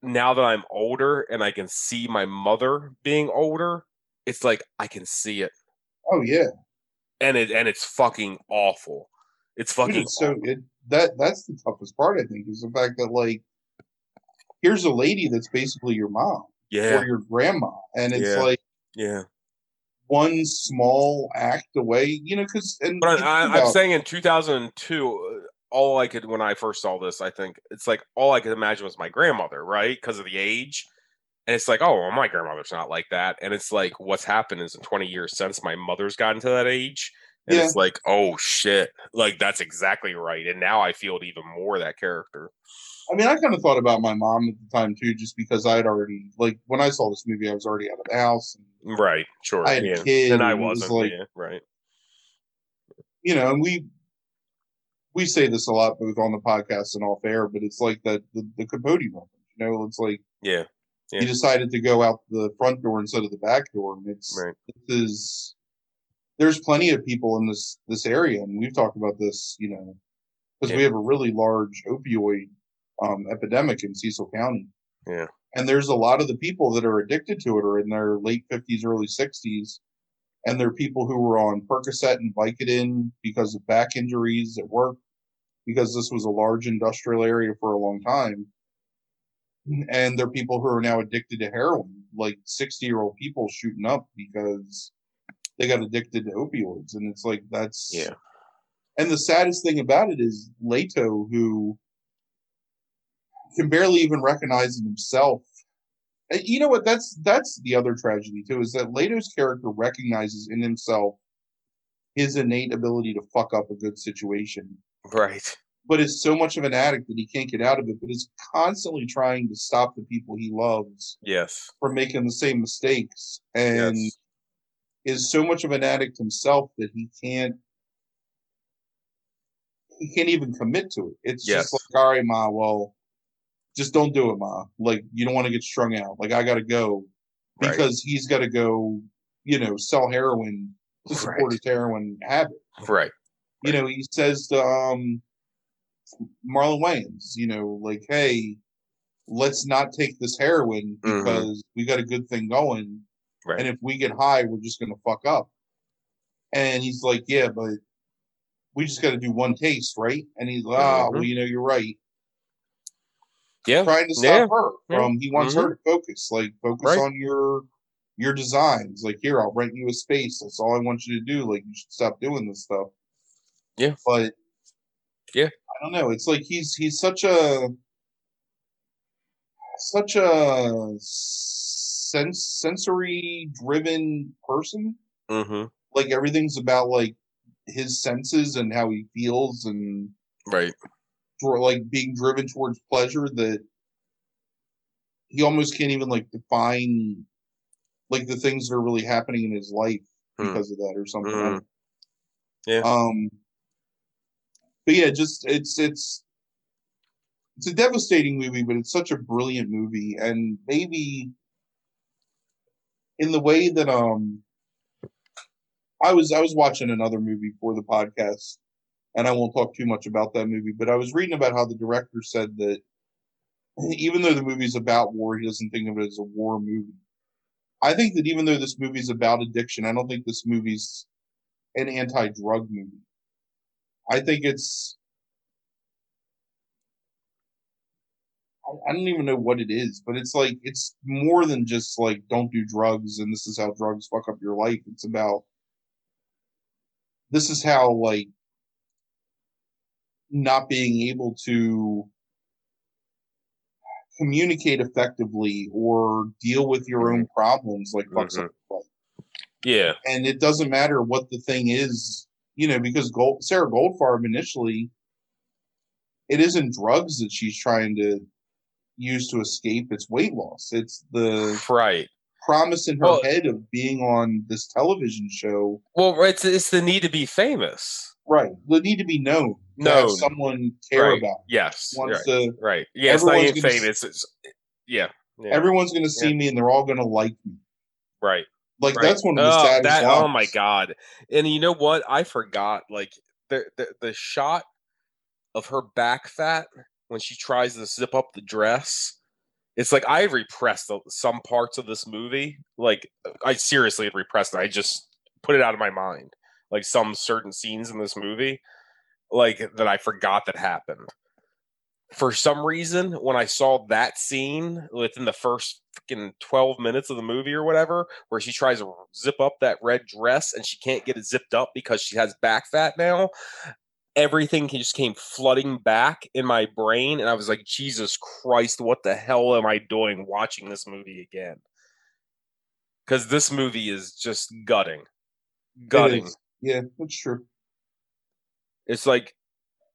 Speaker 1: now that I'm older and I can see my mother being older, it's like I can see it.
Speaker 2: Oh yeah.
Speaker 1: And it and it's fucking awful. It's fucking Dude,
Speaker 2: so it that that's the toughest part I think is the fact that like here's a lady that's basically your mom.
Speaker 1: Yeah.
Speaker 2: Or your grandma. And it's
Speaker 1: yeah.
Speaker 2: like
Speaker 1: Yeah.
Speaker 2: One small act away, you know, because and
Speaker 1: but I, am saying in 2002, uh, all I could when I first saw this, I think it's like all I could imagine was my grandmother, right? Because of the age. And it's like, oh, well, my grandmother's not like that. And it's like, what's happened is in 20 years since my mother's gotten to that age. And yeah. it's like, oh shit. Like that's exactly right. And now I feel it even more that character.
Speaker 2: I mean, I kind of thought about my mom at the time too, just because I had already like when I saw this movie, I was already out of the house.
Speaker 1: right, sure.
Speaker 2: I had yeah. a kid,
Speaker 1: and I wasn't. Was like, yeah, right.
Speaker 2: You know, and we we say this a lot both on the podcast and off air, but it's like that the, the Capote moment. You know, it's like
Speaker 1: yeah, yeah.
Speaker 2: he decided to go out the front door instead of the back door, and it's
Speaker 1: right.
Speaker 2: this is there's plenty of people in this this area, and we've talked about this, you know, because yeah. we have a really large opioid um, epidemic in Cecil County.
Speaker 1: Yeah,
Speaker 2: and there's a lot of the people that are addicted to it are in their late fifties, early sixties, and there are people who were on Percocet and Vicodin because of back injuries at work because this was a large industrial area for a long time. And there are people who are now addicted to heroin, like 60 year old people shooting up because they got addicted to opioids. And it's like, that's.
Speaker 1: Yeah.
Speaker 2: And the saddest thing about it is Leto, who can barely even recognize it himself. And you know what? That's that's the other tragedy too. Is that Leto's character recognizes in himself his innate ability to fuck up a good situation,
Speaker 1: Right.
Speaker 2: But is so much of an addict that he can't get out of it, but is constantly trying to stop the people he loves
Speaker 1: yes.
Speaker 2: from making the same mistakes. And yes. is so much of an addict himself that he can't he can't even commit to it. It's yes. just like, all right, Ma, well, just don't do it, Ma. Like, you don't want to get strung out. Like, I got to go because right. he's got to go you know, sell heroin to support
Speaker 1: Right.
Speaker 2: his heroin habit.
Speaker 1: Right.
Speaker 2: You know, he says to um, Marlon Wayans, you know, like, hey, let's not take this heroin
Speaker 1: Mhm.
Speaker 2: because we got a good thing going.
Speaker 1: Right.
Speaker 2: And if we get high, we're just gonna fuck up. And he's like, Yeah, but we just gotta do one taste, right? And he's like, Ah, well, you know, you're right.
Speaker 1: Yeah.
Speaker 2: Trying to stop
Speaker 1: Yeah.
Speaker 2: her
Speaker 1: Yeah.
Speaker 2: from he wants her to focus, like focus
Speaker 1: Right.
Speaker 2: on your your designs. Like, here, I'll rent you a space. That's all I want you to do. Like, you should stop doing this stuff.
Speaker 1: Yeah.
Speaker 2: But
Speaker 1: Yeah.
Speaker 2: I don't know. It's like he's he's such a such a sense sensory driven person.
Speaker 1: Mm-hmm.
Speaker 2: Like everything's about like his senses and how he feels and
Speaker 1: Right.
Speaker 2: Dr- like being driven towards pleasure that he almost can't even like define like the things that are really happening in his life
Speaker 1: Hmm.
Speaker 2: because of that or something. I
Speaker 1: Mhm. Yeah.
Speaker 2: Um but yeah, just it's it's it's a devastating movie, but it's such a brilliant movie and maybe in the way that um I was I was watching another movie for the podcast and I won't talk too much about that movie, but I was reading about how the director said that even though the movie's about war, he doesn't think of it as a war movie. I think that even though this movie's about addiction, I don't think this movie's an anti-drug movie. I think it's I don't even know what it is, but it's like it's more than just like don't do drugs and this is how drugs fuck up your life. It's about this is how like not being able to communicate effectively or deal with your own problems like fucks up your life.
Speaker 1: Yeah.
Speaker 2: And it doesn't matter what the thing is, you know, because Gold, Sarah Goldfarb initially, it isn't drugs that she's trying to use to escape; it's weight loss. It's the
Speaker 1: Right.
Speaker 2: promise in her
Speaker 1: Well-
Speaker 2: head of being on this television show.
Speaker 1: Well, it's it's the need to be famous.
Speaker 2: Right, the need to be known,
Speaker 1: Known.
Speaker 2: someone care
Speaker 1: Right.
Speaker 2: about.
Speaker 1: Yes.
Speaker 2: Wants
Speaker 1: Right.
Speaker 2: to,
Speaker 1: right. Yeah. It's not even famous. It's yeah. yeah.
Speaker 2: everyone's going to see me, and they're all going to like me.
Speaker 1: right.
Speaker 2: Like
Speaker 1: Right.
Speaker 2: that's one of the
Speaker 1: oh,
Speaker 2: saddest.
Speaker 1: that, oh my god! And you know what? I forgot. Like the, the the shot of her back fat when she tries to zip up the dress. It's like I repressed some parts of this movie. Like I seriously had repressed it. I just put it out of my mind. Like some certain scenes in this movie, like that I forgot that happened. For some reason, when I saw that scene within the first fucking 12 minutes of the movie or whatever, where she tries to zip up that red dress and she can't get it zipped up because she has back fat now, everything just came flooding back in my brain. And I was like, Jesus Christ, what the hell am I doing watching this movie again? Because this movie is just gutting. Gutting.
Speaker 2: is. Yeah, that's true.
Speaker 1: It's like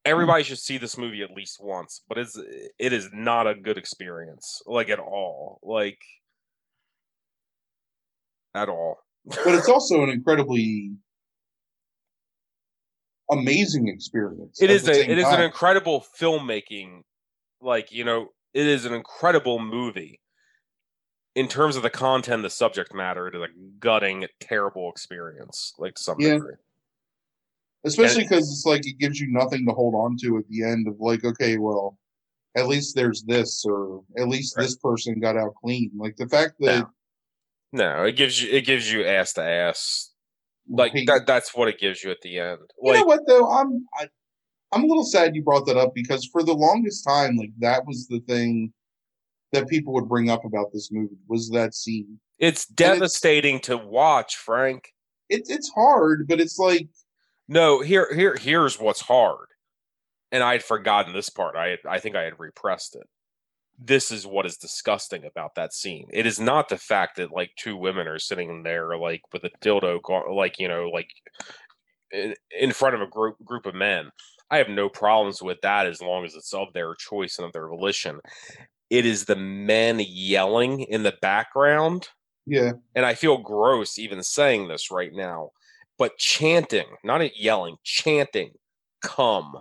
Speaker 1: everybody should see this movie at least once, but it's it is not a good experience, like at all, like at all.
Speaker 2: But it's also an incredibly amazing experience.
Speaker 1: It is a it is an incredible filmmaking, like you know, it is an incredible movie. In terms of the content, the subject matter, it is a gutting, terrible experience, like to some
Speaker 2: Yeah.
Speaker 1: degree.
Speaker 2: especially because it's like it gives you nothing to hold on to at the end of like okay well at least there's this or at least
Speaker 1: Right.
Speaker 2: this person got out clean like the fact that
Speaker 1: No, it gives you it gives you ass to ass. Like
Speaker 2: Hey,
Speaker 1: that that's what it gives you at the end.
Speaker 2: you know what though i'm I, i'm a little sad you brought that up because for the longest time like that was the thing that people would bring up about this movie was that scene
Speaker 1: it's
Speaker 2: it's-
Speaker 1: devastating to watch, Frank.
Speaker 2: it's it's hard but it's like
Speaker 1: No, here here here's what's hard. And I had forgotten this part. I had, I think I had repressed it. This is what is disgusting about that scene. It is not the fact that like two women are sitting there like with a dildo like, you know, like in, in front of a group group of men. I have no problems with that as long as it's of their choice and of their volition. It is the men yelling in the background
Speaker 2: yeah
Speaker 1: and I feel gross even saying this right now, but chanting, not yelling, chanting, come.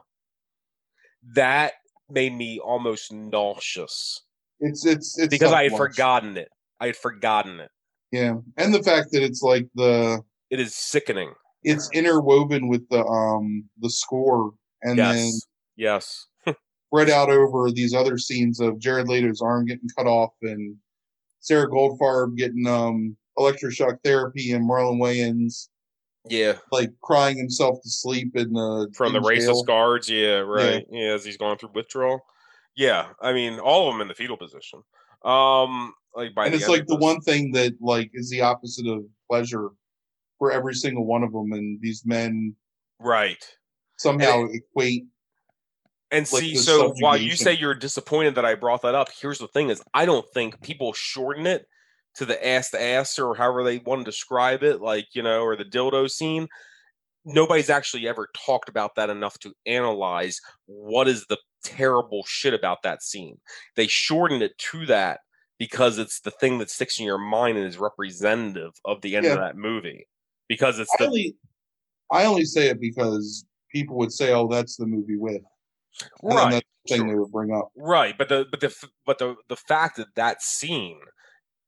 Speaker 1: That made me almost nauseous
Speaker 2: it's it's it's
Speaker 1: because I had
Speaker 2: else.
Speaker 1: forgotten it. I had forgotten it.
Speaker 2: Yeah, and the fact that it's like the
Speaker 1: It is sickening.
Speaker 2: it's interwoven with the um the score, and
Speaker 1: yes.
Speaker 2: then
Speaker 1: yes.
Speaker 2: Spread out over these other scenes of Jared Leto's arm getting cut off and Sarah Goldfarb getting um electroshock therapy and Marlon Wayans
Speaker 1: Yeah.
Speaker 2: like crying himself to sleep in the
Speaker 1: From the
Speaker 2: in
Speaker 1: racist guards. Yeah. Right. Yeah. As he's going through withdrawal. Yeah. I mean, all of them in the fetal position. Um, like by
Speaker 2: and
Speaker 1: the
Speaker 2: it's like the
Speaker 1: this-
Speaker 2: one thing that like is the opposite of pleasure for every single one of them and these men
Speaker 1: right.
Speaker 2: somehow equate
Speaker 1: And
Speaker 2: like
Speaker 1: see, so while you say you're disappointed that I brought that up, here's the thing: is I don't think people shorten it to the ass to ass or however they want to describe it, like you know, or the dildo scene. Nobody's actually ever talked about that enough to analyze what is the terrible shit about that scene. They shortened it to that because it's the thing that sticks in your mind and is representative of the end of that movie. Because it's
Speaker 2: I
Speaker 1: the
Speaker 2: only I only say it because people would say, "Oh, that's the movie with,"
Speaker 1: right.
Speaker 2: thing
Speaker 1: sure.
Speaker 2: they would bring up.
Speaker 1: Right, but the but the but the the fact that that scene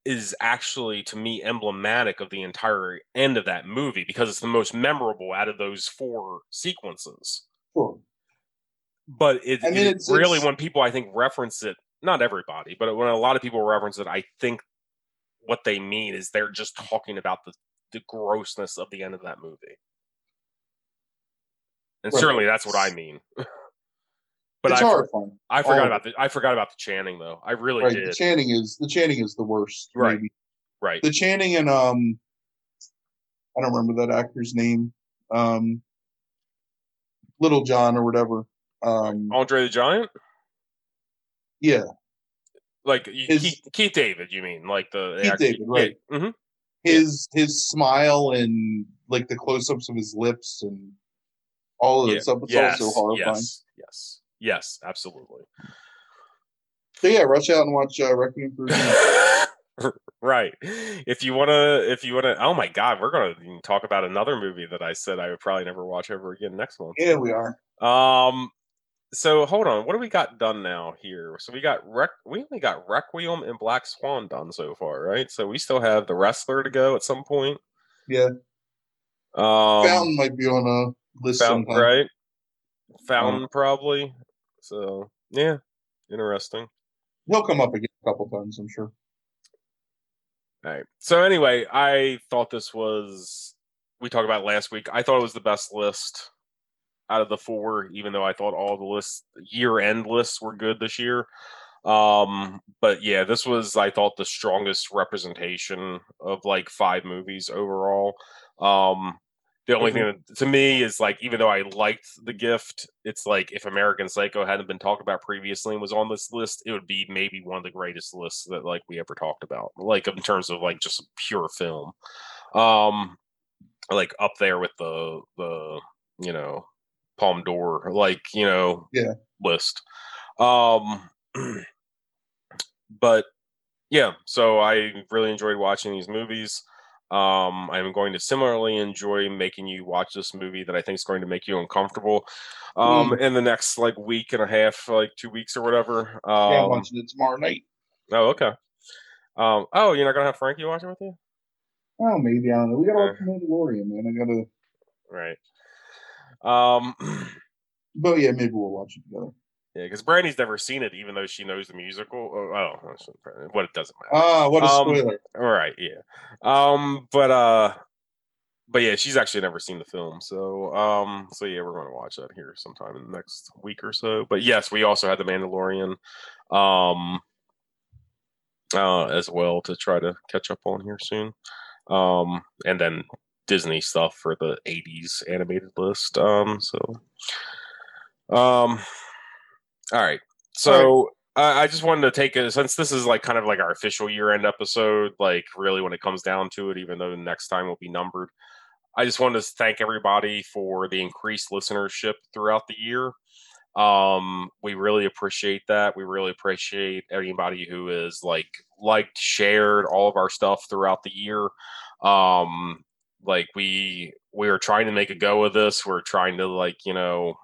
Speaker 1: is actually to me emblematic of the entire end of that movie because it's the most memorable out of those four sequences.
Speaker 2: Sure.
Speaker 1: But it,
Speaker 2: I mean,
Speaker 1: it
Speaker 2: it's-
Speaker 1: really
Speaker 2: it's-
Speaker 1: when people I think reference it, not everybody, but when a lot of people reference it, I think what they mean is they're just talking about the the grossness of the end of that movie. And
Speaker 2: Right.
Speaker 1: certainly that's what I mean. but
Speaker 2: it's
Speaker 1: I,
Speaker 2: horrifying.
Speaker 1: I forgot
Speaker 2: all
Speaker 1: about the I forgot about the Channing though. I really
Speaker 2: Right.
Speaker 1: did.
Speaker 2: The Channing is the Channing is the worst.
Speaker 1: Right.
Speaker 2: Maybe.
Speaker 1: right.
Speaker 2: The Channing and um, I don't remember that actor's name. Um, Little John or whatever. Um,
Speaker 1: Andre the Giant?
Speaker 2: yeah,
Speaker 1: Like
Speaker 2: His-
Speaker 1: Keith, Keith David, you mean? Like the
Speaker 2: Keith David, right.
Speaker 1: hmm
Speaker 2: his his smile and like the close-ups of his lips and all of that stuff. It's
Speaker 1: yes,
Speaker 2: also horrifying.
Speaker 1: yes, yes, yes, absolutely.
Speaker 2: So yeah, rush out and watch uh, Requiem for
Speaker 1: right. If you wanna, if you wanna, oh my God, we're gonna talk about another movie that I said I would probably never watch ever again next month.
Speaker 2: yeah, we are.
Speaker 1: Um. So hold on, what do we got done now here? So we got Rec, we only got Requiem and Black Swan done so far, right? So we still have the Wrestler to go at some point.
Speaker 2: Yeah,
Speaker 1: Um,
Speaker 2: Fountain might be on a list
Speaker 1: Fountain,
Speaker 2: sometime.
Speaker 1: right? Fountain, probably. So yeah, interesting.
Speaker 2: He'll come up again a couple times, I'm sure.
Speaker 1: All right. So anyway, I thought this was we talked about last week. I thought it was the best list out of the four, even though I thought all the lists year end lists were good this year. Um, but yeah, this was I thought the strongest representation of like five movies overall. Um the only thing that, to me is like even though I liked the gift, it's like if American Psycho hadn't been talked about previously and was on this list, it would be maybe one of the greatest lists that like we ever talked about. Like in terms of like just pure film. Um like up there with the the you know Palme d'Or like, you know,
Speaker 2: Yeah.
Speaker 1: list. Um but yeah, so I really enjoyed watching these movies. Um, I'm going to similarly enjoy making you watch this movie that I think is going to make you uncomfortable um, in the next like week and a half, like two weeks or whatever.
Speaker 2: yeah, I'm
Speaker 1: Um,
Speaker 2: watching it tomorrow night.
Speaker 1: oh, okay. Um, oh, you're not gonna have Frankie watching with you,
Speaker 2: Oh, maybe I don't know. We gotta watch Mandalorian, man. I gotta.
Speaker 1: right? Um,
Speaker 2: But yeah, maybe we'll watch it together.
Speaker 1: Yeah, because Brandy's never seen it, even though she knows the musical. Oh, oh what it doesn't matter.
Speaker 2: Ah, what a
Speaker 1: Um,
Speaker 2: spoiler!
Speaker 1: All right, yeah. Um, but uh, but yeah, she's actually never seen the film, so um, so yeah, we're going to watch that here sometime in the next week or so. But yes, we also had the Mandalorian, um, uh, as well to try to catch up on here soon. Um, and then Disney stuff for the '80s animated list. Um, so, um, all right, so. I I just wanted to take it since this is like kind of like our official year end episode, like really when it comes down to it, even though the next time will be numbered. I just wanted to thank everybody for the increased listenership throughout the year. Um, we really appreciate that. We really appreciate anybody who is like liked, shared all of our stuff throughout the year. Um, like we we are trying to make a go of this. We're trying to like you know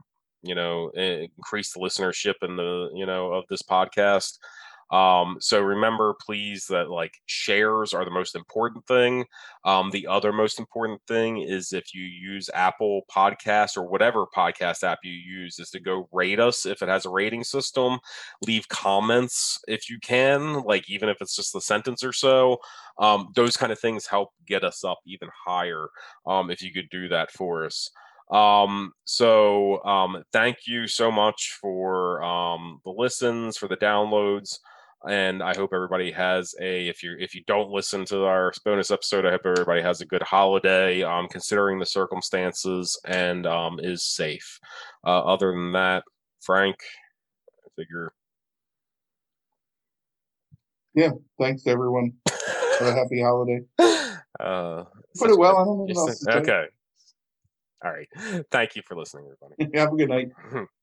Speaker 1: you know increase the listenership and the you know of this podcast Um, so remember, please, that like shares are the most important thing. Um, the other most important thing is if you use Apple Podcast or whatever podcast app you use, is to go rate us if it has a rating system. Leave comments if you can, like even if it's just a sentence or so. Um, those kind of things help get us up even higher. Um, if you could do that for us. Um, so um, thank you so much for um, the listens, for the downloads and I hope everybody has a if you if you don't listen to our bonus episode, I hope everybody has a good holiday, um, considering the circumstances, and um, is safe. Uh, other than that, Frank, I figure.
Speaker 2: Yeah, thanks to everyone. for a happy holiday.
Speaker 1: Uh,
Speaker 2: Put it well. I don't know what else to say.
Speaker 1: okay. All right. Thank you for listening, everybody.
Speaker 2: Have a good night.